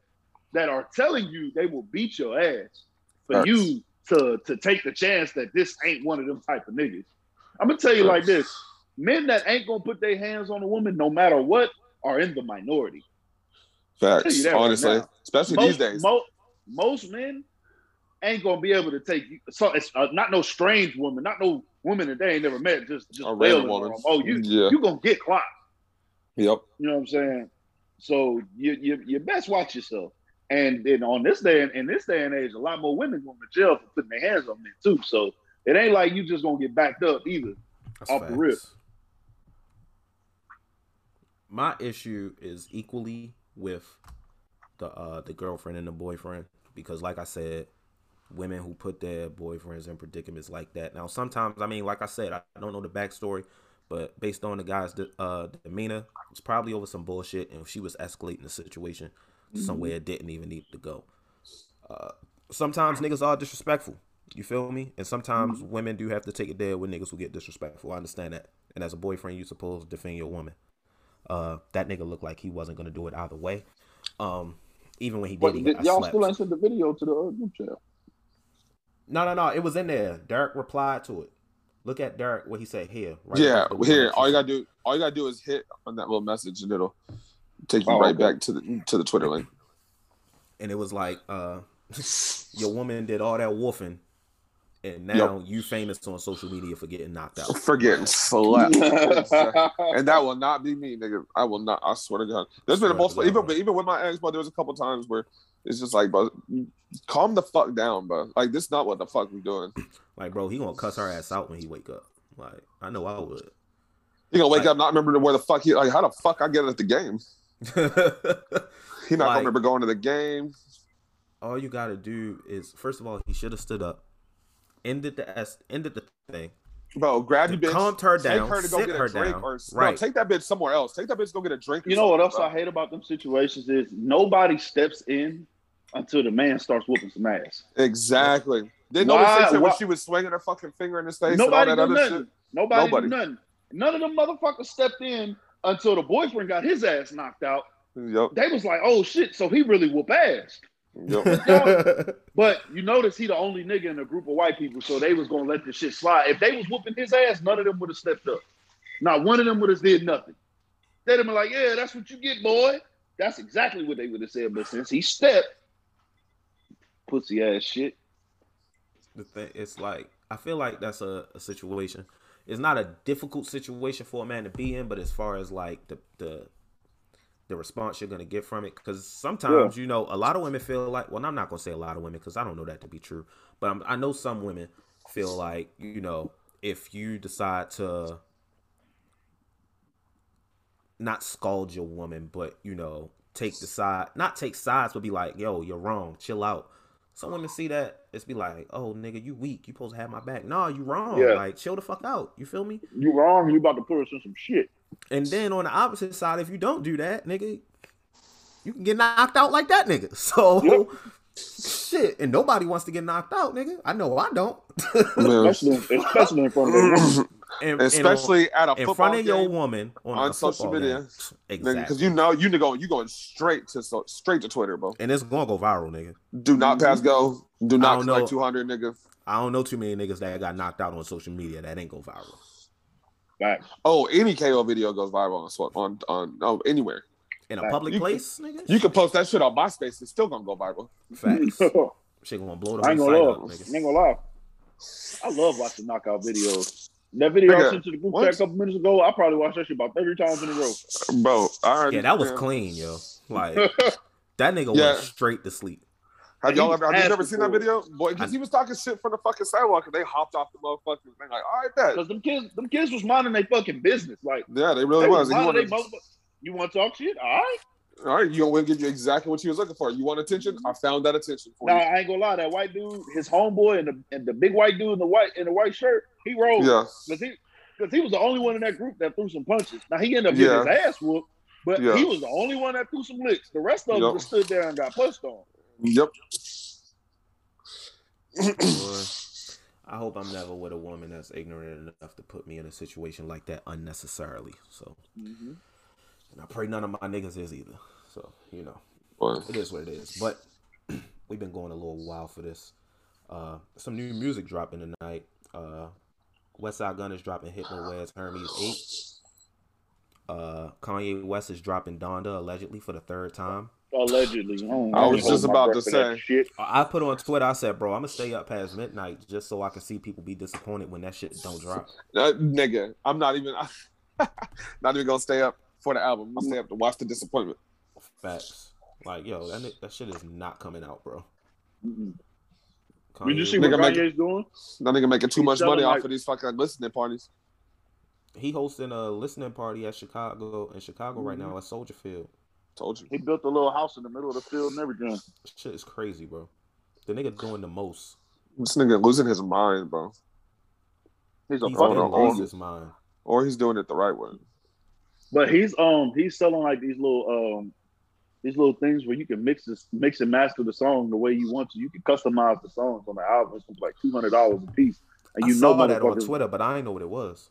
that are telling you they will beat your ass for Facts. you to to take the chance that this ain't one of them type of niggas. I'm gonna tell you Facts. like this: men that ain't gonna put their hands on a woman no matter what are in the minority. Facts, honestly, right especially most, these days. Most, most men ain't gonna be able to take you. so it's uh, not no strange woman, not no woman that they ain't never met, just just wailing woman. Oh, you yeah. you gonna get clocked. Yep. You know what I'm saying? So you you you best watch yourself. And then on this day and in this day and age, a lot more women going to jail for putting their hands on men too. So it ain't like you just gonna get backed up either. That's off facts. the rip. My issue is equally with the uh the girlfriend and the boyfriend because like I said, women who put their boyfriends in predicaments like that. Now sometimes I mean like I said, I don't know the backstory, but based on the guy's uh demeanor, it's probably over some bullshit and she was escalating the situation mm-hmm. somewhere it didn't even need to go. Uh sometimes niggas are disrespectful. You feel me? And sometimes mm-hmm. women do have to take it there when niggas will get disrespectful. I understand that. And as a boyfriend, you supposed to defend your woman. Uh, that nigga looked like he wasn't gonna do it either way. Um, even when he did, he did y'all slept. still ain't sent the video to the uh, group chat. No, no, no. It was in there. Derek replied to it. Look at Derek. What he said here. Right yeah, here. All you gotta do, all you gotta do is hit on that little message, and it'll take you oh, right okay. back to the to the Twitter link. And it was like, uh, (laughs) your (laughs) woman did all that woofing and now yep. you famous on social media for getting knocked out. For getting slapped. (laughs) and that will not be me, nigga. I will not. I swear to God. There's been a multiple, even bro. even with my ex, but there was a couple times where it's just like, bro, calm the fuck down, bro. Like this, not what the fuck we doing. (clears throat) Like, bro, he gonna cuss her ass out when he wake up. Like, I know I would. He gonna wake like, up not remembering where the fuck he like how the fuck I get at the game. (laughs) he not like, gonna remember going to the game. All you gotta do is first of all, he should have stood up ended the S, ended the thing. Bro, grab your bitch, calmed her down, take her to go get a drink, down. or right. take that bitch somewhere else. Take that bitch to go get a drink. You know what else bro. I hate about them situations is nobody steps in until the man starts whooping some ass. Exactly. Didn't nobody say when she was swinging her fucking finger in his face nobody and all that other nothing. shit? Nobody, nobody. nothing. None of them motherfuckers stepped in until the boyfriend got his ass knocked out. Yep. They was like, oh shit, so he really whoop ass. Yep. (laughs) but you notice he the only nigga in a group of white people, so they was gonna let this shit slide. If they was whooping his ass, none of them would have stepped up. Not one of them would have did nothing. They'd have been like, "Yeah, that's what you get, boy." That's exactly what they would have said. But since he stepped, pussy ass shit. The thing, it's like I feel like that's a, a situation. It's not a difficult situation for a man to be in, but as far as like the the the response you're gonna get from it. Because sometimes yeah. you know a lot of women feel like, well, I'm not gonna say a lot of women because I don't know that to be true, but I'm, I know some women feel like you know if you decide to not scald your woman, but you know take the side, not take sides, but be like, yo, you're wrong, chill out. Some women see that it's be like, oh nigga, you weak. You supposed to have my back. No, you wrong. Yeah. Like chill the fuck out. You feel me? You wrong. You about to put us in some shit. And then on the opposite side, if you don't do that, nigga, you can get knocked out like that, nigga. (laughs) So yep. shit, and nobody wants to get knocked out, nigga. I know I don't. especially, (laughs) especially in front of and, especially and at a in front of your woman (laughs) on, on social media, exactly. Because you know you go you going straight to so, straight to Twitter, bro. And it's gonna go viral, nigga. Do not mm-hmm. pass go. Do not like two hundred, nigga. I don't know too many niggas that got knocked out on social media that ain't go viral. Facts. Oh, any KO video goes viral on on on oh, anywhere. In a public you place, can, nigga. You can post that shit on MySpace. It's still gonna go viral. Facts. (laughs) shit gonna blow the I ain't gonna lie. I ain't gonna lie. I love watching knockout videos. That video nigga, I sent to the group chat a couple minutes ago, I probably watched that shit about 30 times in a row. Bro, I yeah, that was clean, yo. Like (laughs) that nigga yeah. went straight to sleep. Have y'all ever? Have you ever seen that video? Boy, because he was talking shit from the fucking sidewalk, and they hopped off the motherfucking thing. Like, all right, that. Because them kids, them kids was minding their fucking business. Like, yeah, they really they was. was. You, you want to talk shit? All right. All right, you want to give you exactly what you was looking for. You want attention? Mm-hmm. I found that attention for nah, you. I ain't gonna lie. That white dude, his homeboy, and the and the big white dude in the white in the white shirt, he rolled. Yeah. Because he because he was the only one in that group that threw some punches. Now he ended up getting yeah. his ass whooped, but yeah. he was the only one that threw some licks. The rest of them just stood there and got punched on. Yep. I hope I'm never with a woman that's ignorant enough to put me in a situation like that unnecessarily. So, mm-hmm. and I pray none of my niggas is either. So, you know, well, it is what it is. But (clears throat) we've been going a little while for this. Uh, some new music dropping tonight. Uh, Westside Gunn is dropping Hitler Wears Hermes 8. Uh, Kanye West is dropping Donda allegedly for the third time. Allegedly. I, I was just about to say. I put on Twitter, I said, bro, I'm going to stay up past midnight just so I can see people be disappointed when that shit don't drop. Uh, nigga, I'm not even, (laughs) not even going to stay up for the album. I'm going to stay up to watch the disappointment. Facts. Like, yo, that, that shit is not coming out, bro. Did you see what Kanye's make, doing? That nigga making too He's much money like, off of these fucking listening parties. He hosting a listening party at Chicago in Chicago mm-hmm. right now at Soldier Field. Told you. He built a little house in the middle of the field and everything. Shit is crazy, bro. The nigga doing the most. This nigga losing his mind, bro. He's a he's fucking losing his mind. Or he's doing it the right way. But he's um he's selling like these little um these little things where you can mix this mix and master the song the way you want to. You can customize the songs on the album. It's like two hundred dollars a piece. And you I know saw that on Twitter, but I didn't know what it was.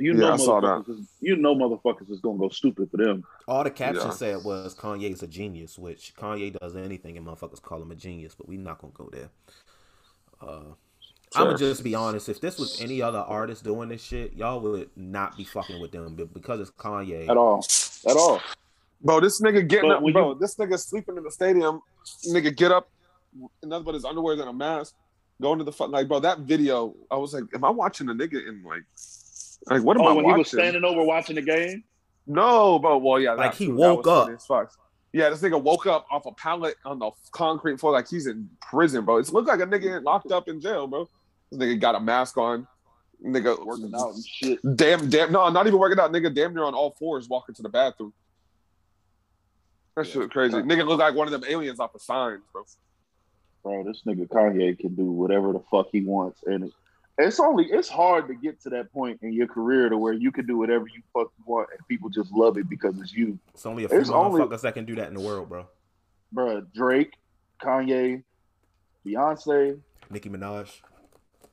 You know, I saw that. Is, you know, motherfuckers is gonna go stupid for them. All the caption yeah. said was Kanye's a genius, which Kanye does anything and motherfuckers call him a genius, but we not gonna go there. Uh, sure. I'm gonna just be honest. If this was any other artist doing this shit, y'all would not be fucking with them. But because it's Kanye, at all, at all. Bro, this nigga getting up, bro. You, this nigga sleeping in the stadium. Nigga get up, nothing but his underwear and a mask, going to the fuck. Like, bro, that video, I was like, am I watching a nigga in like, like what am oh, I when watching? he was standing over watching the game? No, but well, yeah, like he woke up. Yeah, this nigga woke up off a pallet on the concrete floor like he's in prison, bro. It looks like a nigga locked up in jail, bro. This nigga got a mask on. Nigga working out and shit. Damn, damn, no, not even working out. Nigga, damn near on all fours walking to the bathroom. That yeah. shit crazy. Nigga look like one of them aliens off of signs, bro. Bro, this nigga Kanye can do whatever the fuck he wants, and it's only it's hard to get to that point in your career to where you can do whatever you fuck want and people just love it because it's you. It's only a few it's motherfuckers only, that can do that in the world, bro. Bro, Drake, Kanye, Beyonce, Nicki Minaj,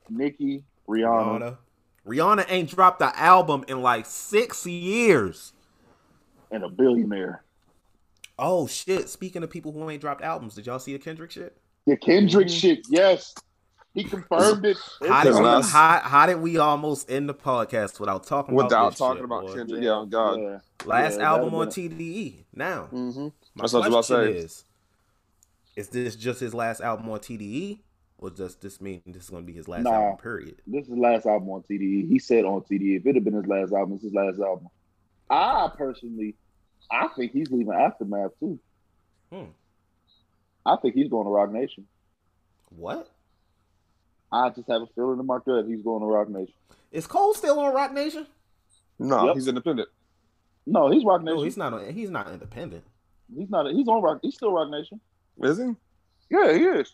Nicki, Rihanna. Rihanna. Rihanna ain't dropped an album in like six years. And a billionaire. Oh shit! Speaking of people who ain't dropped albums, did y'all see the Kendrick shit? The Kendrick mm-hmm. shit, yes. He confirmed it. How did, we, how, how did we almost end the podcast without talking without about talking shit, about boy? Kendrick? Yeah, God. Yeah. Last yeah, album on TDE. Now, mm-hmm. my That's question what say. is: Is this just his last album on TDE, or does this mean this is going to be his last nah, album? Period. This is his last album on TDE. He said on TDE, if it had been his last album, it's his last album. I personally, I think he's leaving Aftermath too. Hmm. I think he's going to Roc Nation. What? I just have a feeling in my gut he's going to Roc Nation. Is Cole still on Roc Nation? No, yep. he's independent. No, he's Roc Nation. No, he's not. On, he's not independent. He's not. He's on Rock. He's still Roc Nation. Is he? Yeah, he is.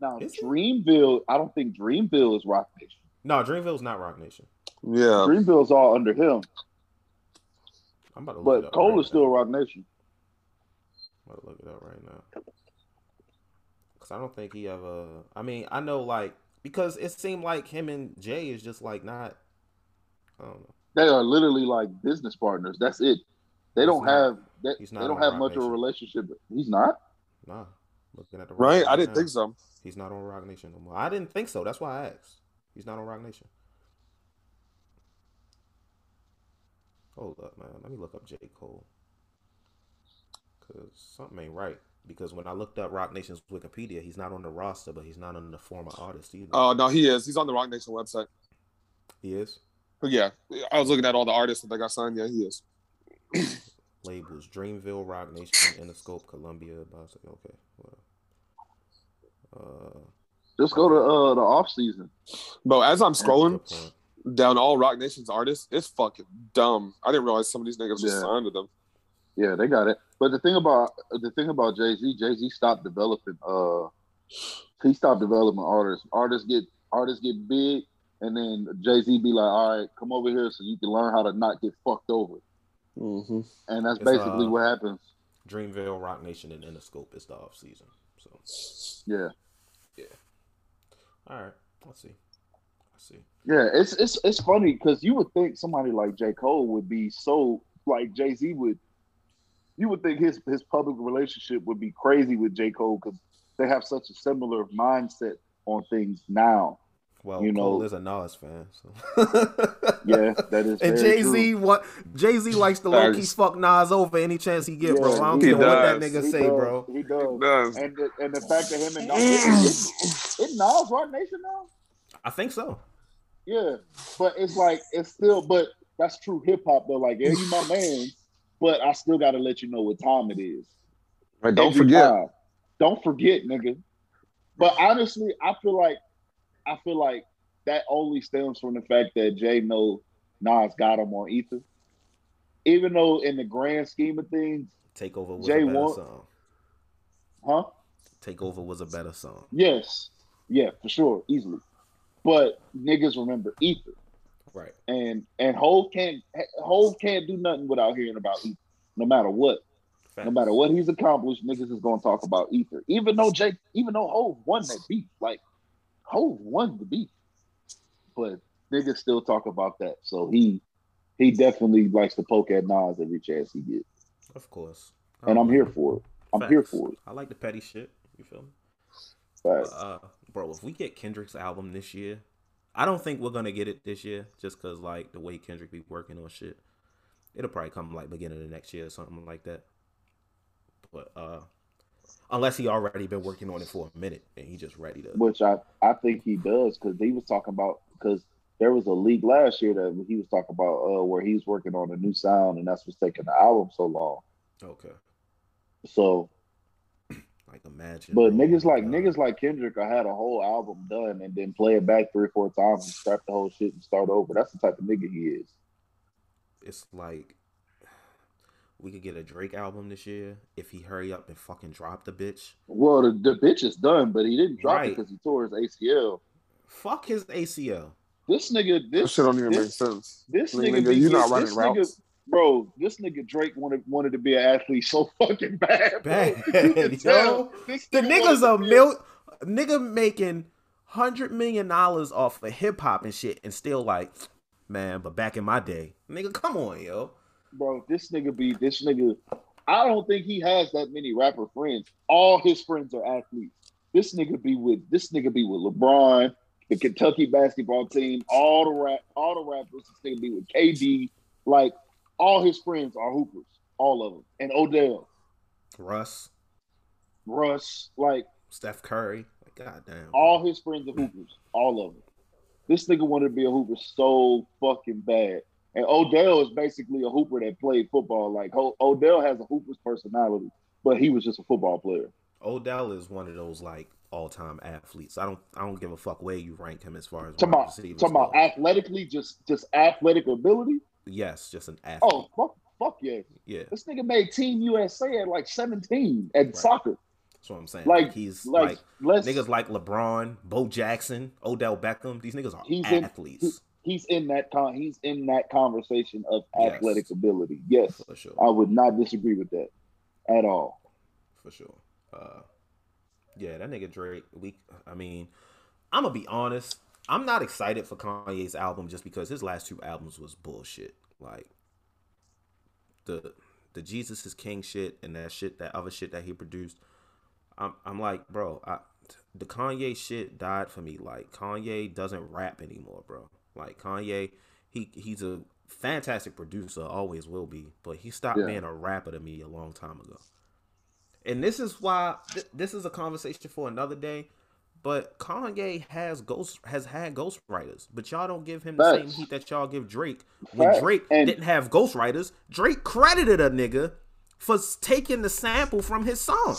Now, is Dreamville. I don't think Dreamville is Roc Nation. No, Dreamville's not Roc Nation. Yeah, Dreamville's all under him. I'm about to look but Cole right is now. still Roc Nation. I'm about to look it up right now. Cause I don't think he ever. I mean, I know like because it seemed like him and Jay is just like not. I don't know. They are literally like business partners. That's it. They he's don't not, have. They, they don't have much Nation. of a relationship. He's not. Nah, looking at the right. I didn't now. think so. He's not on Roc Nation no more. I didn't think so. That's why I asked. He's not on Roc Nation. Hold up, man. Let me look up J. Cole. Cause something ain't right. Because when I looked up Roc Nation's Wikipedia, he's not on the roster, but he's not on the former artist either. Oh uh, no, he is. He's on the Roc Nation website. He is. But yeah, I was looking at all the artists that they got signed. Yeah, he is. (coughs) Labels: Dreamville, Roc Nation, Interscope, Columbia. Okay. Well, uh, Just go to uh, the off season. But as I'm scrolling down all Roc Nation's artists, it's fucking dumb. I didn't realize some of these niggas yeah. signed to them. Yeah, they got it. But the thing about the thing about Jay Z, Jay Z stopped developing. Uh, he stopped developing artists. Artists get artists get big, and then Jay Z be like, "All right, come over here so you can learn how to not get fucked over." Mm-hmm. And that's it's, basically uh, what happens. Dreamville, Roc Nation, and Interscope is the off season. So yeah, yeah. All right, let's see. Let's see. Yeah, it's it's it's funny because you would think somebody like J Cole would be so like Jay Z would you would think his his public relationship would be crazy with J. Cole because they have such a similar mindset on things now. Well, you Cole know, is a Nas fan, so (laughs) yeah, that is. and Jay Z, what Jay Z likes to low key fuck Nas over any chance he get, yeah, bro. I don't care what that nigga he say, does. bro. He does. He does. And the, and the fact that him and Nas, mm. it, it Nas Roc Nation now. I think so. Yeah, but it's like it's still, but that's true hip hop though. Like, yeah, you my man but I still got to let you know what time it is. Right, don't Every forget. Time. Don't forget, nigga. But honestly, I feel like I feel like that only stems from the fact that Jay know Nas got him on Ether. Even though in the grand scheme of things, Takeover was Jay a better want, song. Huh? Takeover was a better song. Yes. Yeah, for sure, easily. But niggas remember Ether. Right. And and Hove can't Hove can't do nothing without hearing about Ether, no matter what. Facts. No matter what he's accomplished, niggas is gonna talk about Ether. Even though Jake, even though Hove won that beat, like Hove won the beat. But niggas still talk about that. So he he definitely likes to poke at Nas every chance he gets. Of course. And I'm here for it. I'm Facts. here for it. I like the petty shit. You feel me? Facts. Uh, bro, if we get Kendrick's album this year, I don't think we're gonna get it this year, just cause like the way Kendrick be working on shit. It'll probably come like beginning of next year or something like that. But uh unless he already been working on it for a minute and he just ready to. Which I I think he does because he was talking about because there was a leak last year that he was talking about uh, where he's working on a new sound, and that's what's taking the album so long. Okay. So. Like imagine. But niggas like niggas like Kendrick, I had a whole album done and then play it back three or four times and scrap the whole shit and start over. That's the type of nigga he is. It's like we could get a Drake album this year if he hurry up and fucking drop the bitch. Well, the, the bitch is done, but he didn't drop right. it because he tore his ACL. Fuck his ACL. This nigga, this that shit don't even this, make sense. This I mean, nigga, nigga you not running routes. Nigga, bro, this nigga Drake wanted wanted to be an athlete so (laughs) fucking bad. Bad, (laughs) yo. The nigga's a mil nigga making hundred million dollars off of hip hop and shit, and still like, man. But back in my day, nigga, come on, yo. Bro, this nigga be this nigga. I don't think he has that many rapper friends. All his friends are athletes. This nigga be with this nigga be with LeBron the Kentucky basketball team, all the rap, all the rappers to be with KD, like all his friends are hoopers, all of them, and Odell, Russ, Russ, like Steph Curry, like goddamn, all his friends are hoopers, all of them. This nigga wanted to be a hooper so fucking bad. And Odell is basically a hooper that played football. Like Odell has a hooper's personality, but he was just a football player. Odell is one of those like all time athletes. I don't I don't give a fuck where you rank him as far as talking about, talking about athletically, just just athletic ability. Yes, just an athlete. Oh fuck, fuck yeah, yeah. This nigga made Team USA at like seventeen at right. soccer. That's what I'm saying. Like, like he's like, like niggas like LeBron, Bo Jackson, Odell Beckham. These niggas are he's athletes. In, he, he's in that con. He's in that conversation of athletic yes. ability. Yes, for sure. I would not disagree with that at all. For sure. Uh, yeah, that nigga Drake. We, I mean, I'm gonna be honest. I'm not excited for Kanye's album just because his last two albums was bullshit. Like the the Jesus is King shit and that shit, that other shit that he produced. I'm I'm like, bro, I, the Kanye shit died for me. Like Kanye doesn't rap anymore, bro. Like Kanye, he he's a fantastic producer, always will be, but he stopped yeah. being a rapper to me a long time ago and this is why th- this is a conversation for another day. But Kanye has ghost has had ghostwriters, but y'all don't give him the same heat that y'all give Drake. When. Drake and didn't have ghostwriters, Drake credited a nigga for taking the sample from his song.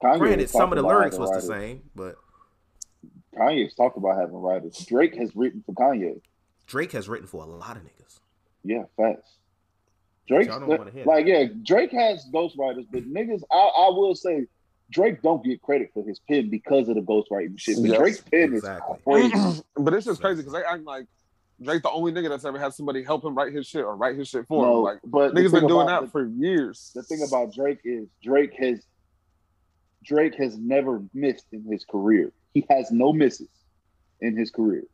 Kanye Granted, some of the lyrics was writers. the same, but Kanye's talked about having writers. Drake has written for Kanye. Drake has written for a lot of niggas. Yeah, facts. Drake, like, yeah, Drake has ghostwriters, but niggas, I, I will say, Drake don't get credit for his pen because of the ghostwriting shit. But yes, Drake's pen exactly. (clears throat) is crazy. but it's just crazy because they act like Drake the only nigga that's ever had somebody help him write his shit or write his shit for no, him. Like, but niggas been doing that the, for years. The thing about Drake is Drake has Drake has never missed in his career. He has no misses in his career.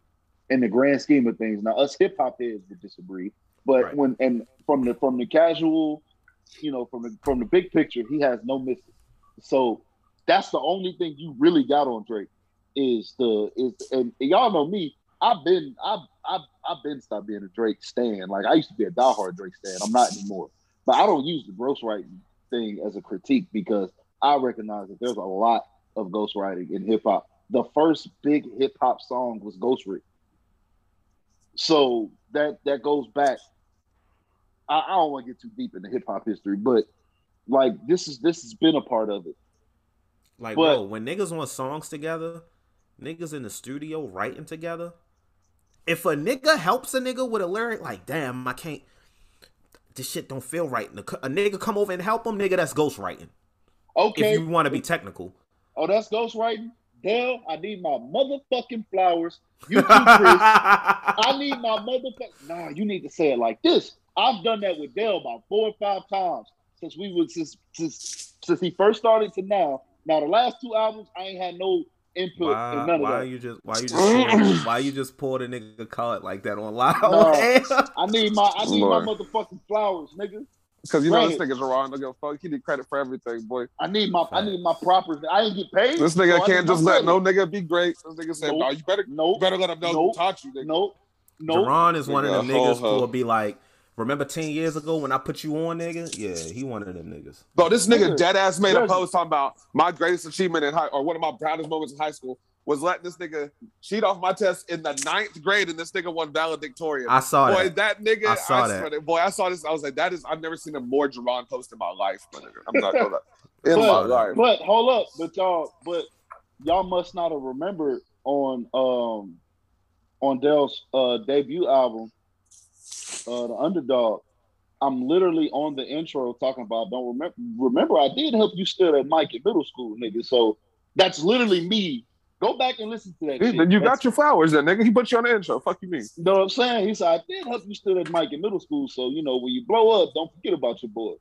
In the grand scheme of things, now us hip hop heads would disagree. But right. when and from the from the casual, you know, from the from the big picture, he has no misses. So that's the only thing you really got on Drake is the is and, and y'all know me. I've been I've, I've I've been stopped being a Drake stan. Like I used to be a diehard Drake stan. I'm not anymore. But I don't use the ghostwriting thing as a critique because I recognize that there's a lot of ghostwriting in hip hop. The first big hip hop song was Ghost Rick. So that that goes back I, I don't want to get too deep into hip hop history, but like this is this has been a part of it. Like, but, bro, when niggas want songs together, niggas in the studio writing together. If a nigga helps a nigga with a lyric, like, damn, I can't. This shit don't feel right. A nigga come over and help him, nigga. That's ghostwriting. Okay. If you want to be technical. Oh, that's ghostwriting. Dell, I need my motherfucking flowers. You too, Chris. I need my motherfucking. Nah, you need to say it like this. I've done that with Dell about four or five times since we was since since since he first started to now. Now the last two albums, I ain't had no input why, in none of that. why that. You just, why you just why you just pulled a nigga call it like that on live? No, (laughs) I need my I need Lord. my motherfucking flowers, nigga. Because you know this nigga's wrong. Don't give a fuck. He need credit for everything, boy. I need my I need my proper. I ain't get paid. This nigga so can't just let no nigga be great. This nigga say, nope. "No, you better, nope. you better let him know nope. who taught you." Nigga. Nope. Nope. Jerron is one of the niggas who will be like, Remember ten years ago when I put you on, nigga? Yeah, he one of them niggas. Bro, this nigga dead ass made a post talking about my greatest achievement in high or one of my proudest moments in high school was letting this nigga cheat off my test in the ninth grade, and this nigga won valedictorian. I saw boy, that. that nigga. I saw I that. Boy, I saw this. I was like, that is. I've never seen a more Jerron post in my life. My nigga. I'm not gonna (laughs) in but, my life. But hold up, but y'all, but y'all must not have remembered on um on Dell's uh debut album uh, the underdog, I'm literally on the intro talking about don't remember remember I did help you still at Mike in middle school, nigga. So that's literally me. Go back and listen to that. Then you that's, got your flowers then, nigga. He put you on the intro. Fuck you mean? You know what I'm saying? He said, I did help you still at Mike in middle school. So, you know, when you blow up, don't forget about your boy.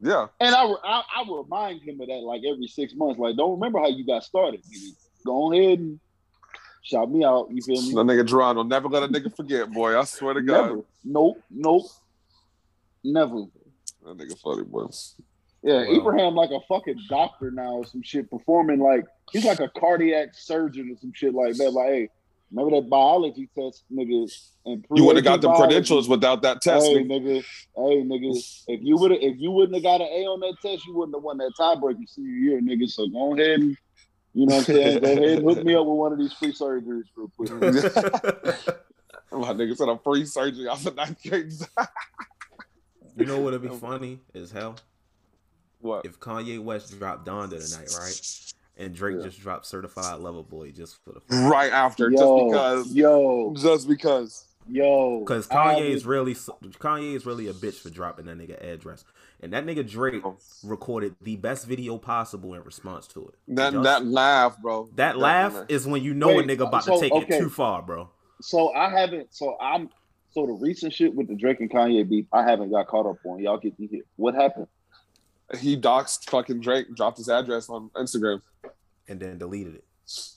Yeah. And I, I, I remind him of that like every six months. Like, don't remember how you got started. Nigga. Go ahead and shout me out. You feel me? The nigga will never let a nigga forget, boy. I swear to God. Never. Nope. Nope. Never. That nigga funny, boy. Yeah, wow. Abraham like a fucking doctor now or some shit, performing like he's like a cardiac surgeon or some shit like that. Like, hey, remember that biology test, nigga? And you would have got the credentials without that test. Hey, nigga. Hey, nigga. If you would if you wouldn't have got an A on that test, you wouldn't have won that tiebreaker senior year, nigga. So go ahead and you know what I'm saying? Go ahead and hook me up with one of these free surgeries real quick. (laughs) (laughs) My nigga said a free surgery off of that case. you know what'd be (laughs) funny as hell? What? If Kanye West dropped Donda tonight, right? And Drake yeah. just dropped Certified Lover Boy just for the right after, yo, just because, yo, just because, yo, because Kanye is really Kanye is really a bitch for dropping that nigga address. And that nigga Drake oh. recorded the best video possible in response to it. That Just, that laugh, bro. That Definitely. laugh is when you know Wait, a nigga about so, to take okay. it too far, bro. So I haven't. So I'm. So the recent shit with the Drake and Kanye beef, I haven't got caught up on. Y'all get me here. What happened? He doxed fucking Drake, dropped his address on Instagram, and then deleted it.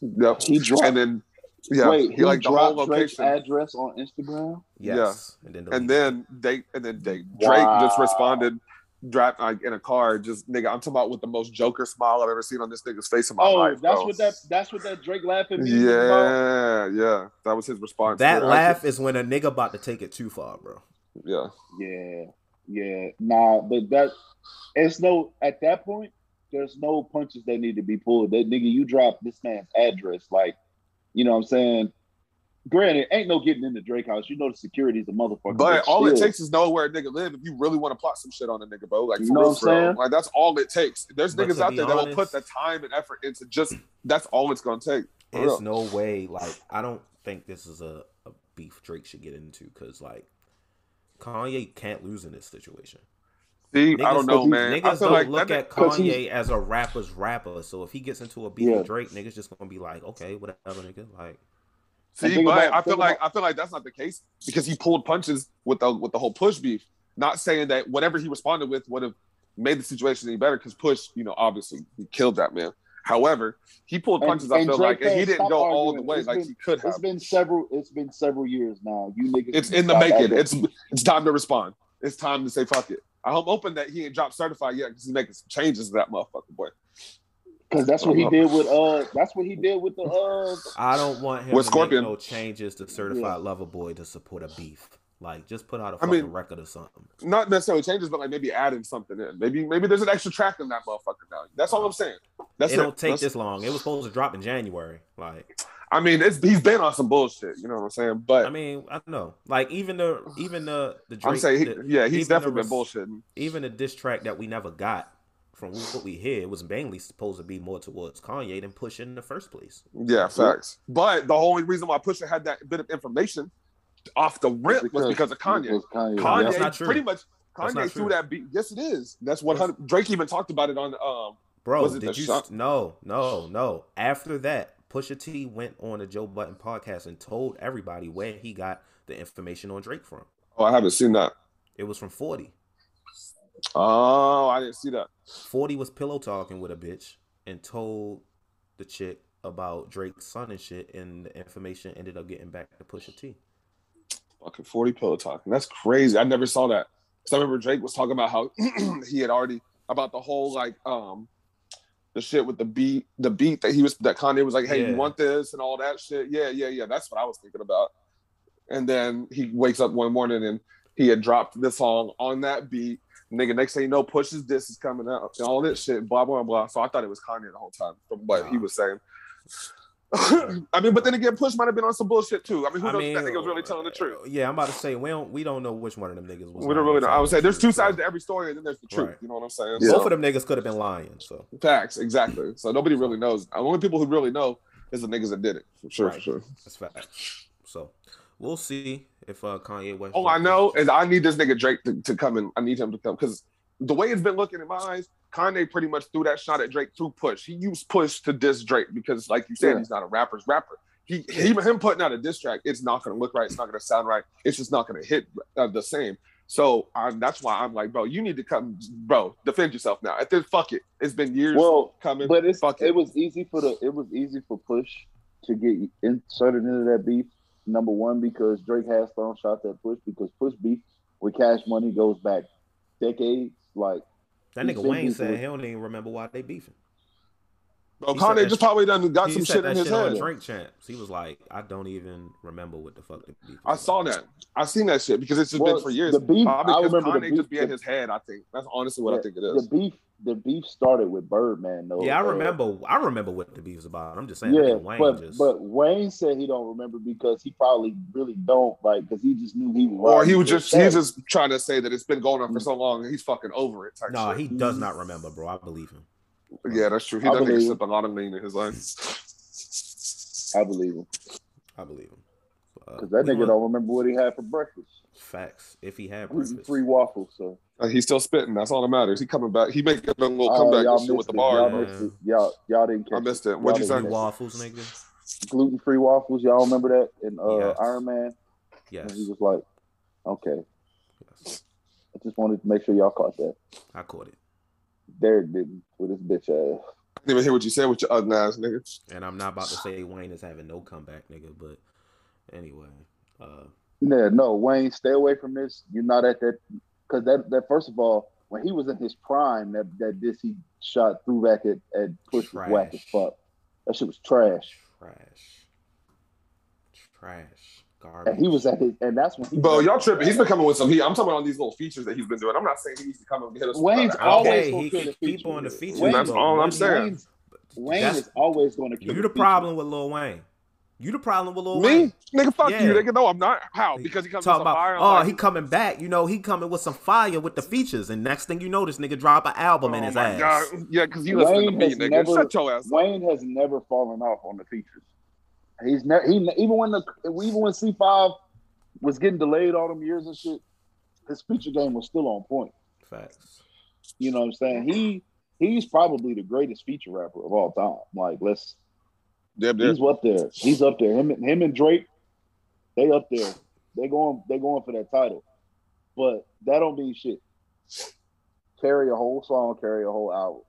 Yep. He dropped. And then yeah, Wait, he, he like the whole location address on Instagram. Yes. Yeah, and then and then they and then they, Drake wow. just responded drop like in a car, just nigga. I'm talking about with the most Joker smile I've ever seen on this nigga's face in my oh, life. that's bro. what that that's what that Drake laughing means. Yeah, yeah. That was his response. That laugh is when a nigga about to take it too far, bro. Yeah. Yeah. Yeah. Nah, but that it's no at that point, there's no punches that need to be pulled. That nigga, you drop this man's address, like, you know what I'm saying? Granted, ain't no getting into Drake house. You know the security's a motherfucker. But all still. it takes is know where a nigga live if you really want to plot some shit on a nigga, bro. Like, you know what I'm saying? Like, that's all it takes. There's but niggas out there honest, that will put the time and effort into just that's all it's gonna take. There's no way. Like, I don't think this is a, a beef Drake should get into because like Kanye can't lose in this situation. See, niggas, I don't know, man. Niggas don't like look at Kanye as a rapper's rapper. So if he gets into a beef yeah. with Drake, niggas just gonna be like, okay, whatever, nigga. Like, See, but about, I feel like about, I feel like that's not the case because he pulled punches with the with the whole push beef. Not saying that whatever he responded with would have made the situation any better because push, you know, obviously he killed that man. However, he pulled punches. And, I feel like, and he didn't go all the way it's like been, he could have. It's been several. It's been several years now. You niggas. It's in the making. It's it's time to respond. It's time to say fuck it. I'm hoping that he ain't dropped certified yet because he's making some changes to that motherfucker boy. Because that's what he did with uh that's what he did with the uh I don't want him with to Scorpion. make no changes to certified yeah. lover boy to support a beef. Like just put out a fucking I mean, record or something. Not necessarily changes, but like maybe adding something in. Maybe maybe there's an extra track in that motherfucker now. That's all I'm saying. That's it. Don't take that's... this long. It was supposed to drop in January. Like I mean, it's he's been on some bullshit. You know what I'm saying? But I mean, I don't know. Like even the even the the Drake, I'm saying, he, the, yeah, he's definitely the, been bullshitting. Even the diss track that we never got from what we hear, it was mainly supposed to be more towards Kanye than Pusha in the first place. Yeah, facts. But the only reason why Pusha had that bit of information off the rip because, was because of Kanye. Kanye, Kanye pretty much Kanye threw that beat. Yes, it is. That's what Drake even talked about it on. Um, Bro, did you? Shot? No, no, no. After that, Pusha T went on the Joe Budden podcast and told everybody where he got the information on Drake from. Oh, I haven't seen that. It was from Forty. Oh, I didn't see that. 40 was pillow talking with a bitch and told the chick about Drake's son and shit, and the information ended up getting back to Pusha T. Fucking 40 pillow talking. That's crazy. I never saw that. Because I remember Drake was talking about how (clears throat) he had already about the whole like um the shit with the beat, the beat that he was that Kanye was like, hey, yeah. you want this and all that shit. Yeah, yeah, yeah. That's what I was thinking about. And then he wakes up one morning and he had dropped the song on that beat Nigga, next thing you know, Push's this is coming out and all this shit, blah blah blah. So I thought it was Kanye the whole time from what he was saying. (coughs) I mean, but then again, Push might have been on some bullshit too. I mean, who I knows mean, if that nigga was really telling the truth? Uh, yeah, I'm about to say we don't we don't know which one of them niggas was. We don't really know. I would say there's two sides to every story, and then there's the truth. Right. You know what I'm saying? Yeah. Both of them niggas could have been lying. So facts, exactly. So nobody really knows. The only people who really know is the niggas that did it. For sure, right. for sure. That's facts. So we'll see if uh, Kanye West. Oh, I know, and I need this nigga Drake to, to come in. I need him to come because the way it's been looking in my eyes, Kanye pretty much threw that shot at Drake through Push. He used Push to diss Drake because, like you said, yeah. he's not a rapper's rapper. He, he him putting out a diss track, it's not going to look right. It's not going to sound right. It's just not going to hit uh, the same. So um, that's why I'm like, bro, you need to come, bro, defend yourself now. At this, fuck it. It's been years well, coming. But it's fuck it. it was easy for the it was easy for Push to get inserted into that beef. Number one, because Drake has thrown shots at Push because Push beef with Cash Money goes back decades. Like that nigga Wayne said he don't even remember why they beefing. Bro, Kanye just probably done got some shit in his shit head. Drink champs. He was like, I don't even remember what the fuck the beef. I saw that. I seen that shit because it's just well, been for years. The beef, probably I remember Kanye the beef, just be in his head. I think that's honestly what yeah, I think it is. The beef the beef started with Birdman though. Yeah, I uh, remember. I remember what the beef was about. I'm just saying. Yeah, Wayne but just... but Wayne said he don't remember because he probably really don't like because he just knew he was. Or he was just he's just trying to say that it's been going on for mm. so long and he's fucking over it. No, nah, he does not remember, bro. I believe him. Yeah, that's true. He doesn't sip a lot of lean in his life. I believe him. I believe him. Because uh, that nigga don't remember what he had for breakfast. Facts. If he had breakfast. Free waffles, so. Uh, he's still spitting. That's all that matters. He coming back. He making a little comeback uh, y'all with the bar. Y'all, missed it. y'all, y'all didn't catch I missed it. What'd you say? Waffles, nigga. Gluten free waffles. Y'all remember that in uh, yes. Iron Man? Yes. And he was like, okay. Yes. I just wanted to make sure y'all caught that. I caught it. Derek didn't with his bitch ass. I didn't even hear what you said with your ugly ass nigga. And I'm not about to say Wayne is having no comeback, nigga. But anyway, uh, yeah, no, Wayne, stay away from this. You're not at that because that that first of all, when he was in his prime, that that this he shot through back at, at Push was whack as fuck. That shit was trash. Trash. Trash. Garbage. And he was at his, and that's when he. Bro, y'all tripping. He's been coming with some heat. I'm talking about these little features that he's been doing. I'm not saying he needs to come and hit us. Wayne's always okay, he keep on the features. Wayne, that's all I'm saying. Wayne is always going to. Keep. You the problem with Lil Wayne. You the problem with Lil Me? Wayne. Nigga, fuck yeah. you. Nigga, no, I'm not. How? Because he comes Talk with some about, fire. Oh, like, he coming back. You know, he coming with some fire with the features. And next thing you know, this nigga drop an album oh in his ass. God. Yeah, because you listen to me, nigga. Never, Shut your ass up. Wayne has never fallen off on the features. He's never he even when the even when C five was getting delayed all them years and shit, his feature game was still on point. Facts. You know what I'm saying? He he's probably the greatest feature rapper of all time. Like let's Yep, He's up there. He's up there. Him, him and Drake, they up there. They going, they going for that title. But that don't mean shit. Carry a whole song, carry a whole album.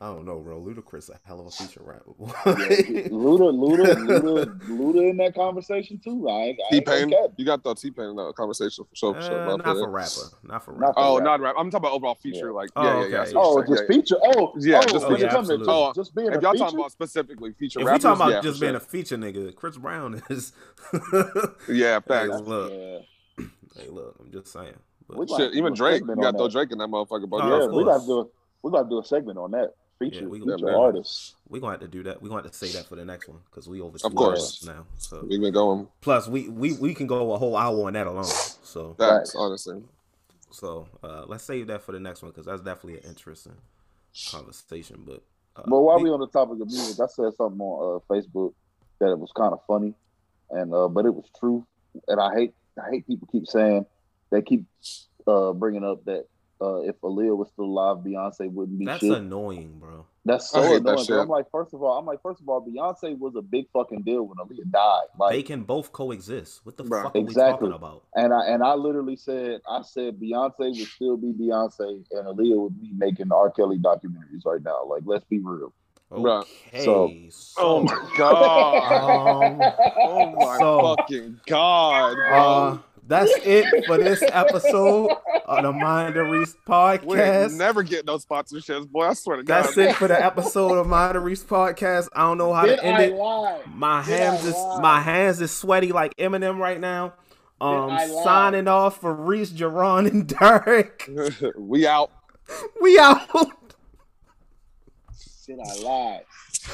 I don't know, bro. Ludacris a hell of a (sighs) feature rapper. (laughs) yeah, Luda, Luda, Luda, Luda in that conversation too. I, T Pain, you got the T Pain in that conversation for sure. For sure uh, not for rapper, not for rapper. Not for oh, rapper. not rap. I'm talking about overall feature. Yeah. Like, yeah, oh, yeah, yeah. Oh, just yeah, feature. Oh, yeah, oh, just, oh, yeah, just, oh, just being if y'all talking about specifically feature, if we talking about just being a feature nigga, Chris Brown is. (laughs) yeah, facts. Hey, look, hey, look. I'm just saying. Shit, even Drake, you got to throw Drake in that motherfucker. But yeah, we got to do. We got to do a segment on that feature, yeah, we, feature artists. We're gonna have to do that. We're gonna have to say that for the next one because we over of course now. So we've been going. Plus, we we we can go a whole hour on that alone. So that's honestly. So uh, let's save that for the next one because that's definitely an interesting conversation. But uh, but while we on the topic of music, I said something on uh, Facebook that it was kind of funny, and uh, but it was true. And I hate I hate people keep saying they keep uh, bringing up that uh, if Aaliyah was still alive, Beyonce wouldn't be. That's shit. annoying, bro. That's so annoying. That I'm like, first of all, I'm like, first of all, Beyonce was a big fucking deal when Aaliyah died. Like, they can both coexist. What the bro, fuck are exactly. we talking about? And I and I literally said, I said Beyonce would still be Beyonce, and Aaliyah would be making R. Kelly documentaries right now. Like, let's be real. Okay. So, oh my (laughs) god. um, oh my so, fucking god. Uh, that's it for this episode of the Mind of Reese podcast. We never get no sponsorships, boy. I swear to God. That's it for the episode of Mind of Reese podcast. I don't know how Did to end I it. Lie? My Did hands is my hands is sweaty like Eminem right now. Um, signing off for Reese, Jerron, and Derek. (laughs) we out. We out. Shit, I lie?